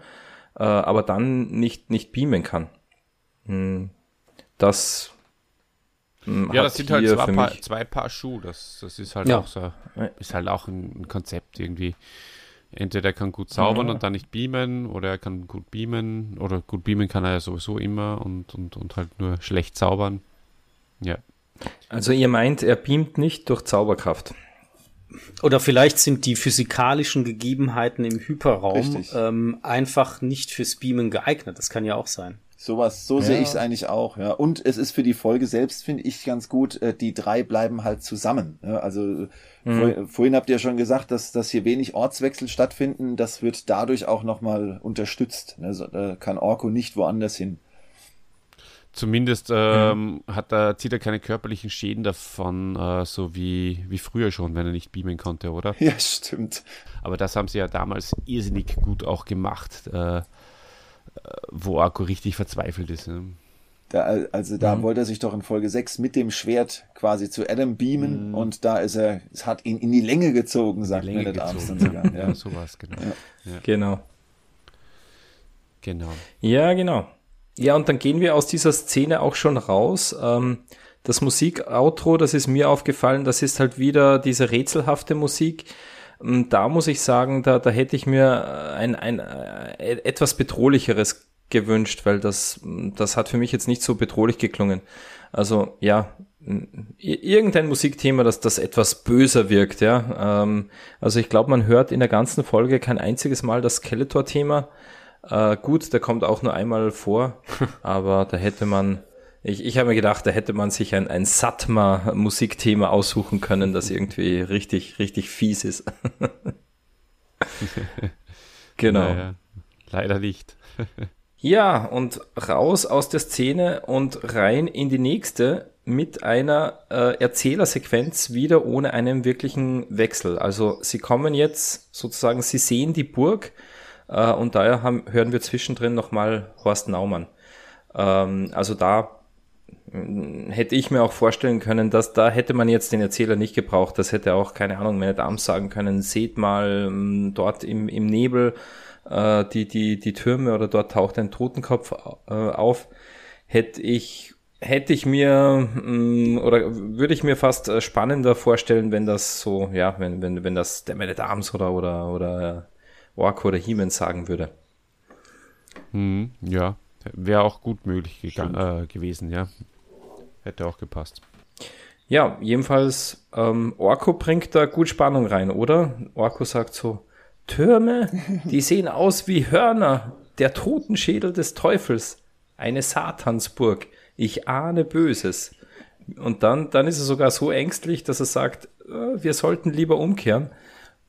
äh, aber dann nicht, nicht beamen kann. Hm. Das hm, ja, das sind halt zwei Paar, zwei Paar Schuhe. Das, das ist halt ja. auch so, ist halt auch ein, Konzept irgendwie. Entweder er kann gut zaubern ja. und dann nicht beamen, oder er kann gut beamen, oder gut beamen kann er ja sowieso immer und, und, und halt nur schlecht zaubern. Ja. Also ihr meint, er beamt nicht durch Zauberkraft. Oder vielleicht sind die physikalischen Gegebenheiten im Hyperraum ähm, einfach nicht fürs Beamen geeignet. Das kann ja auch sein. Sowas, so ja. sehe ich es eigentlich auch, ja. Und es ist für die Folge selbst, finde ich, ganz gut, äh, die drei bleiben halt zusammen. Ja? Also mhm. vor, vorhin habt ihr schon gesagt, dass, dass hier wenig Ortswechsel stattfinden. Das wird dadurch auch nochmal unterstützt. Also, da kann Orko nicht woanders hin. Zumindest ähm, ja. hat er, zieht er keine körperlichen Schäden davon, äh, so wie, wie früher schon, wenn er nicht beamen konnte, oder? Ja, stimmt. Aber das haben sie ja damals irrsinnig gut auch gemacht. Äh, wo Akku richtig verzweifelt ist. Ne? Da, also da mhm. wollte er sich doch in Folge 6 mit dem Schwert quasi zu Adam beamen mhm. und da ist er, es hat ihn in die Länge gezogen, sagt Man at Arms dann sogar. Ja, ja sowas, genau. Ja. Ja. Genau. Genau. Ja, genau. Ja, und dann gehen wir aus dieser Szene auch schon raus. Ähm, das Musik-Outro, das ist mir aufgefallen, das ist halt wieder diese rätselhafte Musik. Ähm, da muss ich sagen, da, da hätte ich mir ein, ein, äh, etwas bedrohlicheres gewünscht, weil das, das hat für mich jetzt nicht so bedrohlich geklungen. Also ja, irgendein Musikthema, das das etwas böser wirkt, ja. Ähm, also ich glaube, man hört in der ganzen Folge kein einziges Mal das Skeletor-Thema. Äh, gut, der kommt auch nur einmal vor, aber da hätte man, ich, ich habe mir gedacht, da hätte man sich ein, ein Satma-Musikthema aussuchen können, das irgendwie richtig, richtig fies ist. genau. Naja, leider nicht. ja, und raus aus der Szene und rein in die nächste mit einer äh, Erzählersequenz wieder ohne einen wirklichen Wechsel. Also sie kommen jetzt sozusagen, sie sehen die Burg, äh, und daher haben, hören wir zwischendrin nochmal Horst Naumann. Ähm, also da mm, hätte ich mir auch vorstellen können, dass da hätte man jetzt den Erzähler nicht gebraucht. Das hätte auch, keine Ahnung, meine Damen sagen können, seht mal ähm, dort im, im Nebel äh, die, die, die Türme oder dort taucht ein Totenkopf äh, auf. Hätte ich hätte ich mir mh, mm, oder würde ich mir fast äh, spannender vorstellen, wenn das so, ja, wenn, wenn, wenn das der at Arms oder, oder, oder Orko oder he sagen würde. Hm, ja, wäre auch gut möglich äh, gewesen, ja. Hätte auch gepasst. Ja, jedenfalls, ähm, Orko bringt da gut Spannung rein, oder? Orko sagt so, Türme, die sehen aus wie Hörner, der Totenschädel des Teufels, eine Satansburg, ich ahne Böses. Und dann, dann ist er sogar so ängstlich, dass er sagt, äh, wir sollten lieber umkehren.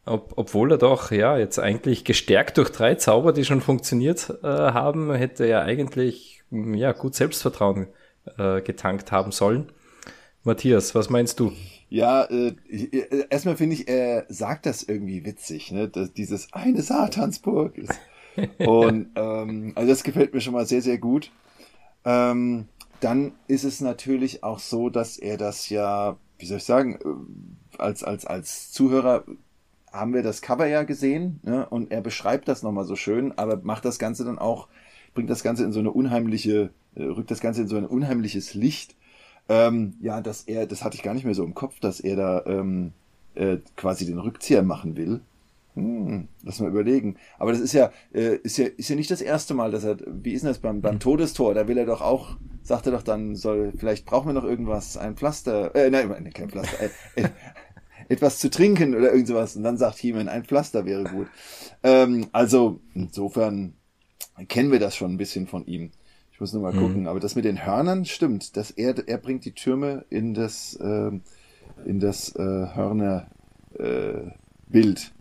Ob, obwohl er doch, ja, jetzt eigentlich gestärkt durch drei Zauber, die schon funktioniert äh, haben, hätte er eigentlich, hm, ja, gut Selbstvertrauen äh, getankt haben sollen. Matthias, was meinst du? Ja, äh, äh, erstmal finde ich, er sagt das irgendwie witzig, ne? Dass dieses eine Satansburg ist. Und ähm, also das gefällt mir schon mal sehr, sehr gut. Ähm, dann ist es natürlich auch so, dass er das ja, wie soll ich sagen, äh, als, als, als Zuhörer haben wir das Cover ja gesehen ne? und er beschreibt das nochmal so schön, aber macht das Ganze dann auch, bringt das Ganze in so eine unheimliche, äh, rückt das Ganze in so ein unheimliches Licht. Ähm, ja, dass er, das hatte ich gar nicht mehr so im Kopf, dass er da ähm, äh, quasi den Rückzieher machen will. Hm, lass mal überlegen. Aber das ist ja, äh, ist ja, ist ja nicht das erste Mal, dass er, wie ist denn das beim, beim Todestor? Da will er doch auch, sagt er doch dann, soll, vielleicht brauchen wir noch irgendwas, ein Pflaster, äh, nein, kein Pflaster, äh, äh, etwas zu trinken oder irgend sowas. Und dann sagt He-Man, ein Pflaster wäre gut. Ähm, also, insofern kennen wir das schon ein bisschen von ihm. Ich muss nur mal mhm. gucken. Aber das mit den Hörnern stimmt. Dass er, er bringt die Türme in das, äh, in das äh, Hörner äh, Bild.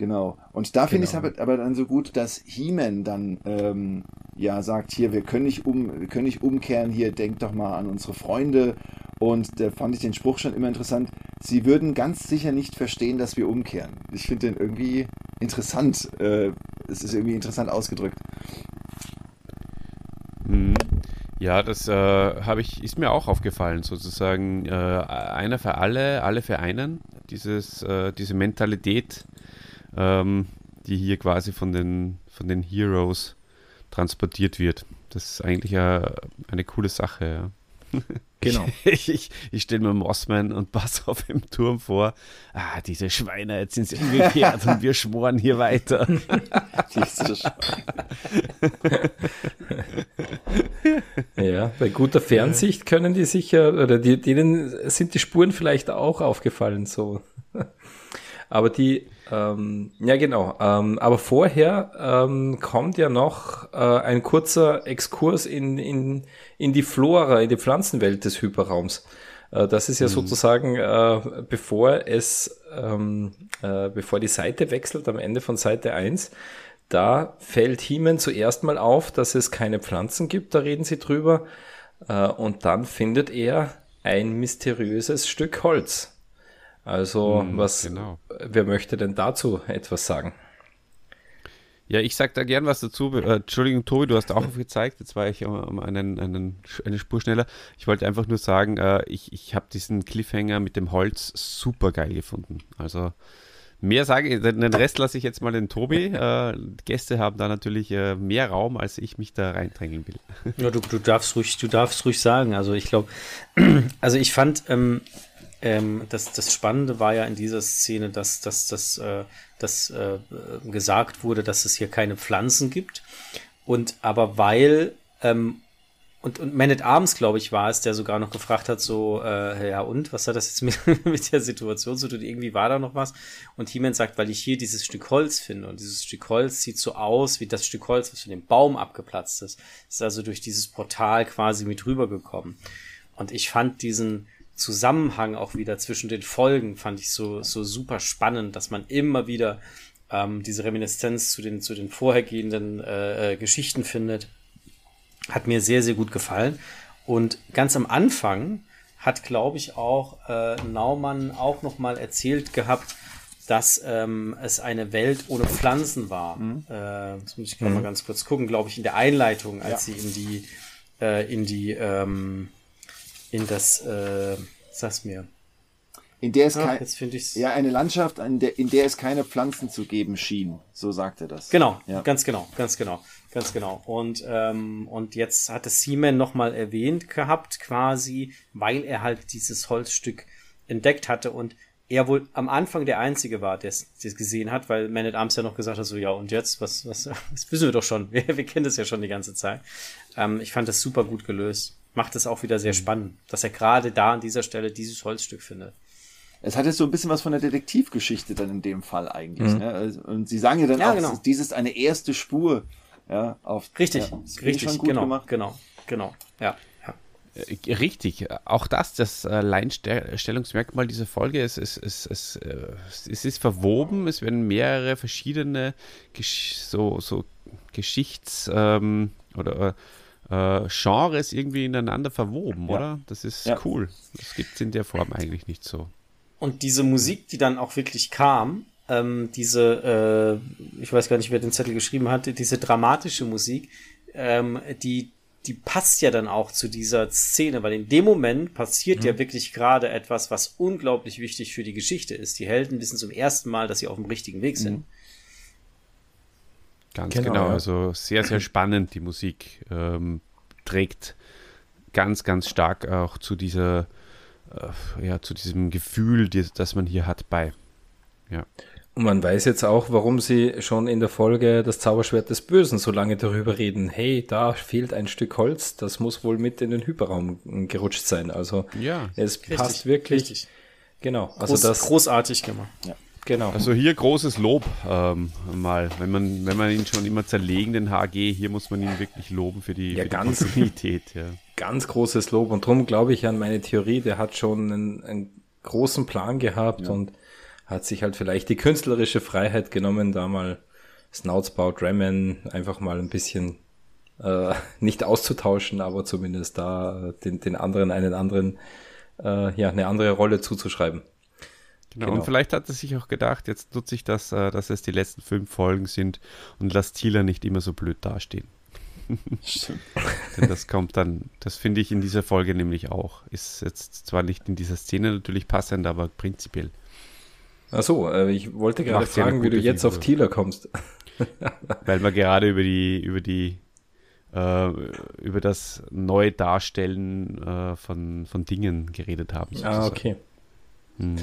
Genau. Und da finde ich es genau. aber, aber dann so gut, dass He-Man dann ähm, ja sagt, hier, wir können nicht um, wir können nicht umkehren, hier, denkt doch mal an unsere Freunde. Und da fand ich den Spruch schon immer interessant. Sie würden ganz sicher nicht verstehen, dass wir umkehren. Ich finde den irgendwie interessant. Äh, es ist irgendwie interessant ausgedrückt. Hm. Ja, das äh, habe ich, ist mir auch aufgefallen, sozusagen äh, einer für alle, alle für einen. Dieses, äh, diese Mentalität, ähm, die hier quasi von den, von den Heroes transportiert wird. Das ist eigentlich eine, eine coole Sache. Ja. Genau. Ich, ich, ich stelle mir Mossman und auf im Turm vor. Ah, diese Schweine, jetzt sind sie umgekehrt und wir schmoren hier weiter. diese Schweine. ja, bei guter Fernsicht können die sicher, oder die, denen sind die Spuren vielleicht auch aufgefallen, so. Aber die, ähm, ja, genau. Ähm, aber vorher ähm, kommt ja noch äh, ein kurzer Exkurs in, in, in die Flora, in die Pflanzenwelt des Hyperraums. Äh, das ist ja mhm. sozusagen, äh, bevor es, ähm, äh, bevor die Seite wechselt, am Ende von Seite 1, da fällt Hiemen zuerst mal auf, dass es keine Pflanzen gibt, da reden sie drüber. Äh, und dann findet er ein mysteriöses Stück Holz. Also, hm, was, genau. wer möchte denn dazu etwas sagen? Ja, ich sag da gern was dazu. Äh, Entschuldigung, Tobi, du hast auch gezeigt. Jetzt war ich um einen, einen, eine Spur schneller. Ich wollte einfach nur sagen, äh, ich, ich habe diesen Cliffhanger mit dem Holz super geil gefunden. Also mehr sage ich, den Rest lasse ich jetzt mal den Tobi. Äh, Gäste haben da natürlich äh, mehr Raum, als ich mich da reindrängeln will. Ja, du, du darfst ruhig, du darfst ruhig sagen. Also ich glaube, also ich fand, ähm, ähm, das, das Spannende war ja in dieser Szene, dass, dass, dass, äh, dass äh, gesagt wurde, dass es hier keine Pflanzen gibt. Und aber weil ähm, und, und Man at Arms, glaube ich, war es, der sogar noch gefragt hat, so, äh, ja und, was hat das jetzt mit, mit der Situation zu tun? Irgendwie war da noch was. Und He-Man sagt, weil ich hier dieses Stück Holz finde und dieses Stück Holz sieht so aus wie das Stück Holz, was von dem Baum abgeplatzt ist. Ist also durch dieses Portal quasi mit rübergekommen. Und ich fand diesen, Zusammenhang auch wieder zwischen den Folgen fand ich so, so super spannend, dass man immer wieder ähm, diese Reminiszenz zu den, zu den vorhergehenden äh, äh, Geschichten findet. Hat mir sehr, sehr gut gefallen. Und ganz am Anfang hat, glaube ich, auch äh, Naumann auch noch mal erzählt gehabt, dass ähm, es eine Welt ohne Pflanzen war. Mhm. Äh, das muss ich gerade mhm. mal ganz kurz gucken, glaube ich, in der Einleitung, als ja. sie in die äh, in die ähm, in das, äh, sag's mir. In der es Ach, kein, ja, eine Landschaft, in der, in der es keine Pflanzen zu geben schien. So sagt er das. Genau, ja. ganz genau, ganz genau, ganz genau. Und, ähm, und jetzt hat es Seaman nochmal erwähnt gehabt, quasi, weil er halt dieses Holzstück entdeckt hatte und er wohl am Anfang der Einzige war, der es gesehen hat, weil Man at Arms ja noch gesagt hat, so, ja, und jetzt, was, was, das wissen wir doch schon. Wir, wir kennen das ja schon die ganze Zeit. Ähm, ich fand das super gut gelöst macht es auch wieder sehr mhm. spannend, dass er gerade da an dieser Stelle dieses Holzstück findet. Es hat jetzt so ein bisschen was von der Detektivgeschichte dann in dem Fall eigentlich. Mhm. Ne? Also, und sie sagen ja dann ja, auch, genau. dies ist eine erste Spur. Ja, auf, richtig, ja, richtig, genau, gemacht. genau, genau, ja. Äh, richtig, auch das, das Alleinstellungsmerkmal dieser Folge, es, es, es, es, äh, es ist verwoben, es werden mehrere verschiedene so, so Geschichts- ähm, oder äh, Genres irgendwie ineinander verwoben, ja. oder? Das ist ja. cool. Das gibt es in der Form eigentlich nicht so. Und diese Musik, die dann auch wirklich kam, ähm, diese, äh, ich weiß gar nicht, wer den Zettel geschrieben hatte, diese dramatische Musik, ähm, die, die passt ja dann auch zu dieser Szene, weil in dem Moment passiert mhm. ja wirklich gerade etwas, was unglaublich wichtig für die Geschichte ist. Die Helden wissen zum ersten Mal, dass sie auf dem richtigen Weg sind. Mhm. Ganz genau, genau. also sehr, sehr spannend die Musik. Ähm, trägt ganz, ganz stark auch zu dieser, äh, ja, zu diesem Gefühl, die, das man hier hat bei. Ja. Und man weiß jetzt auch, warum sie schon in der Folge das Zauberschwert des Bösen so lange darüber reden. Hey, da fehlt ein Stück Holz, das muss wohl mit in den Hyperraum gerutscht sein. Also ja, es richtig, passt wirklich. Richtig. Genau. Also Groß, das großartig gemacht. Ja. Genau. Also hier großes Lob ähm, mal, wenn man, wenn man ihn schon immer zerlegen, den HG, hier muss man ihn wirklich loben für die, ja, für ganz, die Kontinuität. Ja. Ganz großes Lob und darum glaube ich an meine Theorie, der hat schon einen, einen großen Plan gehabt ja. und hat sich halt vielleicht die künstlerische Freiheit genommen, da mal Snoutsbau, Drammen einfach mal ein bisschen äh, nicht auszutauschen, aber zumindest da den, den anderen einen anderen, äh, ja, eine andere Rolle zuzuschreiben. Genau. genau. Und vielleicht hat er sich auch gedacht, jetzt nutze ich das, äh, dass es die letzten fünf Folgen sind und lass Thieler nicht immer so blöd dastehen. Stimmt. Denn das kommt dann, das finde ich in dieser Folge nämlich auch. Ist jetzt zwar nicht in dieser Szene natürlich passend, aber prinzipiell. Ach so, äh, ich wollte gerade fragen, wie du jetzt Figur. auf Thieler kommst. Weil wir gerade über die, über die, äh, über das Neudarstellen äh, von, von Dingen geredet haben. Ah, sozusagen. Ah, okay. Hm.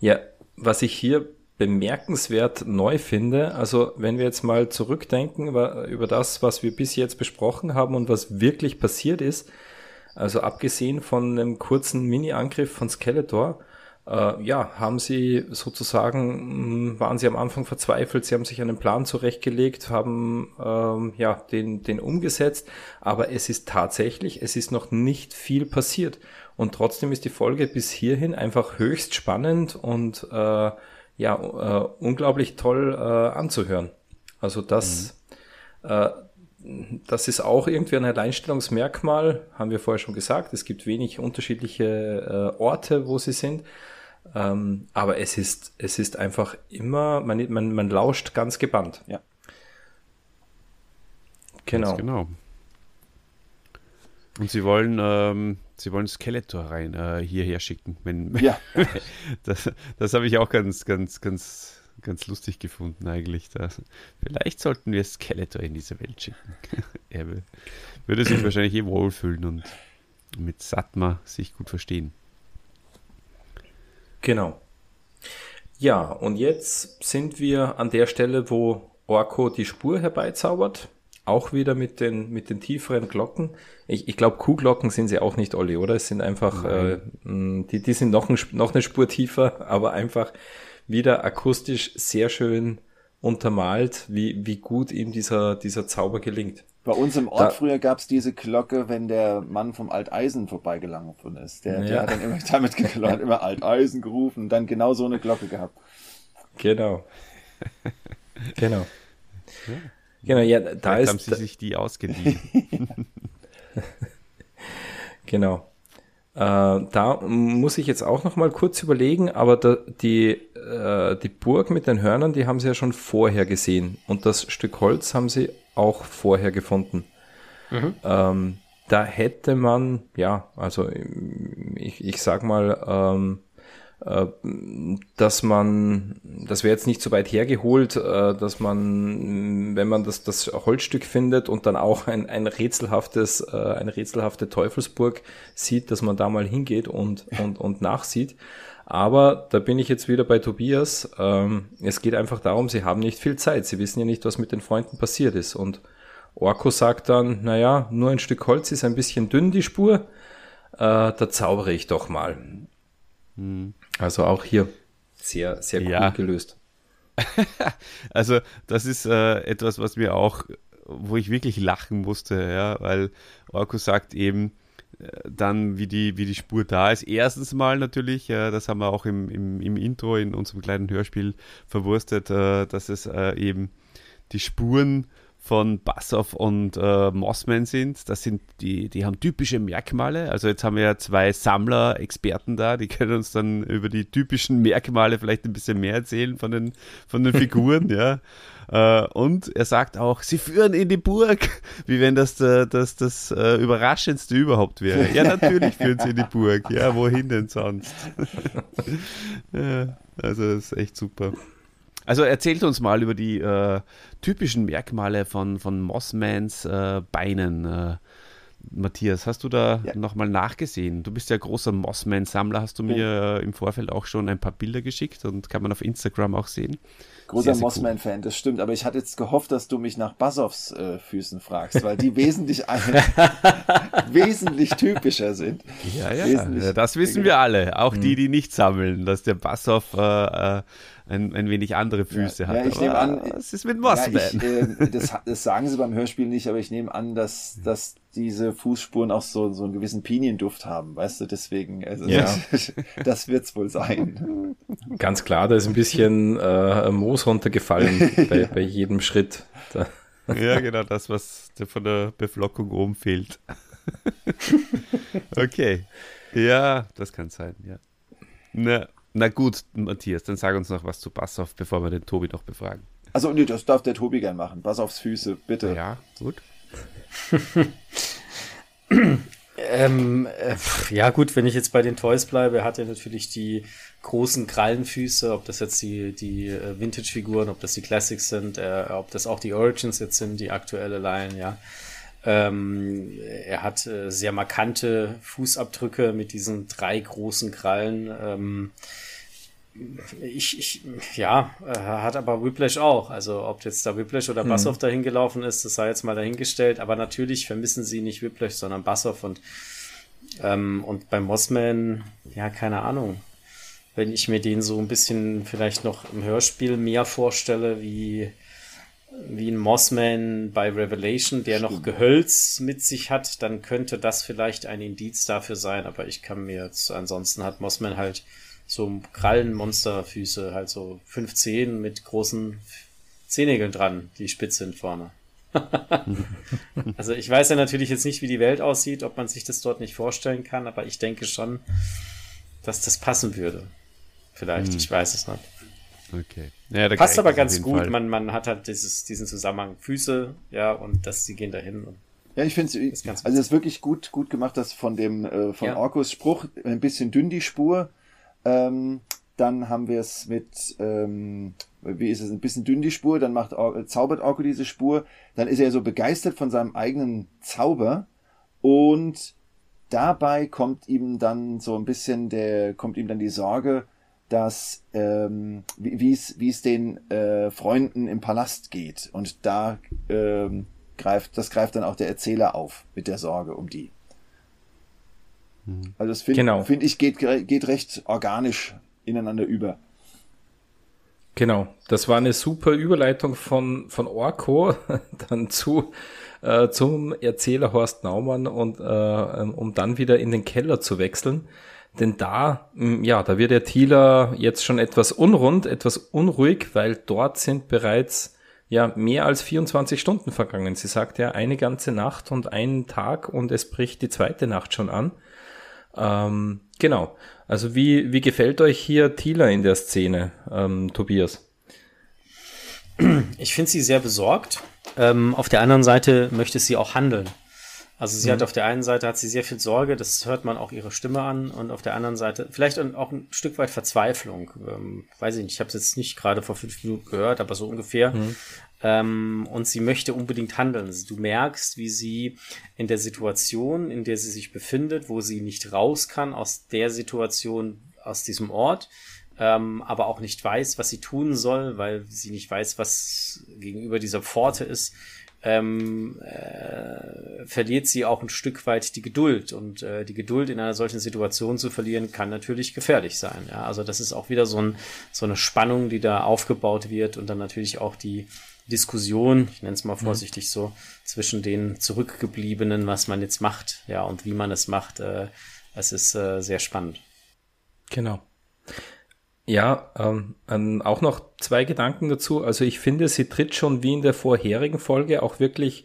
Ja, was ich hier bemerkenswert neu finde, also wenn wir jetzt mal zurückdenken über, das, was wir bis jetzt besprochen haben und was wirklich passiert ist, also abgesehen von einem kurzen Mini-Angriff von Skeletor, äh, ja, haben sie sozusagen, waren sie am Anfang verzweifelt, sie haben sich einen Plan zurechtgelegt, haben ähm, ja den, den umgesetzt, aber es ist tatsächlich, es ist noch nicht viel passiert. Und trotzdem ist die Folge bis hierhin einfach höchst spannend und äh, ja, äh, unglaublich toll äh, anzuhören. Also das, mhm. äh, das ist auch irgendwie ein Alleinstellungsmerkmal, haben wir vorher schon gesagt. Es gibt wenig unterschiedliche äh, Orte, wo sie sind. Ähm, aber es ist, es ist einfach immer, man, man, man lauscht ganz gebannt. Ja. Genau. genau. Und sie wollen, ähm, sie wollen Skeletor rein äh, hierher schicken. Wenn, Ja. das das habe ich auch ganz, ganz, ganz, ganz lustig gefunden eigentlich. Das, vielleicht sollten wir Skeletor in diese Welt schicken. er würde sich wahrscheinlich eh wohlfühlen und mit Satma sich gut verstehen. Genau. Ja, und jetzt sind wir an der Stelle, wo Orko die Spur herbeizaubert. Auch wieder mit den, mit den tieferen Glocken. Ich, ich glaube, Kuhglocken sind sie auch nicht, Olli, oder? Es sind einfach, äh, die, die sind noch, ein, noch eine Spur tiefer, aber einfach wieder akustisch sehr schön untermalt, wie, wie gut ihm dieser, dieser Zauber gelingt. Bei uns im Ort Da- früher gab es diese Glocke, wenn der Mann vom Alteisen vorbeigelaufen ist. Der, der Ja. hat dann immer damit geklont, hat immer Alteisen gerufen und dann genau so eine Glocke gehabt. Genau. genau. Genau, ja, da Vielleicht haben ist, sie sich die ausgeliehen. Genau. Äh, da muss ich jetzt auch noch mal kurz überlegen, aber da, die, äh, die Burg mit den Hörnern, die haben sie ja schon vorher gesehen und das Stück Holz haben sie auch vorher gefunden. Ähm, da hätte man, ja, also ich, ich sag mal, ähm, äh, dass man, das wäre jetzt nicht so weit hergeholt, äh, dass man, wenn man das, das Holzstück findet und dann auch ein, ein rätselhaftes, äh, eine rätselhafte Teufelsburg sieht, dass man da mal hingeht und, und, und nachsieht. Aber da bin ich jetzt wieder bei Tobias. Ähm, es geht einfach darum, sie haben nicht viel Zeit. Sie wissen ja nicht, was mit den Freunden passiert ist. Und Orko sagt dann, naja, nur ein Stück Holz ist ein bisschen dünn, die Spur. Äh, da zaubere ich doch mal. Also auch hier sehr, sehr cool Ja. gelöst. Also, das ist äh, etwas, was mir auch, wo ich wirklich lachen musste, ja, weil Orko sagt eben äh, dann, wie die, wie die Spur da ist. Erstens mal natürlich, äh, das haben wir auch im, im, im Intro in unserem kleinen Hörspiel verwurstet, äh, dass es äh, eben die Spuren von Bassoff und äh, Mossman sind. Das sind die, die haben typische Merkmale. Also jetzt haben wir ja zwei Sammler-Experten da, die können uns dann über die typischen Merkmale vielleicht ein bisschen mehr erzählen von den, von den Figuren, ja. Äh, und er sagt auch, sie führen in die Burg, wie wenn das äh, das, das äh, Überraschendste überhaupt wäre. Ja, natürlich führen sie in die Burg. Ja, wohin denn sonst? ja, also das ist echt super. Also erzählt uns mal über die äh, typischen Merkmale von, von Mossmans äh, Beinen. Äh, Matthias, hast du da Ja. nochmal nachgesehen? Du bist ja großer Mossman-Sammler, hast du mir äh, im Vorfeld auch schon ein paar Bilder geschickt und kann man auf Instagram auch sehen. Großer Mossman-Fan, das stimmt. Aber ich hatte jetzt gehofft, dass du mich nach Bassoffs äh, Füßen fragst, weil die wesentlich, wesentlich typischer sind. Ja, ja, Wesentlich- ja, das wissen wir alle. Auch die, die nicht sammeln, dass der Bassoff äh, äh, ein, ein wenig andere Füße Ja, hat. ja, ich nehme an- Was ist mit Ja, Mossman? ich, äh, das, das sagen sie beim Hörspiel nicht, aber ich nehme an, dass, dass diese Fußspuren auch so, so einen gewissen Pinienduft haben, weißt du, deswegen, also Ja. das, das wird's wohl sein. Ganz klar, da ist ein bisschen äh, Moos runtergefallen bei, bei jedem Schritt. Da, Ja, genau, das, was von der Beflockung oben fehlt. okay. Ja, das kann sein, ja. Na, na gut, Matthias, dann sag uns noch was zu Bassoff, bevor wir den Tobi noch befragen. Also, nee, das darf der Tobi gern machen. Pass aufs Füße, bitte. Ja, gut. Ähm, äh, ja gut, wenn ich jetzt bei den Toys bleibe, hat er natürlich die großen Krallenfüße, ob das jetzt die, die äh, Vintage-Figuren, ob das die Classics sind, äh, ob das auch die Origins jetzt sind, die aktuelle Line, ja. Ähm, er hat äh, sehr markante Fußabdrücke mit diesen drei großen Krallen. Ähm, ich, ich, ja, äh, hat aber Whiplash auch. Also ob jetzt da Whiplash oder Bassoff dahin gelaufen ist, das sei jetzt mal dahingestellt. Aber natürlich vermissen sie nicht Whiplash, sondern Bassoff und ähm, und beim Mossman, ja, keine Ahnung. Wenn ich mir den so ein bisschen vielleicht noch im Hörspiel mehr vorstelle, wie, wie ein Mossman bei Revelation, der noch Gehölz mit sich hat, dann könnte das vielleicht ein Indiz dafür sein. Aber ich kann mir jetzt, ansonsten hat Mossman halt so Krallenmonsterfüße, halt so 15 mit großen Zehennägeln dran, die spitz sind vorne. also ich weiß ja natürlich jetzt nicht, wie die Welt aussieht, ob man sich das dort nicht vorstellen kann, aber ich denke schon, dass das passen würde. Vielleicht, ich weiß es nicht. Okay. Ja, Passt aber ganz gut. Man, man hat halt dieses, diesen Zusammenhang Füße, ja, und das, sie gehen dahin. Und ja, ich finde es, also es ist wirklich gut, gut gemacht, dass von dem, äh, von ja. Orkos Spruch ein bisschen dünn die Spur. Ähm, dann haben wir es mit, ähm, wie ist es, ein bisschen dünn die Spur, dann macht, zaubert Orko diese Spur, dann ist er so begeistert von seinem eigenen Zauber und dabei kommt ihm dann so ein bisschen der, kommt ihm dann die Sorge, dass ähm, wie es wie es den äh, Freunden im Palast geht und da ähm, greift das greift dann auch der Erzähler auf mit der Sorge um die. Also das finde genau. find ich geht geht recht organisch ineinander über. Genau, das war eine super Überleitung von, von Orko dann zu, äh, zum Erzähler Horst Naumann und äh, um dann wieder in den Keller zu wechseln. Denn da, mm, ja, da wird der Thieler jetzt schon etwas unrund, etwas unruhig, weil dort sind bereits ja mehr als 24 Stunden vergangen. Sie sagt ja eine ganze Nacht und einen Tag und es bricht die zweite Nacht schon an. Ähm, genau. Also wie, wie gefällt euch hier Thieler in der Szene, ähm, Tobias? Ich finde sie sehr besorgt. Ähm, auf der anderen Seite möchte sie auch handeln. Also sie mhm. hat auf der einen Seite hat sie sehr viel Sorge, das hört man auch ihre Stimme an, und auf der anderen Seite vielleicht auch ein Stück weit Verzweiflung. Ähm, weiß ich nicht, ich habe es jetzt nicht gerade vor fünf Minuten gehört, aber so ungefähr. Mhm. Ähm, und sie möchte unbedingt handeln. Also du merkst, wie sie in der Situation, in der sie sich befindet, wo sie nicht raus kann aus der Situation, aus diesem Ort, ähm, aber auch nicht weiß, was sie tun soll, weil sie nicht weiß, was gegenüber dieser Pforte ist, ähm, äh, verliert sie auch ein Stück weit die Geduld. Und äh, die Geduld in einer solchen Situation zu verlieren, kann natürlich gefährlich sein. Ja? Also das ist auch wieder so, ein, so eine Spannung, die da aufgebaut wird und dann natürlich auch die Diskussion, ich nenne es mal mhm. vorsichtig mhm. so, zwischen den Zurückgebliebenen, was man jetzt macht, ja, und wie man es macht. Äh, es ist äh, sehr spannend. Genau. Ja, ähm, ähm, auch noch zwei Gedanken dazu. Also ich finde, sie tritt schon wie in der vorherigen Folge auch wirklich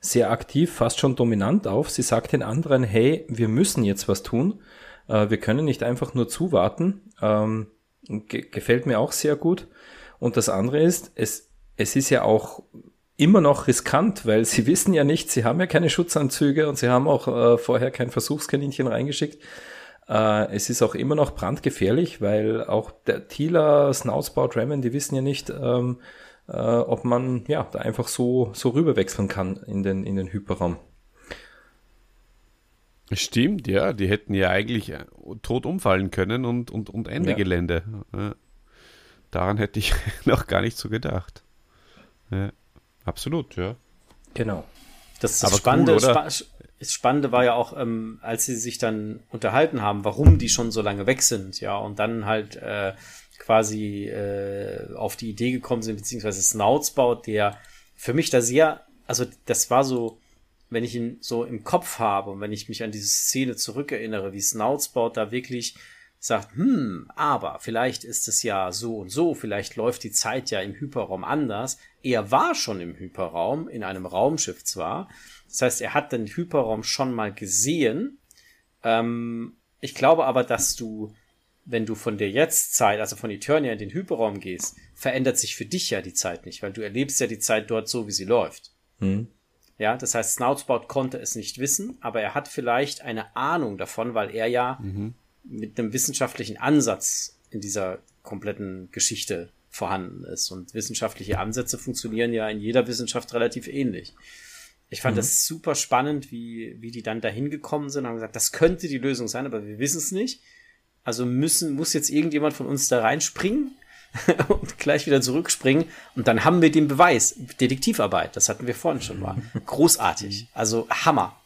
sehr aktiv, fast schon dominant auf. Sie sagt den anderen, hey, wir müssen jetzt was tun. Äh, wir können nicht einfach nur zuwarten. Ähm, ge gefällt mir auch sehr gut. Und das andere ist, es es ist ja auch immer noch riskant, weil sie wissen ja nicht, sie haben ja keine Schutzanzüge und sie haben auch äh, vorher kein Versuchskaninchen reingeschickt. Äh, es ist auch immer noch brandgefährlich, weil auch der Thieler, Snoutspout, Ramen, die wissen ja nicht, ähm, äh, ob man ja da einfach so, so rüberwechseln kann in den, in den Hyperraum. Stimmt, ja, die hätten ja eigentlich äh, tot umfallen können und, und, und Ende ja. Gelände. Daran hätte ich noch gar nicht so gedacht. Ja, absolut, ja. Genau. Das, das Spannende, cool, Spa das Spannende war ja auch, ähm, als sie sich dann unterhalten haben, warum die schon so lange weg sind, ja, und dann halt äh, quasi äh, auf die Idee gekommen sind, beziehungsweise Snouts baut, der für mich da sehr, also das war so, wenn ich ihn so im Kopf habe und wenn ich mich an diese Szene zurückerinnere, wie Snouts baut da wirklich sagt, hm, aber vielleicht ist es ja so und so, vielleicht läuft die Zeit ja im Hyperraum anders. Er war schon im Hyperraum, in einem Raumschiff zwar. Das heißt, er hat den Hyperraum schon mal gesehen. Ähm, ich glaube aber, dass du, wenn du von der Jetztzeit, also von Eternia in den Hyperraum gehst, verändert sich für dich ja die Zeit nicht, weil du erlebst ja die Zeit dort so, wie sie läuft. Hm. Ja, das heißt, Snoutspout konnte es nicht wissen, aber er hat vielleicht eine Ahnung davon, weil er ja mhm mit einem wissenschaftlichen Ansatz in dieser kompletten Geschichte vorhanden ist. Und wissenschaftliche Ansätze funktionieren ja in jeder Wissenschaft relativ ähnlich. Ich fand mhm. das super spannend, wie, wie die dann dahin gekommen sind und haben gesagt, das könnte die Lösung sein, aber wir wissen es nicht. Also müssen, muss jetzt irgendjemand von uns da reinspringen und gleich wieder zurückspringen. Und dann haben wir den Beweis. Detektivarbeit, das hatten wir vorhin schon mal. Großartig. Also Hammer.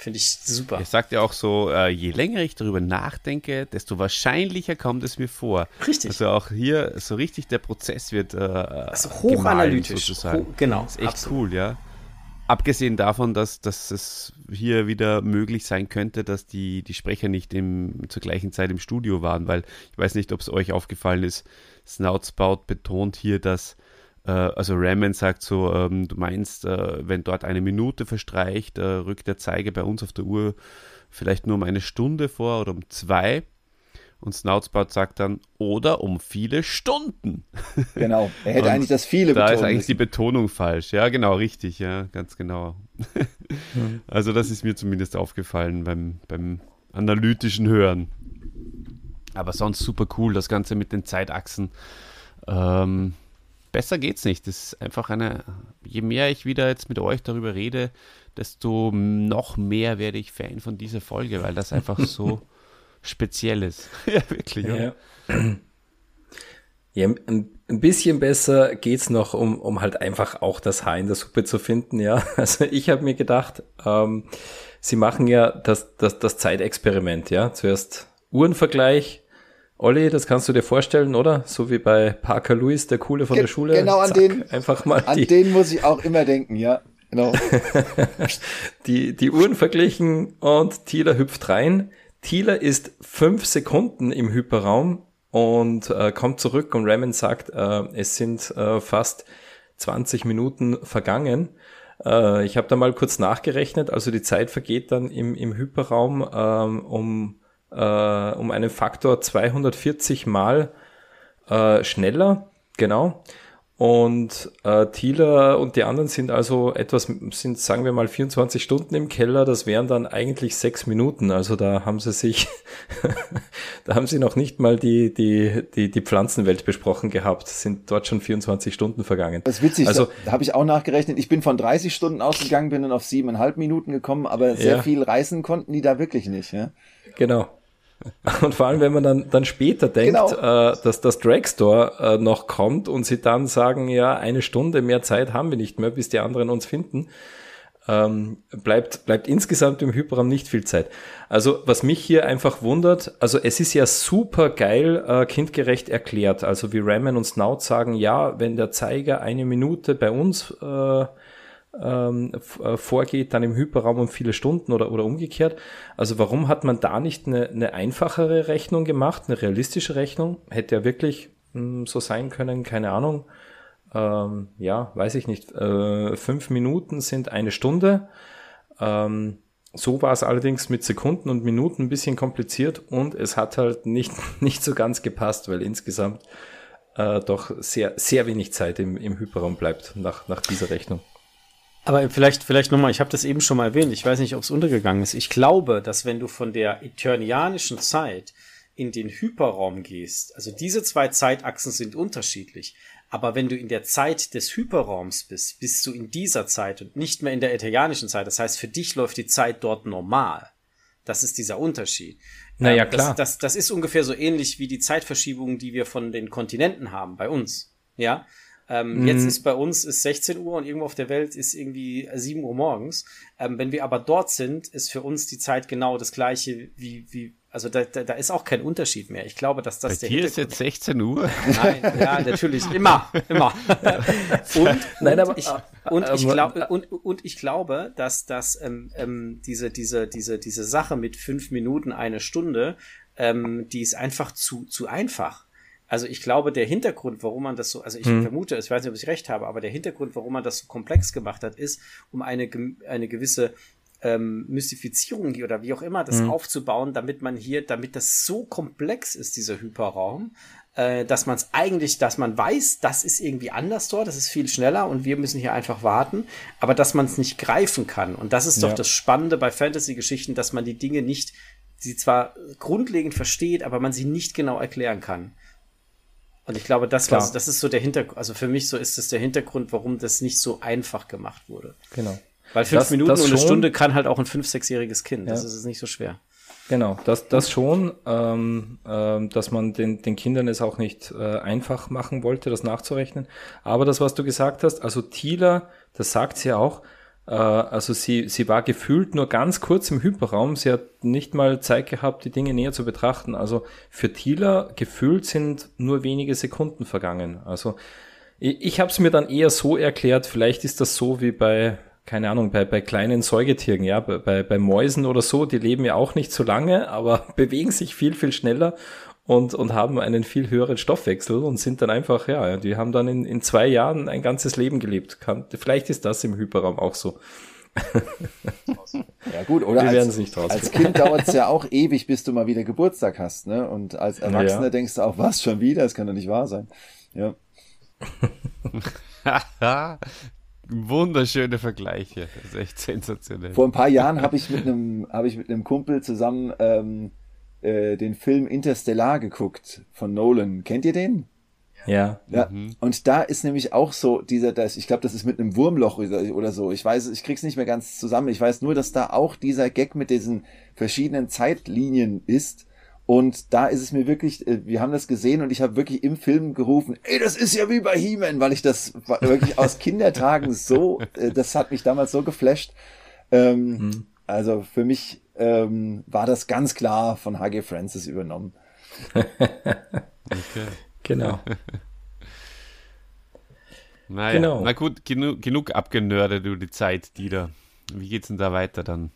Finde ich super. Er sagt ja auch so, äh, je länger ich darüber nachdenke, desto wahrscheinlicher kommt es mir vor. Richtig. Also auch hier so richtig der Prozess wird äh, also hochanalytisch. Sozusagen. Ho genau. Das ist echt absolut. cool, ja. Abgesehen davon, dass, dass es hier wieder möglich sein könnte, dass die, die Sprecher nicht im, zur gleichen Zeit im Studio waren, weil ich weiß nicht, ob es euch aufgefallen ist, Snoutspout betont hier, dass äh, also Ramen sagt so, ähm, du meinst, äh, wenn dort eine Minute verstreicht, äh, rückt der Zeiger bei uns auf der Uhr vielleicht nur um eine Stunde vor oder um zwei. Und Snoutsbart sagt dann, oder um viele Stunden. Genau, er hätte eigentlich das viele Da ist eigentlich müssen. die Betonung falsch. Ja, genau, richtig, ja, ganz genau. Also das ist mir zumindest aufgefallen beim, beim analytischen Hören. Aber sonst super cool, das Ganze mit den Zeitachsen. Ähm, besser geht's nicht. Das ist einfach eine, je mehr ich wieder jetzt mit euch darüber rede, desto noch mehr werde ich Fan von dieser Folge, weil das einfach so speziell ist. ja, wirklich. oder? Ja. Ja, ein, ein bisschen besser geht's noch, um, um halt einfach auch das Haar in der Suppe zu finden, ja. Also ich habe mir gedacht, ähm, sie machen ja das, das, das Zeitexperiment, ja. Zuerst Uhrenvergleich. Olli, das kannst du dir vorstellen, oder? So wie bei Parker Lewis, der Coole von Ge- der Schule. genau an Zack, den- Einfach mal An die, den muss ich auch immer denken, ja. Genau. die, die Uhren verglichen und Thieler hüpft rein. Thieler ist fünf Sekunden im Hyperraum und äh, kommt zurück und Raymond sagt, äh, es sind äh, fast 20 Minuten vergangen. Äh, ich habe da mal kurz nachgerechnet, also die Zeit vergeht dann im, im Hyperraum ähm, um, äh, um einen Faktor 240 Mal äh, schneller, genau. Und äh, Thieler und die anderen sind also etwas, sind sagen wir mal 24 Stunden im Keller, das wären dann eigentlich sechs Minuten. Also da haben sie sich, da haben sie noch nicht mal die, die, die, die Pflanzenwelt besprochen gehabt, sind dort schon 24 Stunden vergangen. Das ist witzig, Also- da, habe ich auch nachgerechnet. Ich bin von 30 Stunden ausgegangen, bin dann auf siebeneinhalb Minuten gekommen, aber sehr Ja. viel reißen konnten die da wirklich nicht. Ja? Genau. Und vor allem, wenn man dann, dann später denkt, Genau. äh, dass das Dragstore äh, noch kommt und sie dann sagen, ja, eine Stunde mehr Zeit haben wir nicht mehr, bis die anderen uns finden, ähm, bleibt, bleibt insgesamt im Hyperraum nicht viel Zeit. Also was mich hier einfach wundert, also es ist ja super geil äh, kindgerecht erklärt. Also wie Ramen und Snout sagen, ja, wenn der Zeiger eine Minute bei uns äh, ähm, äh, vorgeht, dann im Hyperraum um viele Stunden oder, oder umgekehrt. Also warum hat man da nicht eine, eine einfachere Rechnung gemacht, eine realistische Rechnung? Hätte ja wirklich mh, so sein können, keine Ahnung. Ähm, ja, weiß ich nicht. Äh, fünf Minuten sind eine Stunde. Ähm, so war es allerdings mit Sekunden und Minuten ein bisschen kompliziert und es hat halt nicht, nicht so ganz gepasst, weil insgesamt äh, doch sehr, sehr wenig Zeit im, im Hyperraum bleibt nach, nach dieser Rechnung. Aber vielleicht, vielleicht nochmal, ich habe das eben schon mal erwähnt, ich weiß nicht, ob es untergegangen ist. Ich glaube, dass wenn du von der eternianischen Zeit in den Hyperraum gehst, also diese zwei Zeitachsen sind unterschiedlich, aber wenn du in der Zeit des Hyperraums bist, bist du in dieser Zeit und nicht mehr in der eternianischen Zeit. Das heißt, für dich läuft die Zeit dort normal. Das ist dieser Unterschied. Naja, Ähm, klar. Das, das, das ist ungefähr so ähnlich wie die Zeitverschiebungen, die wir von den Kontinenten haben, bei uns. Ja. Ähm, Jetzt ist bei uns ist 16 Uhr und irgendwo auf der Welt ist irgendwie 7 Uhr morgens. Ähm, wenn wir aber dort sind, ist für uns die Zeit genau das gleiche wie, wie also da, da, da ist auch kein Unterschied mehr. Ich glaube, dass das Bei der dir ist jetzt 16 Uhr. Nein, ja, natürlich, immer, immer. Und, Nein, und aber- ich, und ich glaube, und, und ich glaube, dass das ähm, ähm, diese diese diese diese Sache mit fünf Minuten eine Stunde, ähm, die ist einfach zu zu einfach. Also ich glaube, der Hintergrund, warum man das so, also ich vermute, ich weiß nicht, ob ich recht habe, aber der Hintergrund, warum man das so komplex gemacht hat, ist, um eine eine gewisse ähm, Mystifizierung oder wie auch immer das aufzubauen, damit man hier, damit das so komplex ist, dieser Hyperraum, äh, dass man es eigentlich, dass man weiß, das ist irgendwie anders dort, das ist viel schneller und wir müssen hier einfach warten, aber dass man es nicht greifen kann. Und das ist doch Ja. das Spannende bei Fantasy-Geschichten, dass man die Dinge nicht, sie zwar grundlegend versteht, aber man sie nicht genau erklären kann. Und ich glaube, das, Klar. war, das ist so der Hintergrund, also für mich so ist das der Hintergrund, warum das nicht so einfach gemacht wurde. Genau. Weil fünf Das- Minuten das und eine schon. Stunde kann halt auch ein fünf-, sechsjähriges Kind. Das Ja. ist nicht so schwer. Genau, das, das schon, ähm, ähm, dass man den, den Kindern es auch nicht äh, einfach machen wollte, das nachzurechnen. Aber das, was du gesagt hast, also Thieler, das sagt sie auch, also sie, sie war gefühlt nur ganz kurz im Hyperraum, sie hat nicht mal Zeit gehabt, die Dinge näher zu betrachten. Also für Thieler gefühlt sind nur wenige Sekunden vergangen. Also ich, ich habe es mir dann eher so erklärt, vielleicht ist das so wie bei, keine Ahnung, bei, bei kleinen Säugetieren, ja, bei, bei Mäusen oder so, die leben ja auch nicht so lange, aber bewegen sich viel, viel schneller und, und haben einen viel höheren Stoffwechsel und sind dann einfach, ja, die haben dann in, in zwei Jahren ein ganzes Leben gelebt. Kann, vielleicht ist das im Hyperraum auch so. Ja gut, oder Wir als, werden es nicht raus. als Kind dauert es ja auch ewig, bis du mal wieder Geburtstag hast, ne? Und als Erwachsener Ja. denkst du auch, was schon wieder? Das kann doch nicht wahr sein. Ja. Wunderschöne Vergleiche. Das ist echt sensationell. Vor ein paar Jahren habe ich mit einem habe ich mit einem Kumpel zusammen ähm, äh, den Film Interstellar geguckt von Nolan. Kennt ihr den? Ja. Ja. Und da ist nämlich auch so dieser, das, ich glaube, das ist mit einem Wurmloch oder, oder so. Ich weiß, ich krieg's nicht mehr ganz zusammen. Ich weiß nur, dass da auch dieser Gag mit diesen verschiedenen Zeitlinien ist. Und da ist es mir wirklich, äh, wir haben das gesehen und ich habe wirklich im Film gerufen, ey, das ist ja wie bei He-Man, weil ich das wirklich aus Kindertagen so, äh, das hat mich damals so geflasht. Ähm, Also für mich ähm, war das ganz klar von H.G. Francis übernommen. Okay. Genau. Naja, Genau. na gut, genug, genug abgenördet über die Zeit, Dieter. Wie geht's denn da weiter dann?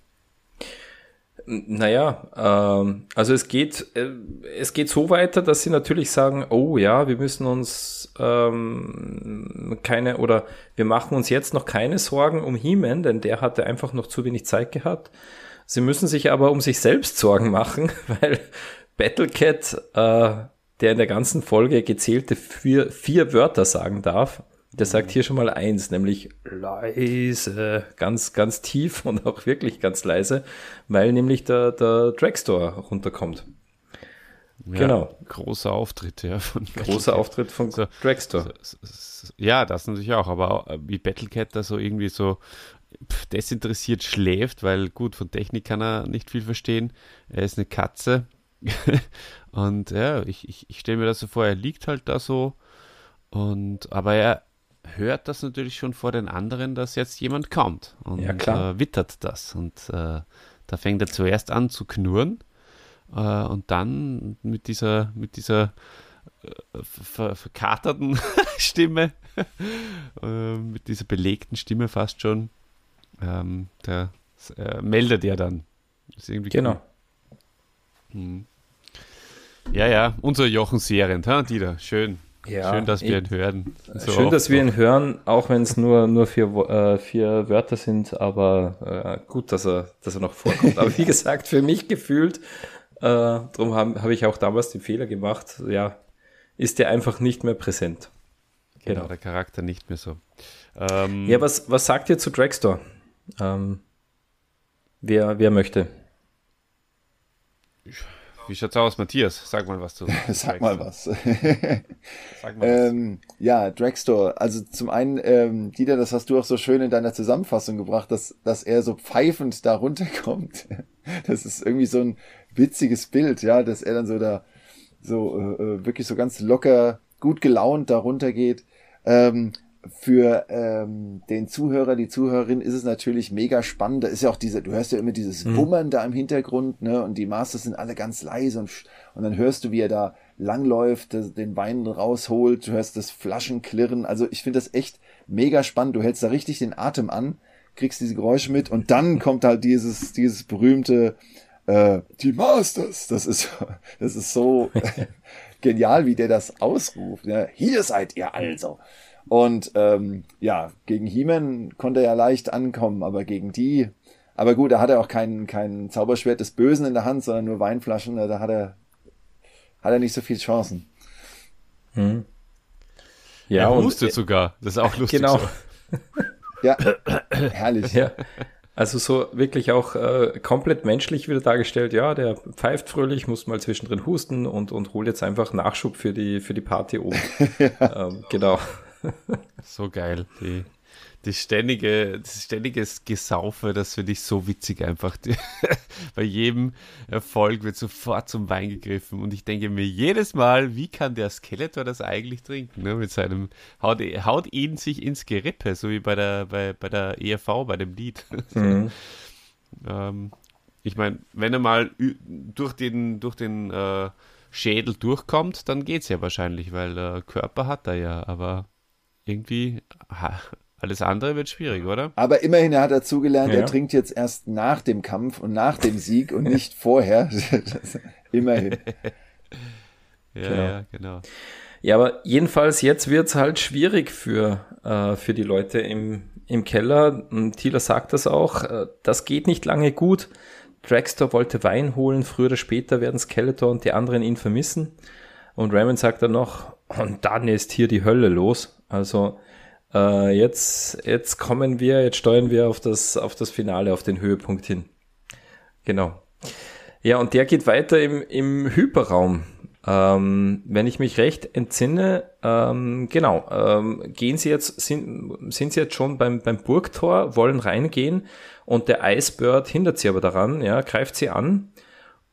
Naja, ähm, also es geht, äh, es geht so weiter, dass sie natürlich sagen, oh ja, wir müssen uns ähm, keine oder wir machen uns jetzt noch keine Sorgen um He-Man, denn der hatte einfach noch zu wenig Zeit gehabt. Sie müssen sich aber um sich selbst Sorgen machen, weil Battlecat, äh, der in der ganzen Folge gezählte vier, vier Wörter sagen darf, der sagt hier schon mal eins, nämlich leise, ganz, ganz tief und auch wirklich ganz leise, weil nämlich der, der Dragstore runterkommt. Ja, Genau. Großer Auftritt, ja. Von Großer Auftritt von So. Dragstore. S- s- Ja, das natürlich auch, aber wie Battlecat da so irgendwie so desinteressiert schläft, weil gut, von Technik kann er nicht viel verstehen. Er ist eine Katze. und ja, ich, ich, ich stelle mir das so vor, er liegt halt da so und aber er hört das natürlich schon vor den anderen, dass jetzt jemand kommt und Ja. Äh, wittert das und äh, da fängt er zuerst an zu knurren äh, und dann mit dieser mit dieser ver verkaterten Stimme, äh, mit dieser belegten Stimme fast schon, ähm, der äh, meldet er dann. Genau. cool. Mhm. Ja, ja, unser Jochen Serent, ha, Dieter, schön. Ja, schön, dass wir ich- ihn hören. So Schön, dass wir ihn hören, auch wenn es nur, nur vier, äh, vier Wörter sind, aber äh, gut, dass er, dass er noch vorkommt. Aber wie gesagt, für mich gefühlt, äh, darum habe hab ich auch damals den Fehler gemacht, ja, ist der einfach nicht mehr präsent. Genau, Genau. der Charakter nicht mehr so. Ähm, Ja, was, was sagt ihr zu Dragstore? Ähm, wer, wer möchte? Wie schaut's aus, Matthias? Sag mal was zu. Sag mal was. Sag mal was. Ähm, ja, Dragstore. Also zum einen, ähm, Dieter, das hast du auch so schön in deiner Zusammenfassung gebracht, dass, dass er so pfeifend da runterkommt. Das ist irgendwie so ein witziges Bild, ja, dass er dann so da so äh, äh, wirklich so ganz locker, gut gelaunt da runtergeht. Ähm, für ähm, den Zuhörer, die Zuhörerin ist es natürlich mega spannend. Da ist ja auch diese, du hörst ja immer dieses Bummern da im Hintergrund, ne? Und die Masters sind alle ganz leise und, und dann hörst du, wie er da langläuft, den Wein rausholt, du hörst das Flaschenklirren. Also ich finde das echt mega spannend. Du hältst da richtig den Atem an, kriegst diese Geräusche mit und dann kommt halt dieses, dieses berühmte äh, die Masters. Das ist, das ist so genial, wie der das ausruft. Ne? Hier seid ihr also. Und ähm, ja, gegen He-Man konnte er ja leicht ankommen, aber gegen die, aber gut, da hat er auch kein, kein Zauberschwert des Bösen in der Hand, sondern nur Weinflaschen, da hat er, hat er nicht so viel Chancen. Ja, er und- hustet sogar. Das ist auch lustig. Genau. So. Ja, herrlich. Ja. Also so wirklich auch äh, komplett menschlich wieder dargestellt. Ja, der pfeift fröhlich, muss mal zwischendrin husten und, und holt jetzt einfach Nachschub für die, für die Party oben. ähm, genau. So geil. Die, die ständige, das ständige Gesaufe, das finde ich so witzig einfach. Die, bei jedem Erfolg wird sofort zum Wein gegriffen und ich denke mir jedes Mal, wie kann der Skeletor das eigentlich trinken? Ne? Mit seinem, haut, haut ihn sich ins Gerippe, so wie bei der, bei, bei der ERV, bei dem Lied. Mhm. Ähm, ich meine, wenn er mal durch den, durch den äh, Schädel durchkommt, dann geht's ja wahrscheinlich, weil äh, Körper hat er ja, aber irgendwie ha, alles andere wird schwierig, oder? Aber immerhin er hat er zugelernt, Ja. er trinkt jetzt erst nach dem Kampf und nach dem Sieg und nicht vorher. Immerhin. Ja, Genau. ja, genau. Ja, aber jedenfalls jetzt wird's halt schwierig für, äh, für die Leute im, im Keller. Thieler sagt das auch. Äh, das geht nicht lange gut. Dragster wollte Wein holen. Früher oder später werden Skeletor und die anderen ihn vermissen. Und Raymond sagt dann noch, und dann ist hier die Hölle los. Also äh, jetzt, jetzt kommen wir, jetzt steuern wir auf das, auf das Finale, auf den Höhepunkt hin. Genau. Ja, und der geht weiter im, im Hyperraum. Ähm, wenn ich mich recht entsinne, ähm, genau, ähm, gehen Sie jetzt, sind, sind Sie jetzt schon beim, beim Burgtor, wollen reingehen und der Icebird hindert Sie aber daran, ja, greift Sie an.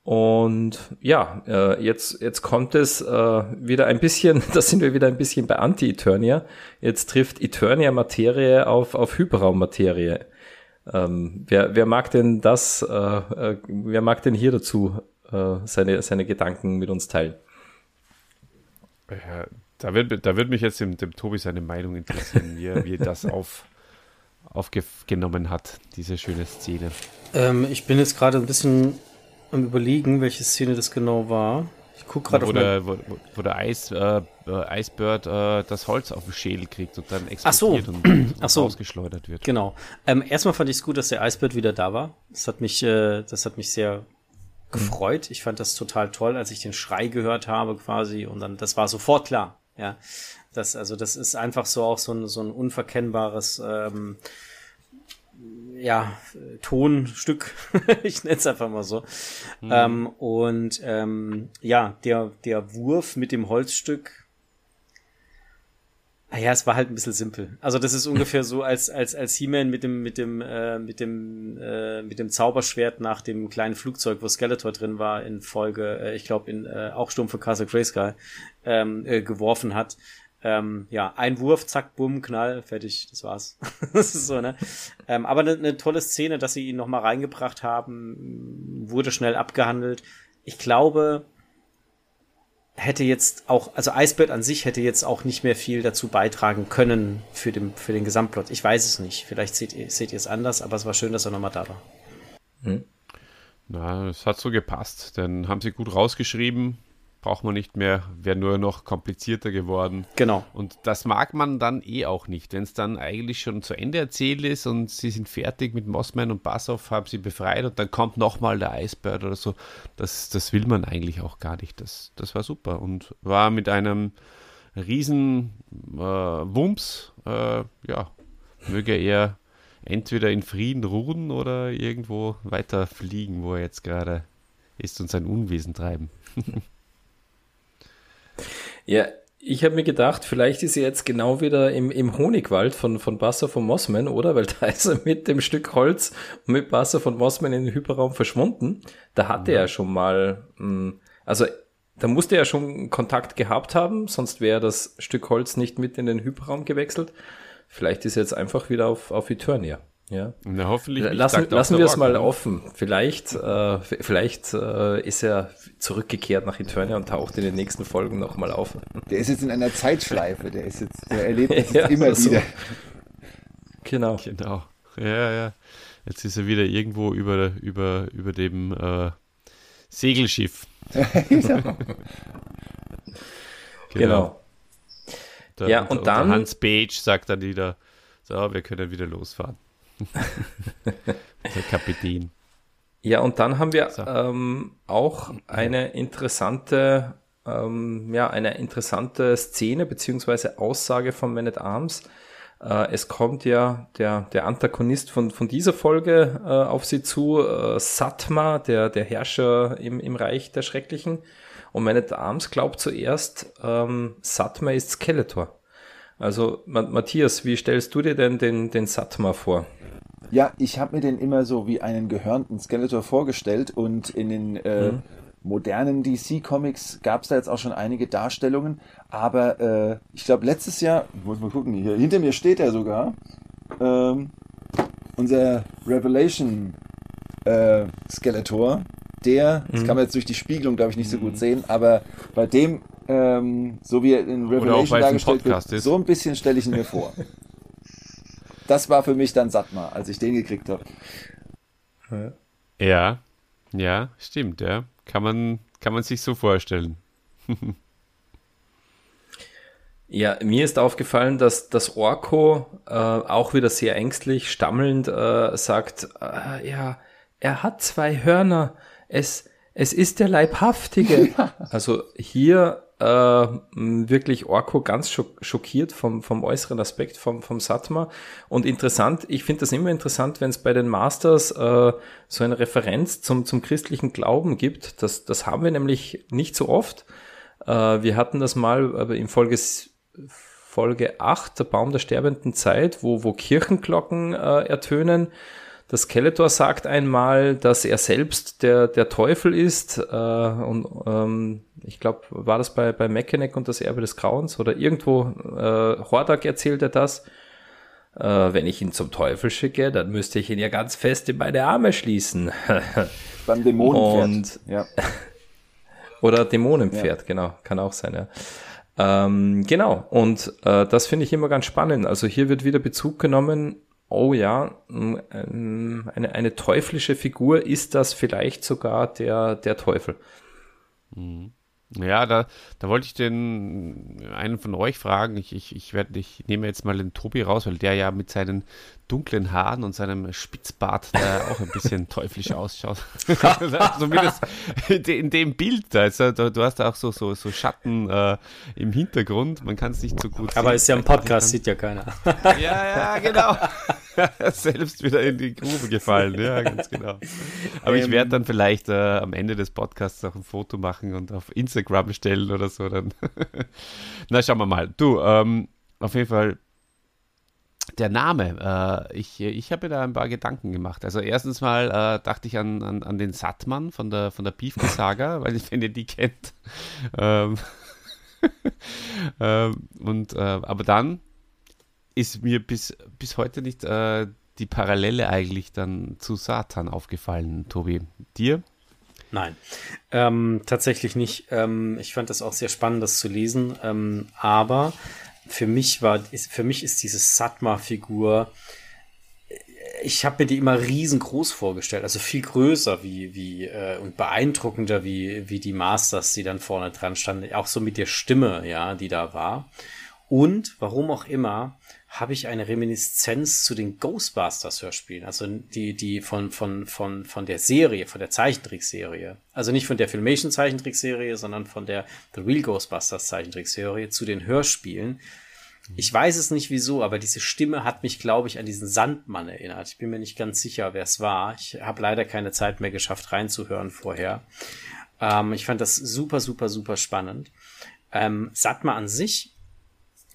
Und ja, äh, jetzt, jetzt kommt es äh, wieder ein bisschen, da sind wir wieder ein bisschen bei Anti-Eternia. Jetzt trifft Eternia-Materie auf, auf Hyperraum-Materie. Ähm, wer, wer mag denn das, äh, äh, wer mag denn hier dazu äh, seine, seine Gedanken mit uns teilen? Ja, da wird, da wird mich jetzt dem, dem Tobi seine Meinung interessieren, wie er, wie das auf, aufgenommen hat, diese schöne Szene. Ähm, ich bin jetzt gerade ein bisschen am überlegen, welche Szene das genau war. Ich gucke gerade auf der, wo, wo, der Eis, äh, äh, Icebird äh, das Holz auf den Schädel kriegt und dann explodiert so. und, und Ach so. ausgeschleudert wird. Genau. Ähm, erstmal fand ich es gut, dass der Icebird wieder da war. Das hat mich, äh, das hat mich sehr gefreut. Ich fand das total toll, als ich den Schrei gehört habe quasi und dann, das war sofort klar. Ja, das, also das ist einfach so auch so ein, so ein unverkennbares ähm, ja, Tonstück, ich nenne es einfach mal so. Mhm. Ähm, und ähm, ja, der, der Wurf mit dem Holzstück, naja, es war halt ein bisschen simpel. Also das ist ungefähr so, als als als He-Man mit dem mit dem äh, mit dem äh, mit dem Zauberschwert nach dem kleinen Flugzeug, wo Skeletor drin war, in Folge, äh, ich glaube in äh, auch Sturm für Castle Grayskull ähm, äh, geworfen hat. Ähm, ja, ein Wurf, zack, bumm, Knall, fertig, das war's. das ist so, ne? Ähm, aber eine ne tolle Szene, dass sie ihn nochmal reingebracht haben, wurde schnell abgehandelt. Ich glaube, hätte jetzt auch, also Eisbert an sich hätte jetzt auch nicht mehr viel dazu beitragen können für den, für den Gesamtplot. Ich weiß es nicht. Vielleicht seht ihr, seht ihr es anders, aber es war schön, dass er nochmal da war. Hm. Na, es hat so gepasst. Dann haben sie gut rausgeschrieben braucht man nicht mehr, wäre nur noch komplizierter geworden. Genau. Und das mag man dann eh auch nicht, wenn es dann eigentlich schon zu Ende erzählt ist und sie sind fertig mit Mossman und Bassoff, haben sie befreit und dann kommt nochmal der Eisbird oder so. Das, das will man eigentlich auch gar nicht. Das, das war super und war mit einem riesen äh, Wumms, äh, ja, möge er entweder in Frieden ruhen oder irgendwo weiter fliegen, wo er jetzt gerade ist und sein Unwesen treiben. Ja, ich habe mir gedacht, vielleicht ist er jetzt genau wieder im, im Honigwald von, von Basser von Mossman, oder? Weil da ist er mit dem Stück Holz und mit Basser von Mossman in den Hyperraum verschwunden. Da hatte mhm. er schon mal, hm, also da musste er schon Kontakt gehabt haben, sonst wäre das Stück Holz nicht mit in den Hyperraum gewechselt. Vielleicht ist er jetzt einfach wieder auf, auf Eternia. Ja. Na, hoffentlich. Lassen, lassen wir es mal offen. Vielleicht, äh, vielleicht äh, ist er zurückgekehrt nach Eternia und taucht in den nächsten Folgen nochmal auf. Der ist jetzt in einer Zeitschleife. Der ist jetzt, der erlebt das ja, immer so. wieder. Genau. Genau. Ja, ja. Jetzt ist er wieder irgendwo über, über, über dem äh, Segelschiff. genau. genau. Der, ja, und, und dann. Hans Page sagt dann wieder, so, wir können wieder losfahren. Der Kapitän. Ja, und dann haben wir so. ähm, auch eine interessante, ähm, ja, eine interessante Szene beziehungsweise Aussage von Man at Arms. Äh, es kommt ja der, der Antagonist von, von dieser Folge äh, auf sie zu, äh, Satma, der, der Herrscher im, im Reich der Schrecklichen. Und Man at Arms glaubt zuerst, ähm, Satma ist Skeletor. Also Matthias, wie stellst du dir denn den, den Satma vor? Ja, ich habe mir den immer so wie einen gehörnten Skeletor vorgestellt und in den äh, mhm. modernen DC-Comics gab es da jetzt auch schon einige Darstellungen, aber äh, ich glaube letztes Jahr, ich muss mal gucken, hier hinter mir steht er sogar, ähm, unser Revelation äh, Skeletor, der, mhm. das kann man jetzt durch die Spiegelung glaube ich nicht so gut mhm. sehen, aber bei dem, ähm, so wie er in Revelation dargestellt wird, ist. so ein bisschen stelle ich ihn mir vor. das war für mich dann Satma, als ich den gekriegt habe. Ja, ja, stimmt, ja. Kann man, kann man sich so vorstellen. Ja, mir ist aufgefallen, dass das Orko äh, auch wieder sehr ängstlich, stammelnd äh, sagt, äh, ja, er hat zwei Hörner, es, es ist der Leibhaftige. Also hier äh, wirklich Orko ganz schockiert vom, vom äußeren Aspekt vom, vom Satma. Und interessant, ich finde das immer interessant, wenn es bei den Masters äh, so eine Referenz zum, zum christlichen Glauben gibt. Das, das haben wir nämlich nicht so oft. Äh, wir hatten das mal in Folge Folge 8, der Baum der sterbenden Zeit, wo, wo Kirchenglocken äh, ertönen. Der Skeletor sagt einmal, dass er selbst der, der Teufel ist. Äh, und ähm, ich glaube, war das bei, bei Mechanic und das Erbe des Grauens oder irgendwo, äh, Hordak erzählte das. Äh, wenn ich ihn zum Teufel schicke, dann müsste ich ihn ja ganz fest in meine Arme schließen. Beim Dämonenpferd. Und, ja. oder Dämonenpferd, ja. genau, kann auch sein, ja. Ähm, genau, und äh, das finde ich immer ganz spannend. Also hier wird wieder Bezug genommen oh ja, ähm, eine, eine teuflische Figur, ist das vielleicht sogar der, der Teufel? Mhm. Ja, da, da wollte ich den einen von euch fragen. Ich, ich, ich, werd, ich nehme jetzt mal den Tobi raus, weil der ja mit seinen dunklen Haaren und seinem Spitzbart da auch ein bisschen teuflisch ausschaut. Zumindest in dem Bild da. Also, du hast auch so, so, so Schatten äh, im Hintergrund. Man kann es nicht so gut Aber sehen. ist ja ein Podcast, sieht ja keiner. ja, ja, genau. Selbst wieder in die Grube gefallen. Ja, ganz genau. Aber ähm, ich werde dann vielleicht äh, am Ende des Podcasts auch ein Foto machen und auf Instagram stellen oder so. Dann. Na, schauen wir mal. Du, ähm, auf jeden Fall der Name, äh, ich, ich habe mir da ein paar Gedanken gemacht. Also erstens mal äh, dachte ich an, an, an, den Sattmann von der, von der Piefke-Saga, weil ich, wenn ihr die kennt. Ähm, ähm, und, äh, aber dann ist mir bis, bis heute nicht äh, die Parallele eigentlich dann zu Satan aufgefallen, Tobi. Dir? Nein, ähm, tatsächlich nicht. Ähm, ich fand das auch sehr spannend, das zu lesen. Ähm, aber für mich war, ist, für mich ist diese Satma-Figur, ich habe mir die immer riesengroß vorgestellt, also viel größer wie, wie äh, und beeindruckender wie, wie die Masters, die dann vorne dran standen, auch so mit der Stimme, ja, die da war. Und warum auch immer, habe ich eine Reminiszenz zu den Ghostbusters Hörspielen, also die, die von, von, von, von der Serie, von der Zeichentrickserie. Also nicht von der Filmation Zeichentrickserie, sondern von der The Real Ghostbusters Zeichentrickserie zu den Hörspielen. Ich weiß es nicht wieso, aber diese Stimme hat mich, glaube ich, an diesen Sandmann erinnert. Ich bin mir nicht ganz sicher, wer es war. Ich habe leider keine Zeit mehr geschafft, reinzuhören vorher. Ähm, ich fand das super, super, super spannend. Ähm, Satma an sich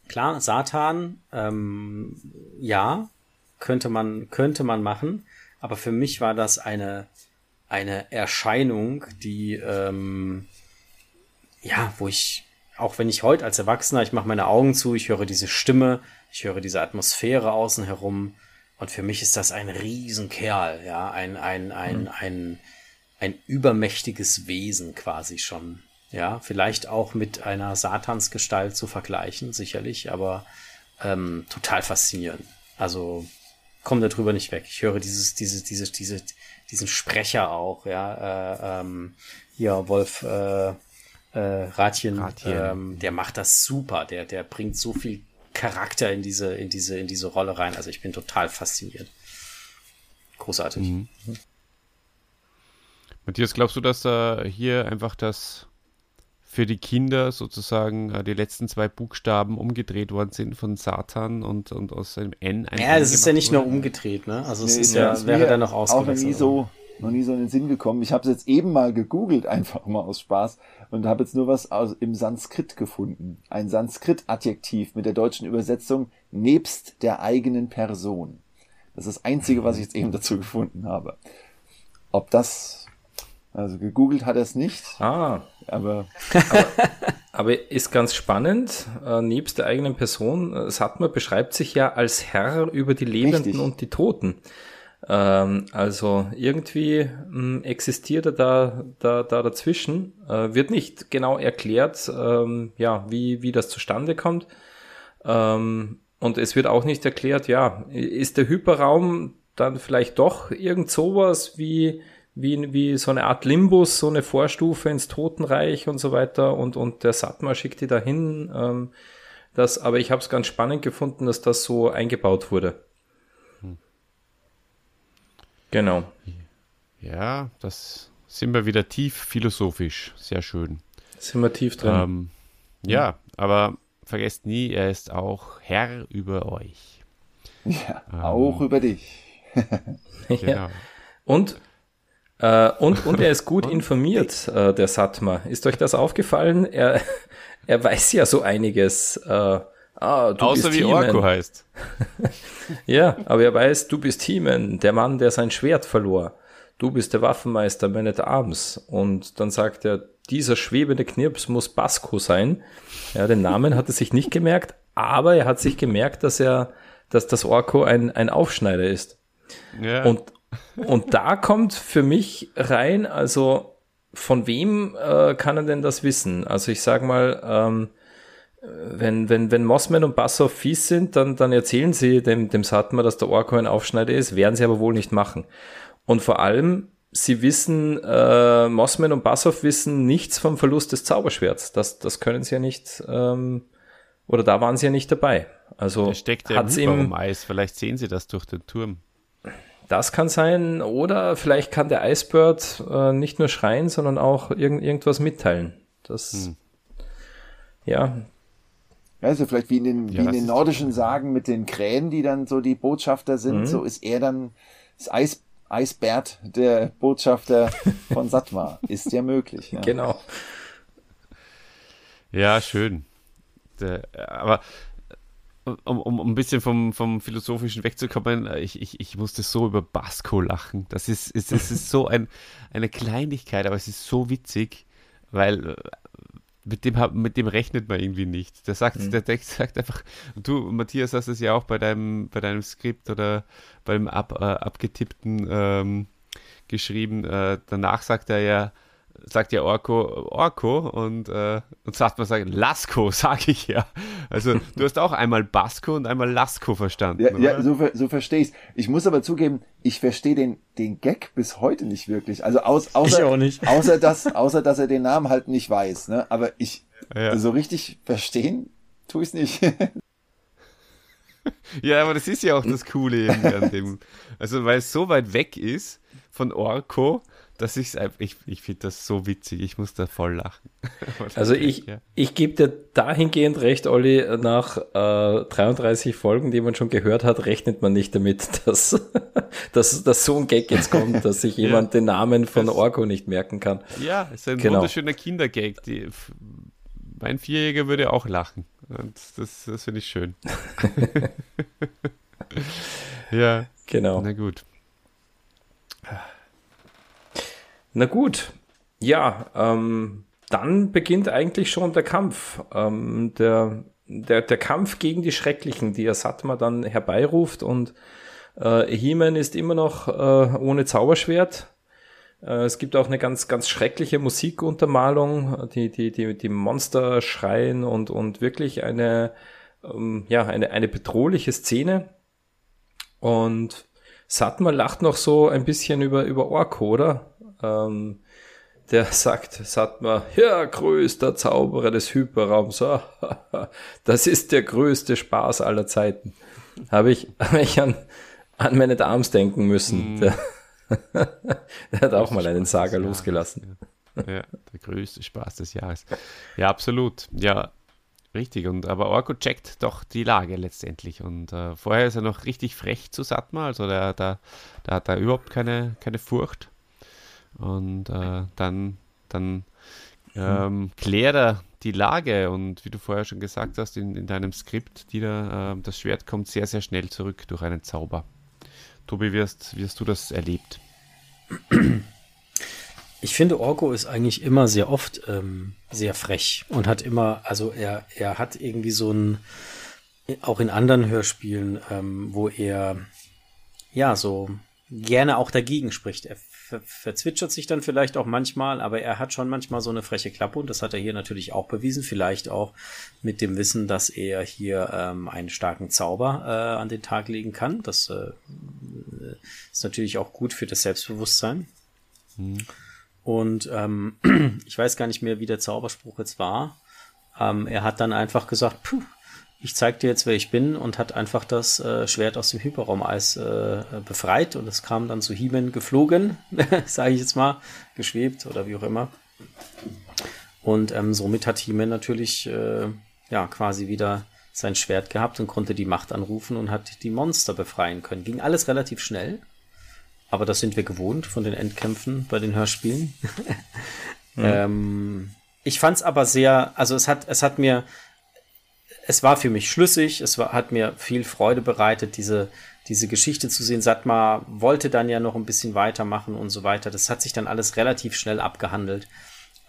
Klar, Satan, ähm, ja, könnte man, könnte man machen, aber für mich war das eine, eine Erscheinung, die, ähm, ja, wo ich, auch wenn ich heute als Erwachsener, ich mache meine Augen zu, ich höre diese Stimme, ich höre diese Atmosphäre außen herum und für mich ist das ein Riesenkerl, ja, ein, ein, ein, mhm. ein, ein übermächtiges Wesen quasi schon. Ja, vielleicht auch mit einer Satansgestalt zu vergleichen, sicherlich, aber ähm, total faszinierend. Also komme darüber nicht weg. Ich höre dieses, dieses, dieses, diese, diesen Sprecher auch, ja, äh, ähm, ja, Wolf äh, äh, Ratchen, Ratchen. Ähm, der macht das super, der, der bringt so viel Charakter in diese, in diese, in diese Rolle rein. Also ich bin total fasziniert. Großartig. Mhm. Matthias, glaubst du, dass äh, hier einfach das für die Kinder sozusagen äh, die letzten zwei Buchstaben umgedreht worden sind von Satan und, und aus einem N ein Ja, das ist ja nicht wurde. nur umgedreht, ne? Also es nee, ist ja, ja wäre dann noch ausgewechselt. Auch nie so, noch nie so in den Sinn gekommen. Ich habe es jetzt eben mal gegoogelt, einfach mal aus Spaß und habe jetzt nur was aus, im Sanskrit gefunden. Ein Sanskrit-Adjektiv mit der deutschen Übersetzung nebst der eigenen Person. Das ist das Einzige, was ich jetzt eben dazu gefunden habe. Ob das also gegoogelt hat er es nicht. Ah. Aber, aber, aber ist ganz spannend. Äh, nebst der eigenen Person, äh, Satmer beschreibt sich ja als Herr über die Lebenden Richtig. und die Toten. Ähm, also irgendwie mh, hm, existiert er da, da, da dazwischen. Äh, wird nicht genau erklärt, ähm, ja, wie, wie das zustande kommt. Ähm, und es wird auch nicht erklärt, ja, ist der Hyperraum dann vielleicht doch irgend sowas wie wie, wie so eine Art Limbus, so eine Vorstufe ins Totenreich und so weiter und, und der Satma schickt die dahin. Ähm, Das, aber ich habe es ganz spannend gefunden, dass das so eingebaut wurde. Genau. Ja, das sind wir wieder tief philosophisch. Sehr schön. Sind wir tief drin. Ähm, ja, aber vergesst nie, er ist auch Herr über euch. Ja, ähm, auch über dich. genau. Ja. Und, äh, und, und er ist gut informiert, äh, der Satma. Ist euch das aufgefallen? Er, er weiß ja so einiges. Äh, ah, Außer wie Orko heißt. ja, aber er weiß, du bist Heeman, der Mann, der sein Schwert verlor. Du bist der Waffenmeister Man at Arms. Und dann sagt er, dieser schwebende Knirps muss Basco sein. Ja, den Namen hat er sich nicht gemerkt, aber er hat sich gemerkt, dass er, dass das Orko ein, ein Aufschneider ist. Ja. Und, und da kommt für mich rein, also von wem äh, kann er denn das wissen? Also ich sag mal, ähm, wenn, wenn, wenn Mossman und Bassoff fies sind, dann, dann erzählen sie dem, dem Satmer, dass der Orko ein Aufschneider ist, werden sie aber wohl nicht machen. Und vor allem, sie wissen, äh, Mossman und Bassoff wissen nichts vom Verlust des Zauberschwerts. Das, das können sie ja nicht, ähm, oder da waren sie ja nicht dabei. Also da steckt ja hat's im Eis. Vielleicht sehen sie das durch den Turm. Das kann sein. Oder vielleicht kann der Icebird äh, nicht nur schreien, sondern auch irgend, irgendwas mitteilen. Das, hm. ja. Also vielleicht wie in den, ja, wie in den nordischen Sagen mit den Krähen, die dann so die Botschafter sind, mhm. so ist er dann das Eis, Eisbert, der Botschafter von Satma. ist ja möglich. Ja. Genau. Ja, schön. Aber um, um, um ein bisschen vom, vom Philosophischen wegzukommen, ich, ich, ich musste so über Basco lachen. Das ist, ist, ist so ein, eine Kleinigkeit, aber es ist so witzig, weil mit dem, mit dem rechnet man irgendwie nicht. Der sagt, mhm. der Text sagt einfach, du, Matthias, hast es ja auch bei deinem, bei deinem Skript oder beim ab, äh, abgetippten ähm, geschrieben. Äh, danach sagt er ja, sagt ja Orko Orko und, äh, und sagt man sagen Lasko, sage ich ja. Also du hast auch einmal Basco und einmal Lasko verstanden. Ja, ja so, so verstehe ich Ich muss aber zugeben, ich verstehe den, den Gag bis heute nicht wirklich. Also aus, außer, ich auch nicht. außer, dass, außer dass er den Namen halt nicht weiß. Ne? Aber ich ja. so richtig verstehen tue ich es nicht. ja, aber das ist ja auch das Coole an dem. Also weil es so weit weg ist von Orko, das ist ich, ich finde das so witzig, ich muss da voll lachen. also ich, ja. ich gebe dir dahingehend recht, Olli, nach äh, 33 Folgen, die man schon gehört hat, rechnet man nicht damit, dass, dass, dass so ein Gag jetzt kommt, dass sich jemand ja. den Namen von das, Orko nicht merken kann. Ja, es ist ein genau. wunderschöner Kindergag. Die, mein Vierjähriger würde auch lachen. Und das, das finde ich schön. ja, genau. Na gut. Na gut, ja, ähm, dann beginnt eigentlich schon der Kampf. Ähm, der, der, der Kampf gegen die Schrecklichen, die Asatma dann herbeiruft und äh, He-Man ist immer noch äh, ohne Zauberschwert. Äh, es gibt auch eine ganz, ganz schreckliche Musikuntermalung, die, die, die, die Monster schreien und, und wirklich eine, ähm, ja, eine, eine bedrohliche Szene. Und Satma lacht noch so ein bisschen über, über Orko, oder? Ähm, der sagt, sagt man, ja, größter Zauberer des Hyperraums. das ist der größte Spaß aller Zeiten. Habe ich, hab ich an, an meine Arms denken müssen. Mm. Der, der, hat auch mal einen Saga losgelassen. Ja. ja, der größte Spaß des Jahres. Ja, absolut. Ja, richtig. Und aber Orko checkt doch die Lage letztendlich. Und äh, vorher ist er noch richtig frech zu Satma. Also der, der, der hat da überhaupt keine, keine Furcht. Und äh, dann, dann ähm, klärt er die Lage und wie du vorher schon gesagt hast in, in deinem Skript, die da, äh, das Schwert kommt sehr, sehr schnell zurück durch einen Zauber. Tobi, wie hast, wie hast du das erlebt? Ich finde, Orko ist eigentlich immer sehr oft ähm, sehr frech und hat immer, also er, er hat irgendwie so ein, auch in anderen Hörspielen, ähm, wo er ja so gerne auch dagegen spricht. Er ver verzwitschert sich dann vielleicht auch manchmal, aber er hat schon manchmal so eine freche Klappe und das hat er hier natürlich auch bewiesen. Vielleicht auch mit dem Wissen, dass er hier ähm, einen starken Zauber äh, an den Tag legen kann. Das äh, ist natürlich auch gut für das Selbstbewusstsein. Mhm. Und ähm, ich weiß gar nicht mehr, wie der Zauberspruch jetzt war. Ähm, er hat dann einfach gesagt, puh, ich zeig dir jetzt, wer ich bin und hat einfach das äh, Schwert aus dem Hyperraumeis äh, befreit und es kam dann zu He-Man geflogen, sage ich jetzt mal, geschwebt oder wie auch immer. Und ähm, somit hat He-Man natürlich äh, ja quasi wieder sein Schwert gehabt und konnte die Macht anrufen und hat die Monster befreien können. Ging alles relativ schnell, aber das sind wir gewohnt von den Endkämpfen bei den Hörspielen. mhm. ähm, ich fand es aber sehr, also es hat, es hat mir, es war für mich schlüssig, es war, hat mir viel Freude bereitet, diese, diese Geschichte zu sehen. Satma wollte dann ja noch ein bisschen weitermachen und so weiter. Das hat sich dann alles relativ schnell abgehandelt.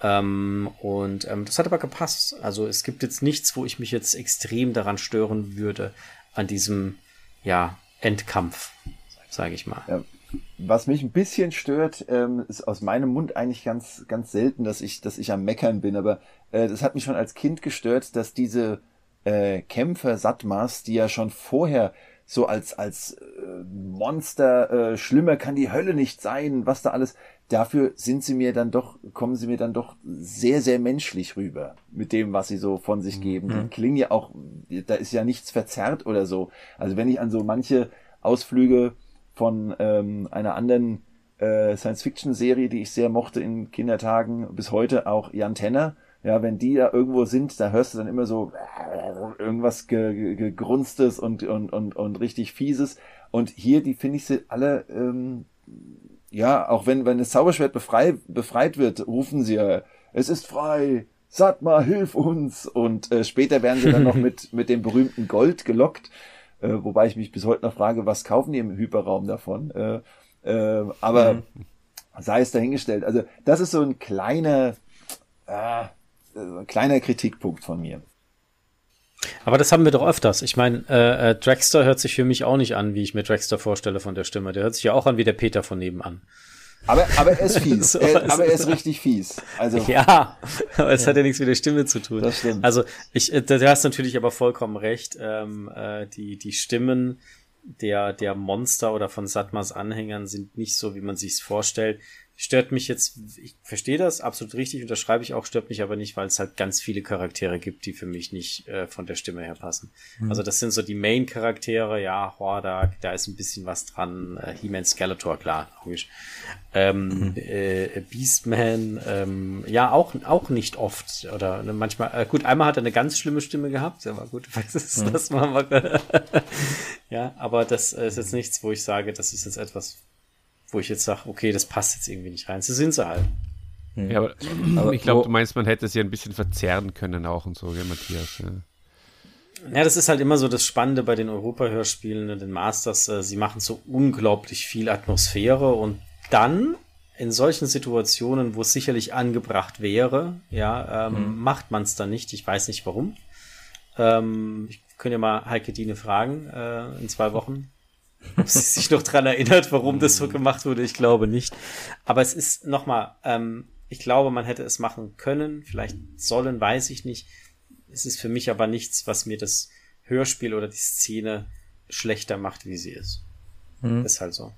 Ähm, und ähm, das hat aber gepasst. Also es gibt jetzt nichts, wo ich mich jetzt extrem daran stören würde, an diesem, ja, Endkampf, sage ich mal. Ja. Was mich ein bisschen stört, ähm, ist aus meinem Mund eigentlich ganz, ganz selten, dass ich, dass ich am Meckern bin, aber äh, das hat mich schon als Kind gestört, dass diese äh, Kämpfer Satmas, die ja schon vorher so als, als äh, Monster, äh, schlimmer kann die Hölle nicht sein, was da alles, dafür sind sie mir dann doch, kommen sie mir dann doch sehr, sehr menschlich rüber mit dem, was sie so von sich geben. Mhm. Die klingen ja auch, da ist ja nichts verzerrt oder so. Also wenn ich an so manche Ausflüge von ähm, einer anderen äh, Science-Fiction-Serie, die ich sehr mochte in Kindertagen, bis heute auch Jan Tenner, ja, wenn die da irgendwo sind, da hörst du dann immer so irgendwas gegrunstes und, und, und, und richtig fieses. Und hier, die finde ich sie alle, ähm, ja, auch wenn, wenn das Zauberschwert befrei, befreit wird, rufen sie ja, es ist frei, Satma, hilf uns. Und äh, später werden sie dann noch mit, mit dem berühmten Gold gelockt. Äh, wobei ich mich bis heute noch frage, was kaufen die im Hyperraum davon? Äh, äh, aber mhm. sei es dahingestellt. Also das ist so ein kleiner, äh, ein kleiner Kritikpunkt von mir. Aber das haben wir doch öfters. Ich meine, äh, äh, Dragster hört sich für mich auch nicht an, wie ich mir Dragster vorstelle von der Stimme. Der hört sich ja auch an wie der Peter von nebenan. Aber, aber er ist fies. so, er, aber er ist richtig fies. Also, ja, aber es ja. hat ja nichts mit der Stimme zu tun. Das stimmt. Also ich, äh, du hast natürlich aber vollkommen recht. Ähm, äh, die, die Stimmen der, der Monster oder von Satmas Anhängern sind nicht so, wie man sich's vorstellt stört mich jetzt, ich verstehe das absolut richtig, unterschreibe ich auch, stört mich aber nicht, weil es halt ganz viele Charaktere gibt, die für mich nicht äh, von der Stimme her passen. Mhm. Also das sind so die Main-Charaktere, ja, Hordak, da ist ein bisschen was dran, äh, He-Man Skeletor, klar, logisch. Ähm, mhm. äh, Beastman, ähm, ja, auch, auch nicht oft, oder ne, manchmal, äh, gut, einmal hat er eine ganz schlimme Stimme gehabt, aber gut, was ist mhm. das mal? ja, aber das äh, ist jetzt nichts, wo ich sage, das ist jetzt etwas, wo ich jetzt sage, okay, das passt jetzt irgendwie nicht rein. So sind sie halt. Hm. Ja, aber, aber ich glaube, du meinst, man hätte sie ein bisschen verzerren können auch und so, gell, Matthias? Ja. Ja, das ist halt immer so das Spannende bei den Europa-Hörspielen und den Masters. Äh, sie machen so unglaublich viel Atmosphäre und dann in solchen Situationen, wo es sicherlich angebracht wäre, ja, ähm, mhm. macht man es dann nicht. Ich weiß nicht warum. Ähm, ich könnte ja mal Heike Diene fragen äh, in zwei Wochen. Ob sie sich noch dran erinnert, warum das so gemacht wurde, ich glaube nicht. Aber es ist nochmal, ähm, ich glaube, man hätte es machen können, vielleicht sollen, weiß ich nicht. Es ist für mich aber nichts, was mir das Hörspiel oder die Szene schlechter macht, wie sie ist. Mhm. Ist halt so.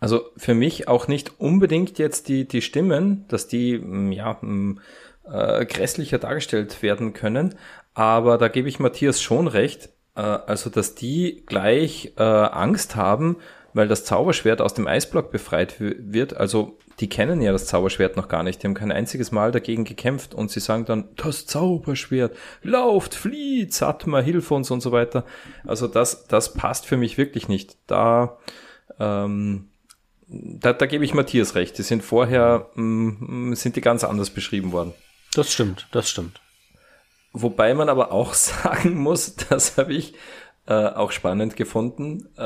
Also für mich auch nicht unbedingt jetzt die, die Stimmen, dass die mm, ja mm, äh, grässlicher dargestellt werden können, aber da gebe ich Matthias schon recht. Äh, also, dass die gleich äh, Angst haben, weil das Zauberschwert aus dem Eisblock befreit wird. Also, die kennen ja das Zauberschwert noch gar nicht. Die haben kein einziges Mal dagegen gekämpft und sie sagen dann, das Zauberschwert, lauft, flieht, Satma, hilf uns und so weiter. Also, das, das passt für mich wirklich nicht. Da, ähm, da, da gebe ich Matthias recht. Die sind vorher, mh, sind die ganz anders beschrieben worden. Das stimmt, das stimmt. Wobei man aber auch sagen muss, das habe ich äh, auch spannend gefunden. Äh,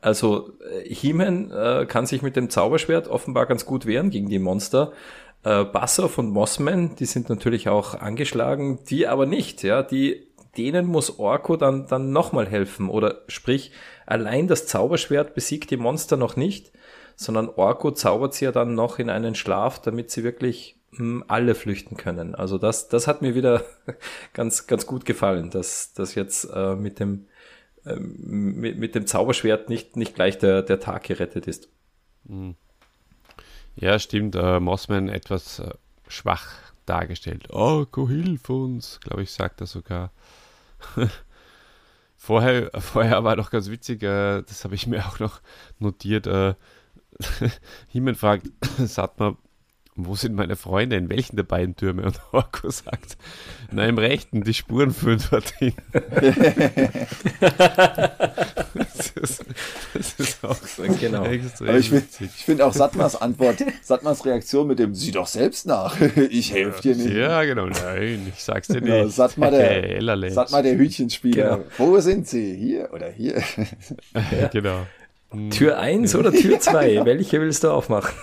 also He-Man äh, kann sich mit dem Zauberschwert offenbar ganz gut wehren gegen die Monster. Äh, Bassoff und Mossman, die sind natürlich auch angeschlagen, die aber nicht, ja, die denen muss Orko dann, dann nochmal helfen. Oder sprich, allein das Zauberschwert besiegt die Monster noch nicht, sondern Orko zaubert sie ja dann noch in einen Schlaf, damit sie wirklich alle flüchten können. Also das, das hat mir wieder ganz, ganz gut gefallen, dass das jetzt äh, mit dem äh, mit, mit dem Zauberschwert nicht, nicht gleich der, der Tag gerettet ist. Hm. Ja, stimmt. Äh, Mossman etwas äh, schwach dargestellt. Oh, hilf uns, glaube ich, sagt er sogar. vorher, vorher war doch ganz witzig, äh, das habe ich mir auch noch notiert. Äh, Himmel fragt, sagt man, wo sind meine Freunde? In welchen der beiden Türme? Und Orko sagt, na im rechten, die Spuren führen dorthin. das, ist, das ist auch so genau. extrem Aber ich finde find auch Satmars Antwort, Satmars Reaktion mit dem, sieh doch selbst nach. ich helfe dir nicht. Ja, genau, nein, ich sag's dir Genau, nicht. Satmar der, Ellerle. Satmar der Hütchenspieler. Genau. Wo sind sie? Hier oder hier? genau. Tür 1 oder Tür 2? Welche willst du aufmachen?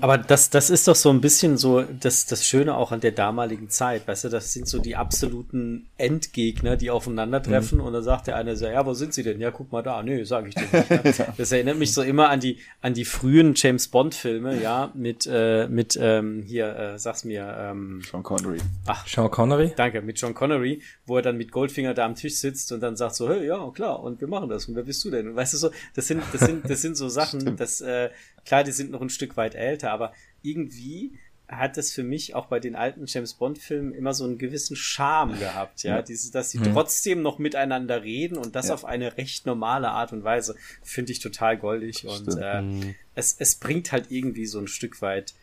Aber das, das ist doch so ein bisschen so das, das Schöne auch an der damaligen Zeit. Weißt du, das sind so die absoluten Endgegner, die aufeinandertreffen. Und dann sagt der eine so, ja, wo sind sie denn? Ja, guck mal da. Nö, sag ich dir nicht. Ja. Das erinnert mich so immer an die, an die frühen James Bond Filme, ja, mit, äh, mit, ähm, hier, äh, sag's mir, ähm, Sean Connery. Sean Connery? Danke, mit John Connery, wo er dann mit Goldfinger da am Tisch sitzt und dann sagt so, hey, ja, klar, und wir machen das. Und wer bist du denn? Und weißt du so, das sind, das sind, das sind so Sachen, das, äh, klar, die sind noch ein Stück weit älter, aber irgendwie hat das für mich auch bei den alten James Bond Filmen immer so einen gewissen Charme gehabt, ja, dieses, dass sie trotzdem noch miteinander reden und das Ja. auf eine recht normale Art und Weise, finde ich total goldig und Stimmt. äh, es, es bringt halt irgendwie so ein Stück weit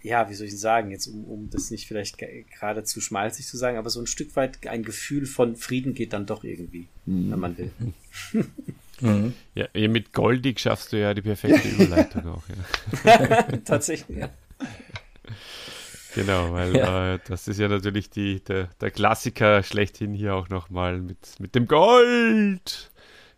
ja, wie soll ich sagen, jetzt um, um das nicht vielleicht ge- gerade zu schmalzig zu sagen, aber so ein Stück weit ein Gefühl von Frieden geht dann doch irgendwie, wenn man will. Ja, ja, mit Goldig schaffst du ja die perfekte Überleitung auch. Ja. Tatsächlich. Ja. Genau, weil Ja. äh, das ist ja natürlich die, der, der Klassiker schlechthin hier auch nochmal mit, mit dem Gold.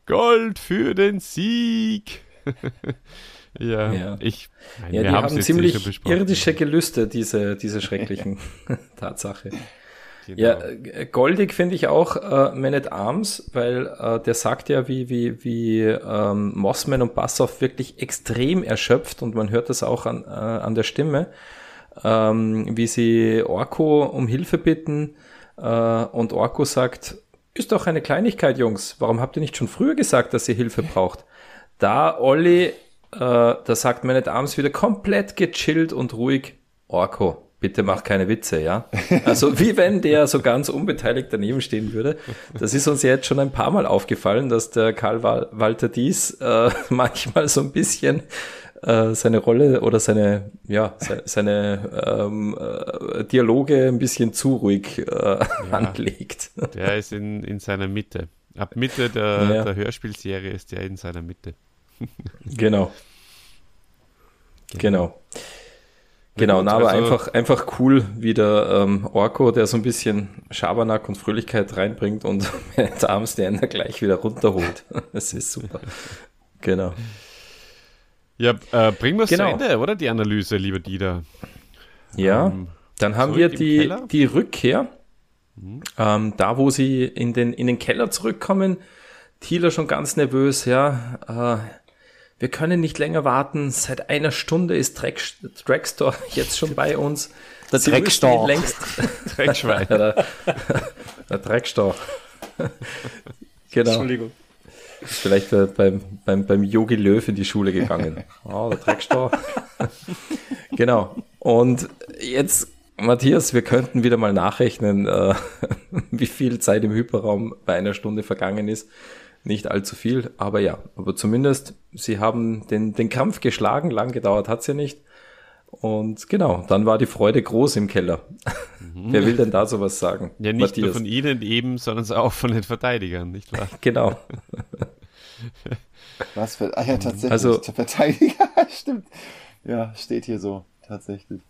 Gold für den Sieg. ja, Ja. ich. Nein, Ja, wir die haben ziemlich irdische Gelüste, diese, diese schrecklichen Tatsache. Genau. Ja, äh, goldig finde ich auch äh, Man at Arms, weil äh, der sagt ja, wie, wie, wie ähm, Mossman und Bassoff wirklich extrem erschöpft und man hört das auch an, äh, an der Stimme, ähm, wie sie Orko um Hilfe bitten äh, und Orko sagt, ist doch eine Kleinigkeit, Jungs, warum habt ihr nicht schon früher gesagt, dass ihr Hilfe braucht? Da Olli, äh, da sagt Man at Arms wieder komplett gechillt und ruhig, Orko, bitte mach keine Witze, ja? Also wie wenn der so ganz unbeteiligt daneben stehen würde. Das ist uns ja jetzt schon ein paar Mal aufgefallen, dass der Karl Wal Walter Dies äh, manchmal so ein bisschen äh, seine Rolle oder seine, ja, se seine ähm, äh, Dialoge ein bisschen zu ruhig äh, anlegt. Der ist in, in seiner Mitte. Ab Mitte der, Ja. der Hörspielserie ist er in seiner Mitte. Genau. Genau. Genau, gut, na, aber also- einfach, einfach cool, wie der ähm, Orko, der so ein bisschen Schabernack und Fröhlichkeit reinbringt und der Arms der Ender gleich wieder runterholt. Das ist super. Genau. Ja, äh, bringen wir es Genau. zu Ende, oder? Die Analyse, lieber Dieter. Ja, Ähm, dann haben wir die? Mhm. die Rückkehr. Ähm, da, wo sie in den, in den Keller zurückkommen, Thieler schon ganz nervös, ja. Äh, wir können nicht länger warten. Seit einer Stunde ist Dreck, Dragstore jetzt schon bei uns. Der Sie ihn längst Dreckschwein. Der, der Dreckstau. genau. Entschuldigung. Ist vielleicht äh, beim, beim, beim Yogi Löw in die Schule gegangen. Oh, der Dreckstau. genau. Und jetzt, Matthias, wir könnten wieder mal nachrechnen, äh, wie viel Zeit im Hyperraum bei einer Stunde vergangen ist. Nicht allzu viel, aber ja, aber zumindest, sie haben den, den Kampf geschlagen, lang gedauert hat's ja nicht. Und genau, dann war die Freude groß im Keller. Wer will denn da sowas sagen? Ja, nicht nur Matthias. von Ihnen eben, sondern auch von den Verteidigern, nicht wahr? Genau. Was für, ah ja, tatsächlich. Also- der Verteidiger, stimmt. Ja, steht hier so, tatsächlich.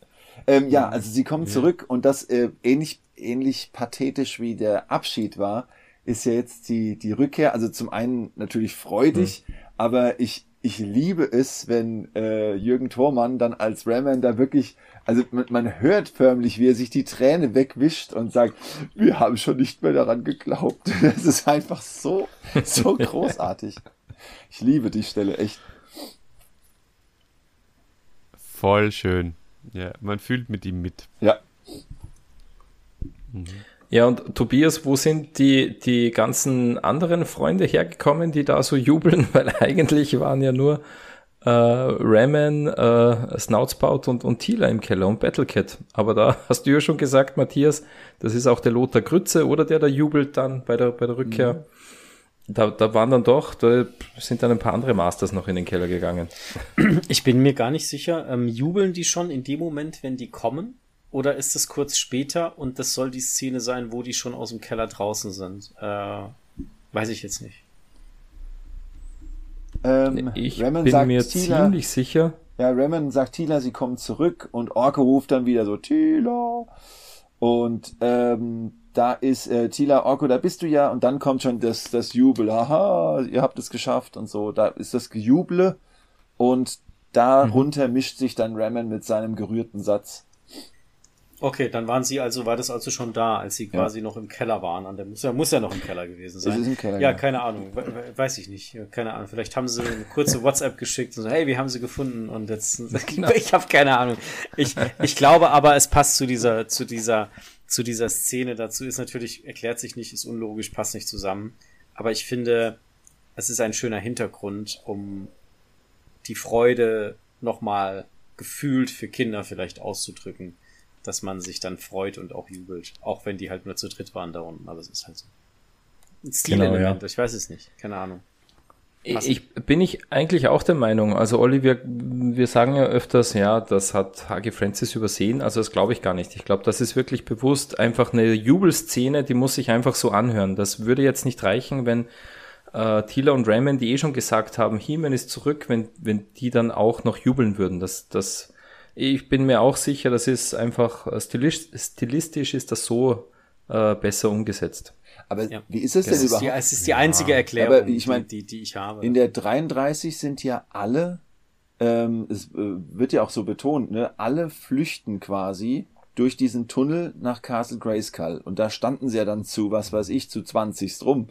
Ähm, ja, also sie kommen zurück und das äh, ähnlich, ähnlich pathetisch wie der Abschied war, ist ja jetzt die, die Rückkehr. Also zum einen natürlich freudig, aber ich, ich liebe es, wenn äh, Jürgen Thormann dann als Raman da wirklich, also man, man hört förmlich, wie er sich die Träne wegwischt und sagt, wir haben schon nicht mehr daran geglaubt. Das ist einfach so, so großartig. Ich liebe die Stelle echt. Voll schön. Ja, man fühlt mit ihm mit. Ja. Ja, und Tobias, wo sind die, die ganzen anderen Freunde hergekommen, die da so jubeln? Weil eigentlich waren ja nur äh, Ramen, äh, Snoutspout und, und Tila im Keller und Battlecat. Aber da hast du ja schon gesagt, Matthias, das ist auch der Lothar Grütze, oder der da jubelt dann bei der, bei der Rückkehr. Mhm. Da, da waren dann doch, da sind dann ein paar andere Masters noch in den Keller gegangen. Ich bin mir gar nicht sicher, ähm, jubeln die schon in dem Moment, wenn die kommen? Oder ist es kurz später und das soll die Szene sein, wo die schon aus dem Keller draußen sind? Äh, weiß ich jetzt nicht. Ähm, ich Raman bin mir Tila, ziemlich sicher. Ja, Raman sagt Tila, sie kommen zurück und Orko ruft dann wieder so, Tila. Und ähm, da ist äh, Tila, Orko, da bist du ja. Und dann kommt schon das, das Jubel. Haha, ihr habt es geschafft und so. Da ist das Gejuble. Und darunter mhm. mischt sich dann Raman mit seinem gerührten Satz. Okay, dann waren sie also, war das also schon da, als sie quasi ja. noch im Keller waren. An der, muss, ja, muss ja noch im Keller gewesen sein. Das ist im Keller, ja, ja, keine Ahnung. Weiß ich nicht. Keine Ahnung. Vielleicht haben sie eine kurze WhatsApp geschickt und so, hey, wir haben sie gefunden und jetzt, genau. ich habe keine Ahnung. Ich, ich glaube aber, es passt zu dieser, zu dieser, zu dieser Szene dazu. Ist natürlich, erklärt sich nicht, ist unlogisch, passt nicht zusammen. Aber ich finde, es ist ein schöner Hintergrund, um die Freude nochmal gefühlt für Kinder vielleicht auszudrücken dass man sich dann freut und auch jubelt. Auch wenn die halt nur zu dritt waren da unten. Aber es ist halt so. Ein Stilelement, genau, ja. ich weiß es nicht. Keine Ahnung. Was? Ich bin ich eigentlich auch der Meinung. Also Olli, wir, wir sagen ja öfters, ja, das hat Hagi Francis übersehen. Also das glaube ich gar nicht. Ich glaube, das ist wirklich bewusst einfach eine Jubelszene, die muss sich einfach so anhören. Das würde jetzt nicht reichen, wenn äh, Tila und Raymond, die eh schon gesagt haben, He-Man ist zurück, wenn, wenn die dann auch noch jubeln würden. Das, das ich bin mir auch sicher, das ist einfach äh, stilistisch, stilistisch ist das so äh, besser umgesetzt. Aber ja. wie ist es das denn ist überhaupt? Die, es ist die einzige Erklärung, Aber ich mein, die, die ich habe. In der 33 sind ja alle, ähm, es äh, wird ja auch so betont, ne, alle flüchten quasi durch diesen Tunnel nach Castle Grayskull. Und da standen sie ja dann zu, was weiß ich, zu 20 rum.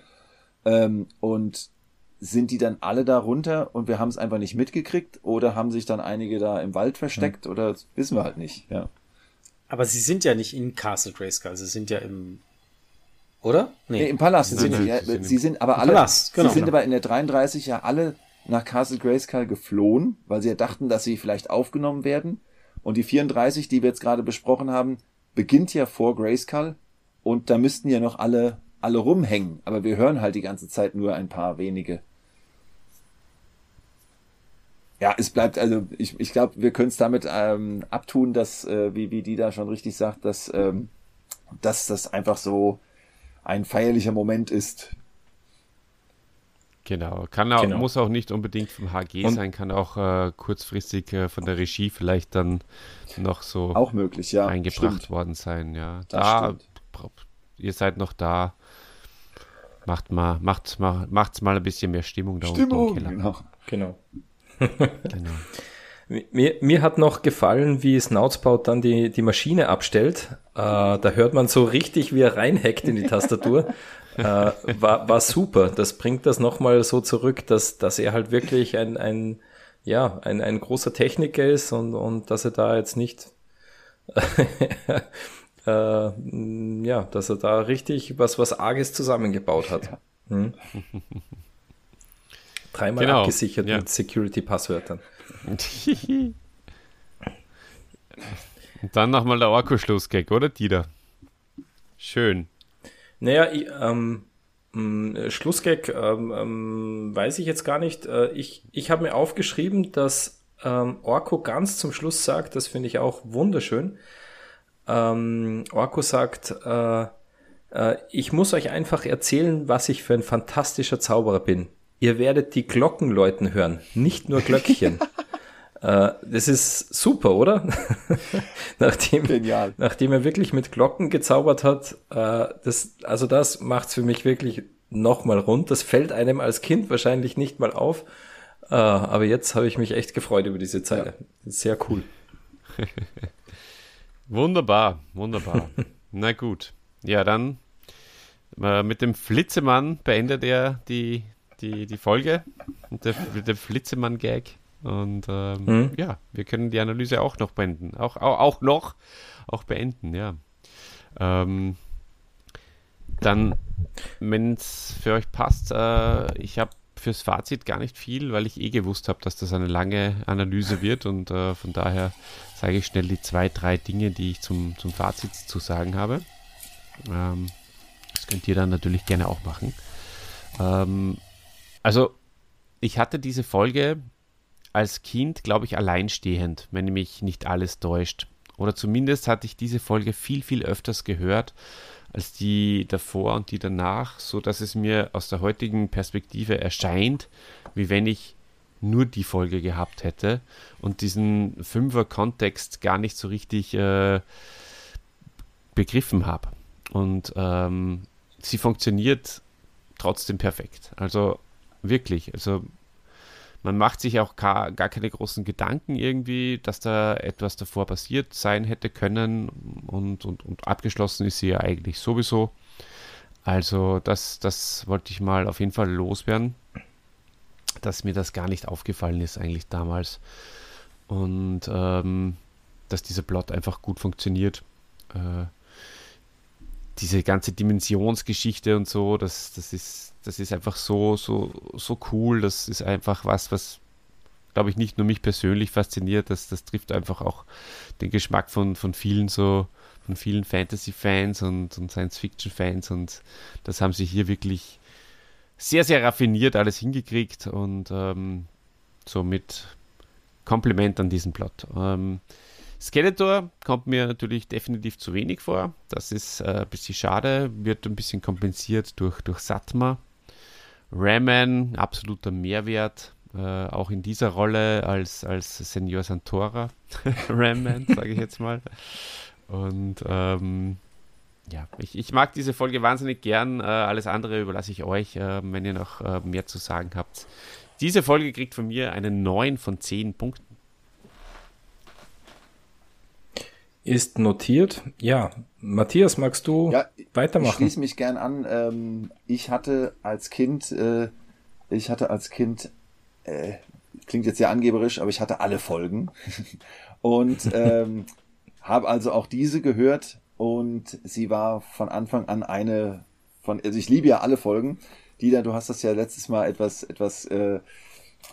Ähm, und sind die dann alle da runter und wir haben es einfach nicht mitgekriegt oder haben sich dann einige da im Wald versteckt mhm. oder wissen wir halt nicht, ja. Aber sie sind ja nicht in Castle Grayskull, sie sind ja im oder? Nee, nee im Palast sind sie. Ja, sie sind aber alle Palast, genau. sie sind aber in der 33 ja alle nach Castle Grayskull geflohen, weil sie ja dachten, dass sie vielleicht aufgenommen werden und die 34, die wir jetzt gerade besprochen haben, beginnt ja vor Grayskull und da müssten ja noch alle alle rumhängen, aber wir hören halt die ganze Zeit nur ein paar wenige ja, es bleibt, also ich, ich glaube, wir können es damit ähm, abtun, dass, äh, wie, wie die da schon richtig sagt, dass, ähm, dass das einfach so ein feierlicher Moment ist. Genau, kann auch, genau. muss auch nicht unbedingt vom HG Und sein, kann auch äh, kurzfristig äh, von der Regie vielleicht dann noch so auch möglich, ja, eingebracht stimmt. worden sein, ja. Das da, stimmt. ihr seid noch da, macht mal, macht mal, macht's mal ein bisschen mehr Stimmung da Stimmung, unten genau. genau genau. Mir, mir hat noch gefallen, wie Snoutspout dann die, die Maschine abstellt. Äh, da hört man so richtig, wie er reinhackt in die Tastatur. äh, war, war super. Das bringt das nochmal so zurück, dass, dass er halt wirklich ein, ein, ja, ein, ein großer Techniker ist und, und dass er da jetzt nicht, äh, ja, dass er da richtig was, was Arges zusammengebaut hat. Hm? Dreimal genau. abgesichert ja. mit Security-Passwörtern. Und dann nochmal der Orko-Schlussgag, oder Dieter? Schön. Naja, ich, ähm, mm, Schlussgag ähm, ähm, weiß ich jetzt gar nicht. Äh, ich ich habe mir aufgeschrieben, dass ähm, Orko ganz zum Schluss sagt, das finde ich auch wunderschön. Ähm, Orko sagt, äh, äh, ich muss euch einfach erzählen, was ich für ein fantastischer Zauberer bin ihr werdet die Glocken läuten hören, nicht nur Glöckchen. äh, das ist super, oder? nachdem, Genial. nachdem er wirklich mit Glocken gezaubert hat, äh, das, also das macht's für mich wirklich nochmal rund. Das fällt einem als Kind wahrscheinlich nicht mal auf. Äh, aber jetzt habe ich mich echt gefreut über diese Zeile. Ja. Sehr cool. wunderbar, wunderbar. Na gut. Ja, dann äh, mit dem Flitzemann beendet er die, die, die Folge und der, der Flitzemann-Gag. Und ähm, mhm. ja, wir können die Analyse auch noch beenden. Auch, auch, auch noch auch beenden, ja. Ähm, dann, wenn es für euch passt, äh, ich habe fürs Fazit gar nicht viel, weil ich eh gewusst habe, dass das eine lange Analyse wird und äh, von daher sage ich schnell die zwei, drei Dinge, die ich zum, zum Fazit zu sagen habe. Ähm, das könnt ihr dann natürlich gerne auch machen. Ähm, also, ich hatte diese Folge als Kind, glaube ich, alleinstehend, wenn mich nicht alles täuscht. Oder zumindest hatte ich diese Folge viel, viel öfters gehört als die davor und die danach, so dass es mir aus der heutigen Perspektive erscheint, wie wenn ich nur die Folge gehabt hätte und diesen Fünfer-Kontext gar nicht so richtig äh, begriffen habe. Und ähm, sie funktioniert trotzdem perfekt. Also wirklich, also man macht sich auch gar, gar keine großen Gedanken irgendwie, dass da etwas davor passiert sein hätte können und, und, und abgeschlossen ist sie ja eigentlich sowieso. Also das, das wollte ich mal auf jeden Fall loswerden, dass mir das gar nicht aufgefallen ist eigentlich damals und ähm, dass dieser Plot einfach gut funktioniert. Äh, diese ganze Dimensionsgeschichte und so, das, das ist, das ist einfach so, so, so cool. Das ist einfach was, was, glaube ich, nicht nur mich persönlich fasziniert, das, das trifft einfach auch den Geschmack von, von vielen so, von vielen Fantasy-Fans und, und Science-Fiction-Fans und das haben sie hier wirklich sehr, sehr raffiniert alles hingekriegt und ähm, somit Kompliment an diesen Plot. Ähm, Skeletor kommt mir natürlich definitiv zu wenig vor. Das ist äh, ein bisschen schade, wird ein bisschen kompensiert durch, durch Satma. Raman, absoluter Mehrwert, äh, auch in dieser Rolle als, als Senior Santora. Raman, sage ich jetzt mal. Und ähm, ja, ich, ich, mag diese Folge wahnsinnig gern. Äh, alles andere überlasse ich euch, äh, wenn ihr noch äh, mehr zu sagen habt. Diese Folge kriegt von mir einen 9 von 10 Punkten. Ist notiert. Ja, Matthias, magst du ja, weitermachen? Ich schließe mich gern an. Ähm, ich hatte als Kind, äh, ich hatte als Kind, äh, klingt jetzt sehr angeberisch, aber ich hatte alle Folgen und ähm, habe also auch diese gehört und sie war von Anfang an eine von, also ich liebe ja alle Folgen. Dieter, du hast das ja letztes Mal etwas, etwas äh, äh,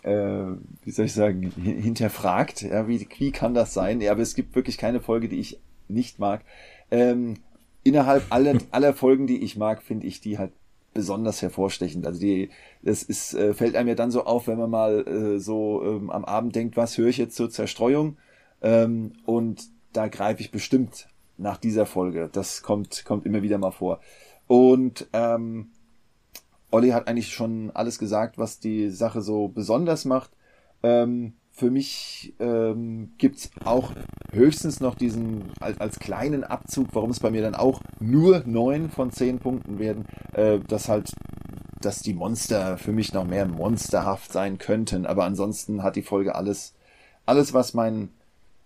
wie soll ich sagen, hinterfragt. Ja, wie, wie kann das sein? Ja, aber es gibt wirklich keine Folge, die ich nicht mag. Ähm, innerhalb aller, aller Folgen, die ich mag, finde ich die halt besonders hervorstechend. Also die, das ist, äh, fällt einem ja dann so auf, wenn man mal äh, so ähm, am Abend denkt, was höre ich jetzt zur Zerstreuung? Ähm, und da greife ich bestimmt nach dieser Folge. Das kommt, kommt immer wieder mal vor. Und ähm, Olli hat eigentlich schon alles gesagt, was die Sache so besonders macht. Ähm, für mich ähm, gibt auch höchstens noch diesen als, als kleinen Abzug, warum es bei mir dann auch nur neun von zehn Punkten werden, äh, dass halt, dass die Monster für mich noch mehr monsterhaft sein könnten. Aber ansonsten hat die Folge alles, alles, was mein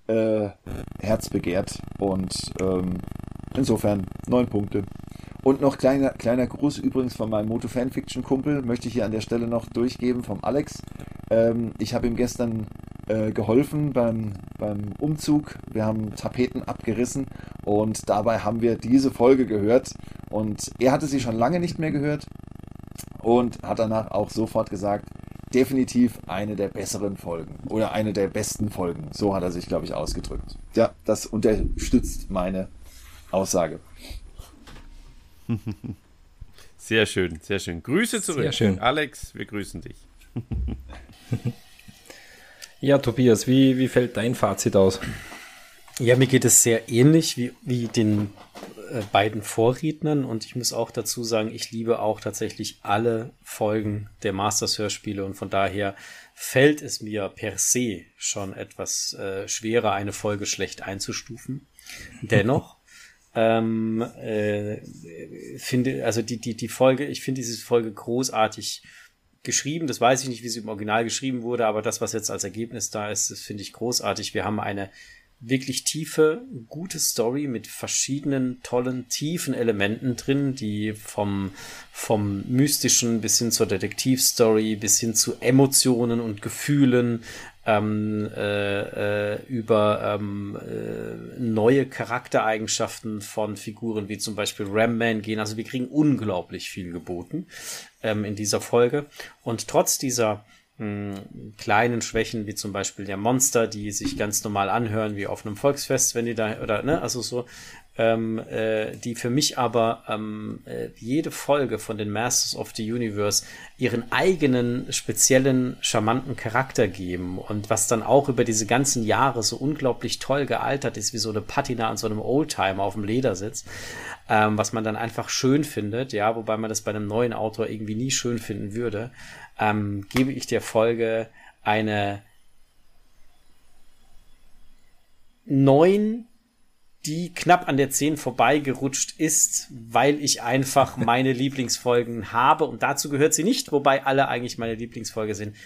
äh, Herz begehrt. Und ähm, insofern neun Punkte. Und noch kleiner, kleiner Gruß übrigens von meinem Moto Fanfiction Kumpel, möchte ich hier an der Stelle noch durchgeben vom Alex. Ähm, ich habe ihm gestern äh, geholfen beim, beim Umzug. Wir haben Tapeten abgerissen und dabei haben wir diese Folge gehört. Und er hatte sie schon lange nicht mehr gehört und hat danach auch sofort gesagt, definitiv eine der besseren Folgen oder eine der besten Folgen. So hat er sich, glaube ich, ausgedrückt. Ja, das unterstützt meine Aussage. Sehr schön, sehr schön. Grüße zurück. Sehr schön. Alex, wir grüßen dich. ja, Tobias, wie, wie fällt dein Fazit aus? Ja, mir geht es sehr ähnlich wie, wie den äh, beiden Vorrednern und ich muss auch dazu sagen, ich liebe auch tatsächlich alle Folgen der Masters-Hörspiele und von daher fällt es mir per se schon etwas äh, schwerer, eine Folge schlecht einzustufen. Dennoch ähm, äh, finde, also die, die, die Folge, ich finde diese Folge großartig geschrieben. Das weiß ich nicht, wie sie im Original geschrieben wurde, aber das, was jetzt als Ergebnis da ist, das finde ich großartig. Wir haben eine wirklich tiefe, gute Story mit verschiedenen tollen, tiefen Elementen drin, die vom, vom mystischen bis hin zur Detektivstory, bis hin zu Emotionen und Gefühlen, ähm, äh, äh, über ähm, äh, neue Charaktereigenschaften von Figuren wie zum Beispiel Ram Man gehen. Also wir kriegen unglaublich viel geboten ähm, in dieser Folge. Und trotz dieser kleinen Schwächen, wie zum Beispiel der Monster, die sich ganz normal anhören, wie auf einem Volksfest, wenn die da, oder, ne, also so, ähm, äh, die für mich aber ähm, äh, jede Folge von den Masters of the Universe ihren eigenen speziellen, charmanten Charakter geben und was dann auch über diese ganzen Jahre so unglaublich toll gealtert ist, wie so eine Patina an so einem Oldtimer auf dem Ledersitz, ähm, was man dann einfach schön findet, ja, wobei man das bei einem neuen Autor irgendwie nie schön finden würde ähm, gebe ich der Folge eine 9, die knapp an der 10 vorbeigerutscht ist, weil ich einfach meine Lieblingsfolgen habe. Und dazu gehört sie nicht, wobei alle eigentlich meine Lieblingsfolge sind.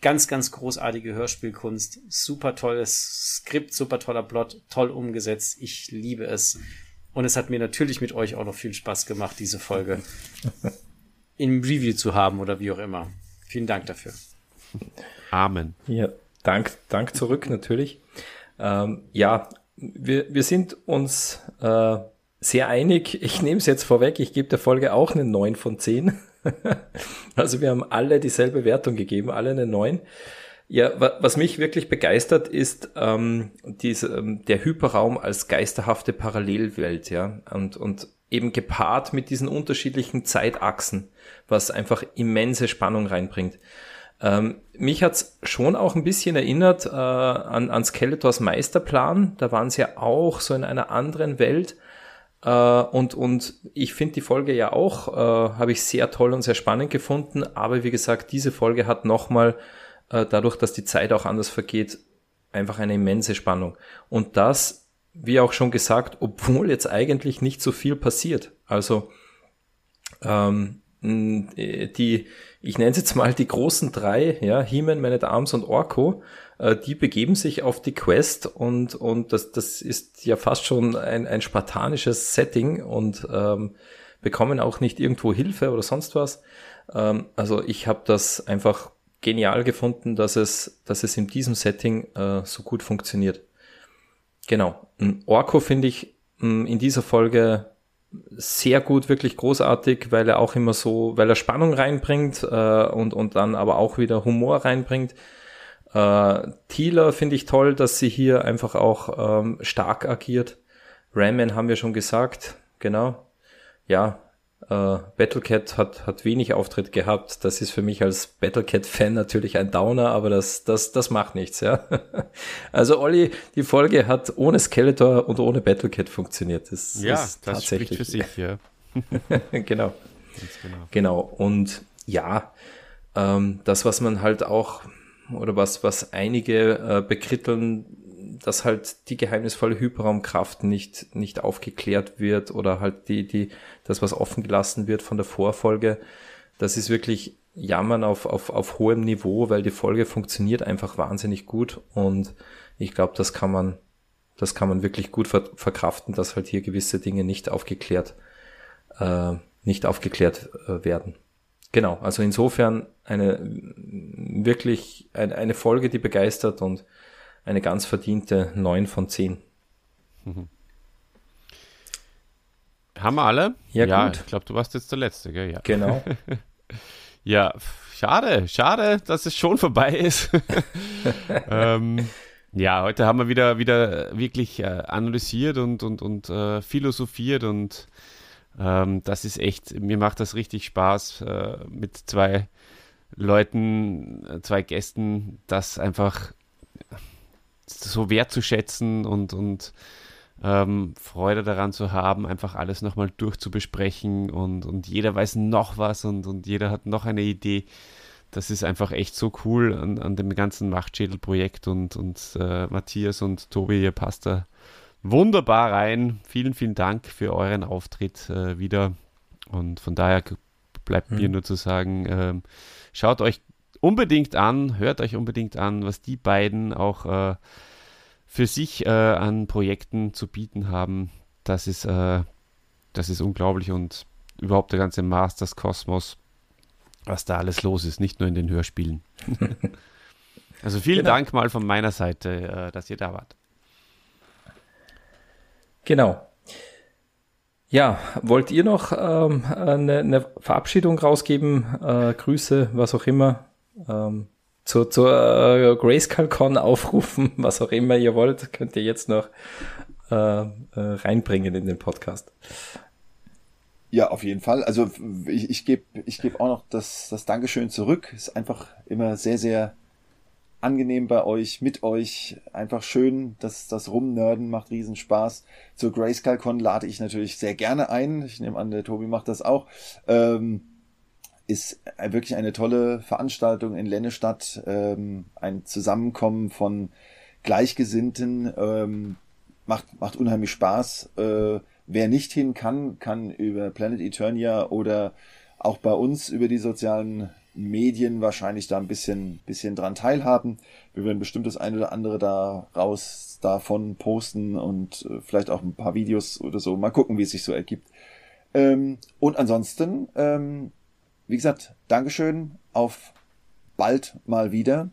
Ganz, ganz großartige Hörspielkunst, super tolles Skript, super toller Plot, toll umgesetzt. Ich liebe es. Und es hat mir natürlich mit euch auch noch viel Spaß gemacht, diese Folge im Review zu haben oder wie auch immer. Vielen Dank dafür. Amen. Ja, Dank, Dank zurück natürlich. Ähm, ja, wir, wir sind uns äh, sehr einig. Ich nehme es jetzt vorweg, ich gebe der Folge auch eine 9 von 10. also wir haben alle dieselbe Wertung gegeben, alle eine 9. Ja, was mich wirklich begeistert, ist ähm, diese, ähm, der Hyperraum als geisterhafte Parallelwelt, ja, und, und eben gepaart mit diesen unterschiedlichen Zeitachsen, was einfach immense Spannung reinbringt. Ähm, mich hat's schon auch ein bisschen erinnert äh, an, an Skeletors Meisterplan. Da waren sie ja auch so in einer anderen Welt. Äh, und, und ich finde die Folge ja auch, äh, habe ich sehr toll und sehr spannend gefunden. Aber wie gesagt, diese Folge hat nochmal, äh, dadurch, dass die Zeit auch anders vergeht, einfach eine immense Spannung. Und das wie auch schon gesagt, obwohl jetzt eigentlich nicht so viel passiert. Also ähm, die, ich nenne es jetzt mal die großen drei, ja, He-Man, Man at Arms und Orko, äh, die begeben sich auf die Quest und, und das, das ist ja fast schon ein, ein spartanisches Setting und ähm, bekommen auch nicht irgendwo Hilfe oder sonst was. Ähm, also ich habe das einfach genial gefunden, dass es, dass es in diesem Setting äh, so gut funktioniert. Genau. Orko finde ich in dieser Folge sehr gut, wirklich großartig, weil er auch immer so, weil er Spannung reinbringt äh, und, und dann aber auch wieder Humor reinbringt. Äh, Thieler finde ich toll, dass sie hier einfach auch ähm, stark agiert. Ramman haben wir schon gesagt, genau. Ja, äh, Battlecat hat, hat wenig Auftritt gehabt. Das ist für mich als Battlecat-Fan natürlich ein Downer, aber das, das, das macht nichts, ja. also Olli, die Folge hat ohne Skeletor und ohne Battlecat funktioniert. Das ja, ist das tatsächlich. spricht für sich, ja. genau. genau. Genau. Und ja, ähm, das, was man halt auch, oder was, was einige äh, bekritteln, dass halt die geheimnisvolle Hyperraumkraft nicht, nicht aufgeklärt wird oder halt die, die, das, was offen gelassen wird von der Vorfolge, das ist wirklich Jammern auf, auf, auf hohem Niveau, weil die Folge funktioniert einfach wahnsinnig gut und ich glaube, das kann man, das kann man wirklich gut ver verkraften, dass halt hier gewisse Dinge nicht aufgeklärt, äh, nicht aufgeklärt äh, werden. Genau, also insofern eine wirklich eine, eine Folge, die begeistert und eine ganz verdiente 9 von 10. Mhm. Haben wir alle? Ja, ja gut. ich glaube, du warst jetzt der Letzte, gell? Ja. Genau. ja, schade, schade, dass es schon vorbei ist. ähm, ja, heute haben wir wieder, wieder wirklich äh, analysiert und, und, und äh, philosophiert und ähm, das ist echt, mir macht das richtig Spaß äh, mit zwei Leuten, äh, zwei Gästen, das einfach so wertzuschätzen und, und ähm, Freude daran zu haben, einfach alles nochmal durchzubesprechen und, und jeder weiß noch was und, und jeder hat noch eine Idee. Das ist einfach echt so cool an, an dem ganzen Machtschädel-Projekt und, und äh, Matthias und Tobi, ihr passt da wunderbar rein. Vielen, vielen Dank für euren Auftritt äh, wieder. Und von daher bleibt mhm. mir nur zu sagen, äh, schaut euch unbedingt an, hört euch unbedingt an, was die beiden auch äh, für sich äh, an Projekten zu bieten haben, das ist, äh, das ist unglaublich und überhaupt der ganze Masters-Kosmos, was da alles los ist, nicht nur in den Hörspielen. also vielen genau. Dank mal von meiner Seite, äh, dass ihr da wart. Genau. Ja, wollt ihr noch ähm, eine, eine, Verabschiedung rausgeben? Äh, Grüße, was auch immer. Ähm, zur, zur äh, GraceCalCon aufrufen, was auch immer ihr wollt, könnt ihr jetzt noch äh, äh, reinbringen in den Podcast. Ja, auf jeden Fall. Also ich, ich gebe ich geb auch noch das, das Dankeschön zurück. Ist einfach immer sehr, sehr angenehm bei euch, mit euch. Einfach schön, dass das Rumnörden macht riesen Spaß. Zur GraceCalCon lade ich natürlich sehr gerne ein. Ich nehme an, der Tobi macht das auch. Ähm, ist wirklich eine tolle Veranstaltung in Lennestadt. Ähm, ein Zusammenkommen von Gleichgesinnten. Ähm, macht, macht unheimlich Spaß. Äh, wer nicht hin kann, kann über Planet Eternia oder auch bei uns über die sozialen Medien wahrscheinlich da ein bisschen, bisschen dran teilhaben. Wir werden bestimmt das eine oder andere da raus davon posten und äh, vielleicht auch ein paar Videos oder so. Mal gucken, wie es sich so ergibt. Ähm, und ansonsten, ähm, wie gesagt, Dankeschön auf bald mal wieder.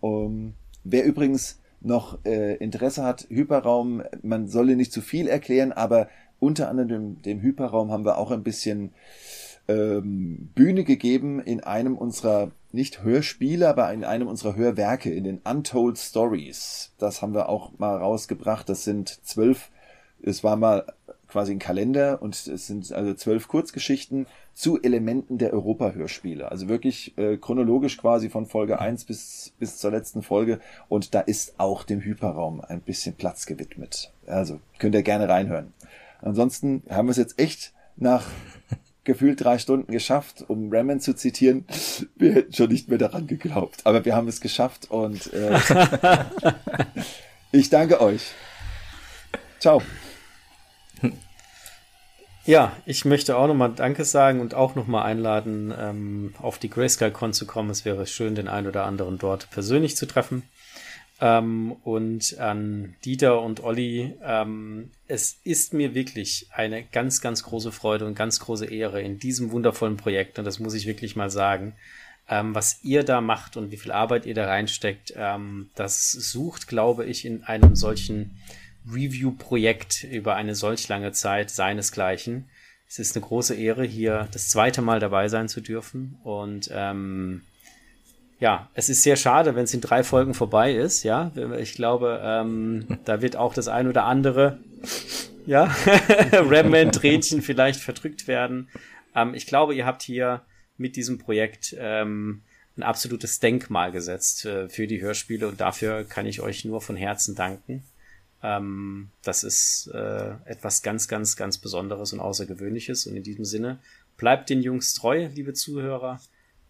Um, wer übrigens noch äh, Interesse hat, Hyperraum, man solle nicht zu viel erklären, aber unter anderem dem, dem Hyperraum haben wir auch ein bisschen ähm, Bühne gegeben in einem unserer, nicht Hörspiele, aber in einem unserer Hörwerke, in den Untold Stories. Das haben wir auch mal rausgebracht. Das sind zwölf, es war mal quasi ein Kalender und es sind also zwölf Kurzgeschichten zu Elementen der Europa-Hörspiele. Also wirklich äh, chronologisch quasi von Folge eins bis, bis zur letzten Folge. Und da ist auch dem Hyperraum ein bisschen Platz gewidmet. Also könnt ihr gerne reinhören. Ansonsten haben wir es jetzt echt nach gefühlt drei Stunden geschafft, um Ramen zu zitieren. Wir hätten schon nicht mehr daran geglaubt. Aber wir haben es geschafft und äh, ich danke euch. Ciao. Ja, ich möchte auch nochmal Danke sagen und auch nochmal einladen, ähm, auf die GrayscaleCon zu kommen. Es wäre schön, den einen oder anderen dort persönlich zu treffen. Ähm, und an Dieter und Olli, ähm, es ist mir wirklich eine ganz, ganz große Freude und ganz große Ehre in diesem wundervollen Projekt, und das muss ich wirklich mal sagen, ähm, was ihr da macht und wie viel Arbeit ihr da reinsteckt, ähm, das sucht, glaube ich, in einem solchen Review-Projekt über eine solch lange Zeit seinesgleichen. Es ist eine große Ehre, hier das zweite Mal dabei sein zu dürfen und ähm, ja, es ist sehr schade, wenn es in drei Folgen vorbei ist, ja. Ich glaube, ähm, da wird auch das ein oder andere, ja, Remman-Tränchen vielleicht verdrückt werden. Ähm, ich glaube, ihr habt hier mit diesem Projekt ähm, ein absolutes Denkmal gesetzt äh, für die Hörspiele und dafür kann ich euch nur von Herzen danken. Ähm, das ist äh, etwas ganz, ganz, ganz Besonderes und Außergewöhnliches und in diesem Sinne bleibt den Jungs treu, liebe Zuhörer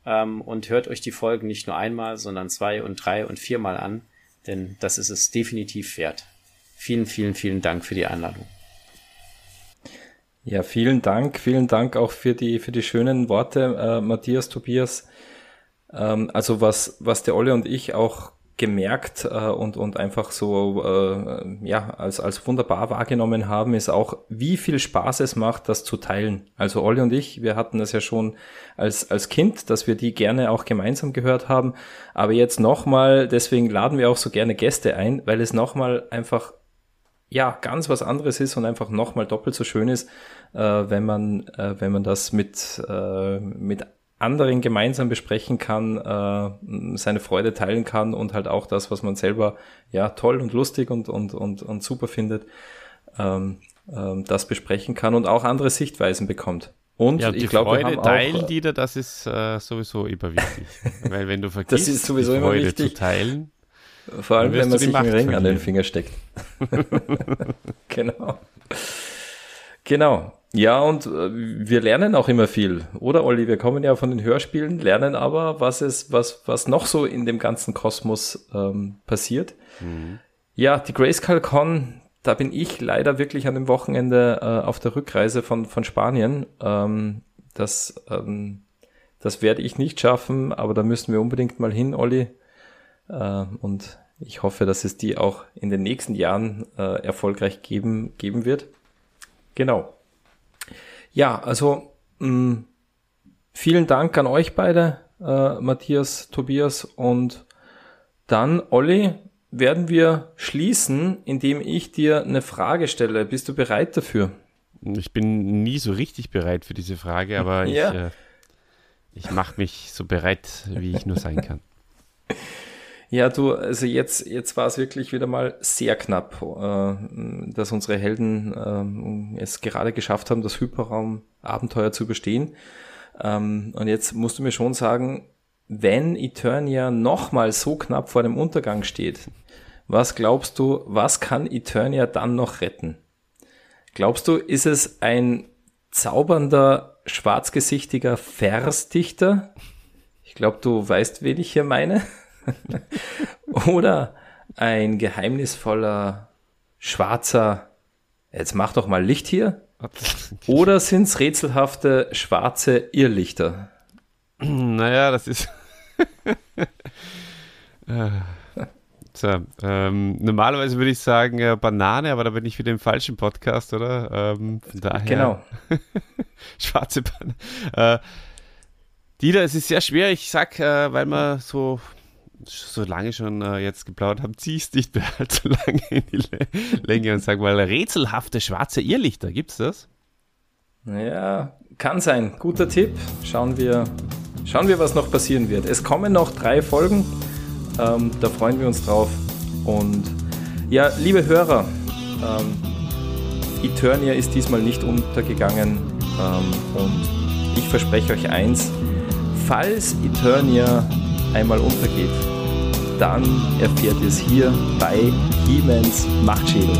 ähm, und hört euch die Folgen nicht nur einmal, sondern zwei und drei und viermal an, denn das ist es definitiv wert. Vielen, vielen, vielen Dank für die Einladung. Ja, vielen Dank, vielen Dank auch für die für die schönen Worte, äh, Matthias, Tobias. Ähm, also was was der Olle und ich auch gemerkt äh, und, und einfach so äh, ja als, als wunderbar wahrgenommen haben, ist auch, wie viel Spaß es macht, das zu teilen. Also Olli und ich, wir hatten das ja schon als, als Kind, dass wir die gerne auch gemeinsam gehört haben. Aber jetzt nochmal, deswegen laden wir auch so gerne Gäste ein, weil es nochmal einfach ja ganz was anderes ist und einfach nochmal doppelt so schön ist, äh, wenn man äh, wenn man das mit äh, mit anderen gemeinsam besprechen kann, äh, seine Freude teilen kann und halt auch das, was man selber ja toll und lustig und, und, und, und super findet, ähm, ähm, das besprechen kann und auch andere Sichtweisen bekommt. Und ja, ich glaube, Freude teilen, die da, das ist äh, sowieso überwichtig. Weil wenn du vergisst, das ist sowieso die Freude zu teilen, vor allem wenn man sich einen Ring an den Finger steckt. genau. Genau. Ja, und äh, wir lernen auch immer viel, oder Olli? Wir kommen ja von den Hörspielen, lernen aber, was es, was, was noch so in dem ganzen Kosmos ähm, passiert. Mhm. Ja, die Grayscale Con, da bin ich leider wirklich an dem Wochenende äh, auf der Rückreise von, von Spanien. Ähm, das, ähm, das werde ich nicht schaffen, aber da müssen wir unbedingt mal hin, Olli. Äh, und ich hoffe, dass es die auch in den nächsten Jahren äh, erfolgreich geben, geben wird. Genau. Ja, also mh, mm, vielen Dank an euch beide, äh, Matthias, Tobias und dann, Olli, werden wir schließen, indem ich dir eine Frage stelle. Bist du bereit dafür? Ich bin nie so richtig bereit für diese Frage, aber ja. ich, äh, ich mache mich so bereit, wie ich nur sein kann. Ja, du, also jetzt, jetzt war es wirklich wieder mal sehr knapp, äh, dass unsere Helden äh, es gerade geschafft haben, das Hyperraum-Abenteuer zu bestehen. Ähm, und jetzt musst du mir schon sagen, wenn Eternia nochmal so knapp vor dem Untergang steht, was glaubst du, was kann Eternia dann noch retten? Glaubst du, ist es ein zaubernder, schwarzgesichtiger Versdichter? Ich glaube, du weißt, wen ich hier meine. Oder ein geheimnisvoller, schwarzer, jetzt mach doch mal Licht hier. Oder sind es rätselhafte, schwarze Irrlichter? Naja, das ist. so, ähm, normalerweise würde ich sagen äh, Banane, aber da bin ich wieder im falschen Podcast, oder? Ähm, daher, genau. schwarze Banane. Äh, Dieter, es ist sehr schwer. Ich sag, äh, weil man so so lange schon äh, jetzt geplaudert haben, ziehst nicht mehr allzu lange in die Länge und sag mal, rätselhafte schwarze Irrlichter, gibt's das? Ja, kann sein. Guter Tipp. Schauen wir, schauen wir, was noch passieren wird. Es kommen noch drei Folgen. Ähm, da freuen wir uns drauf. Und ja, liebe Hörer, ähm, Eternia ist diesmal nicht untergegangen. Ähm, und ich verspreche euch eins, falls Eternia einmal untergeht, dann erfährt ihr es hier bei He-Mans Machtschädel.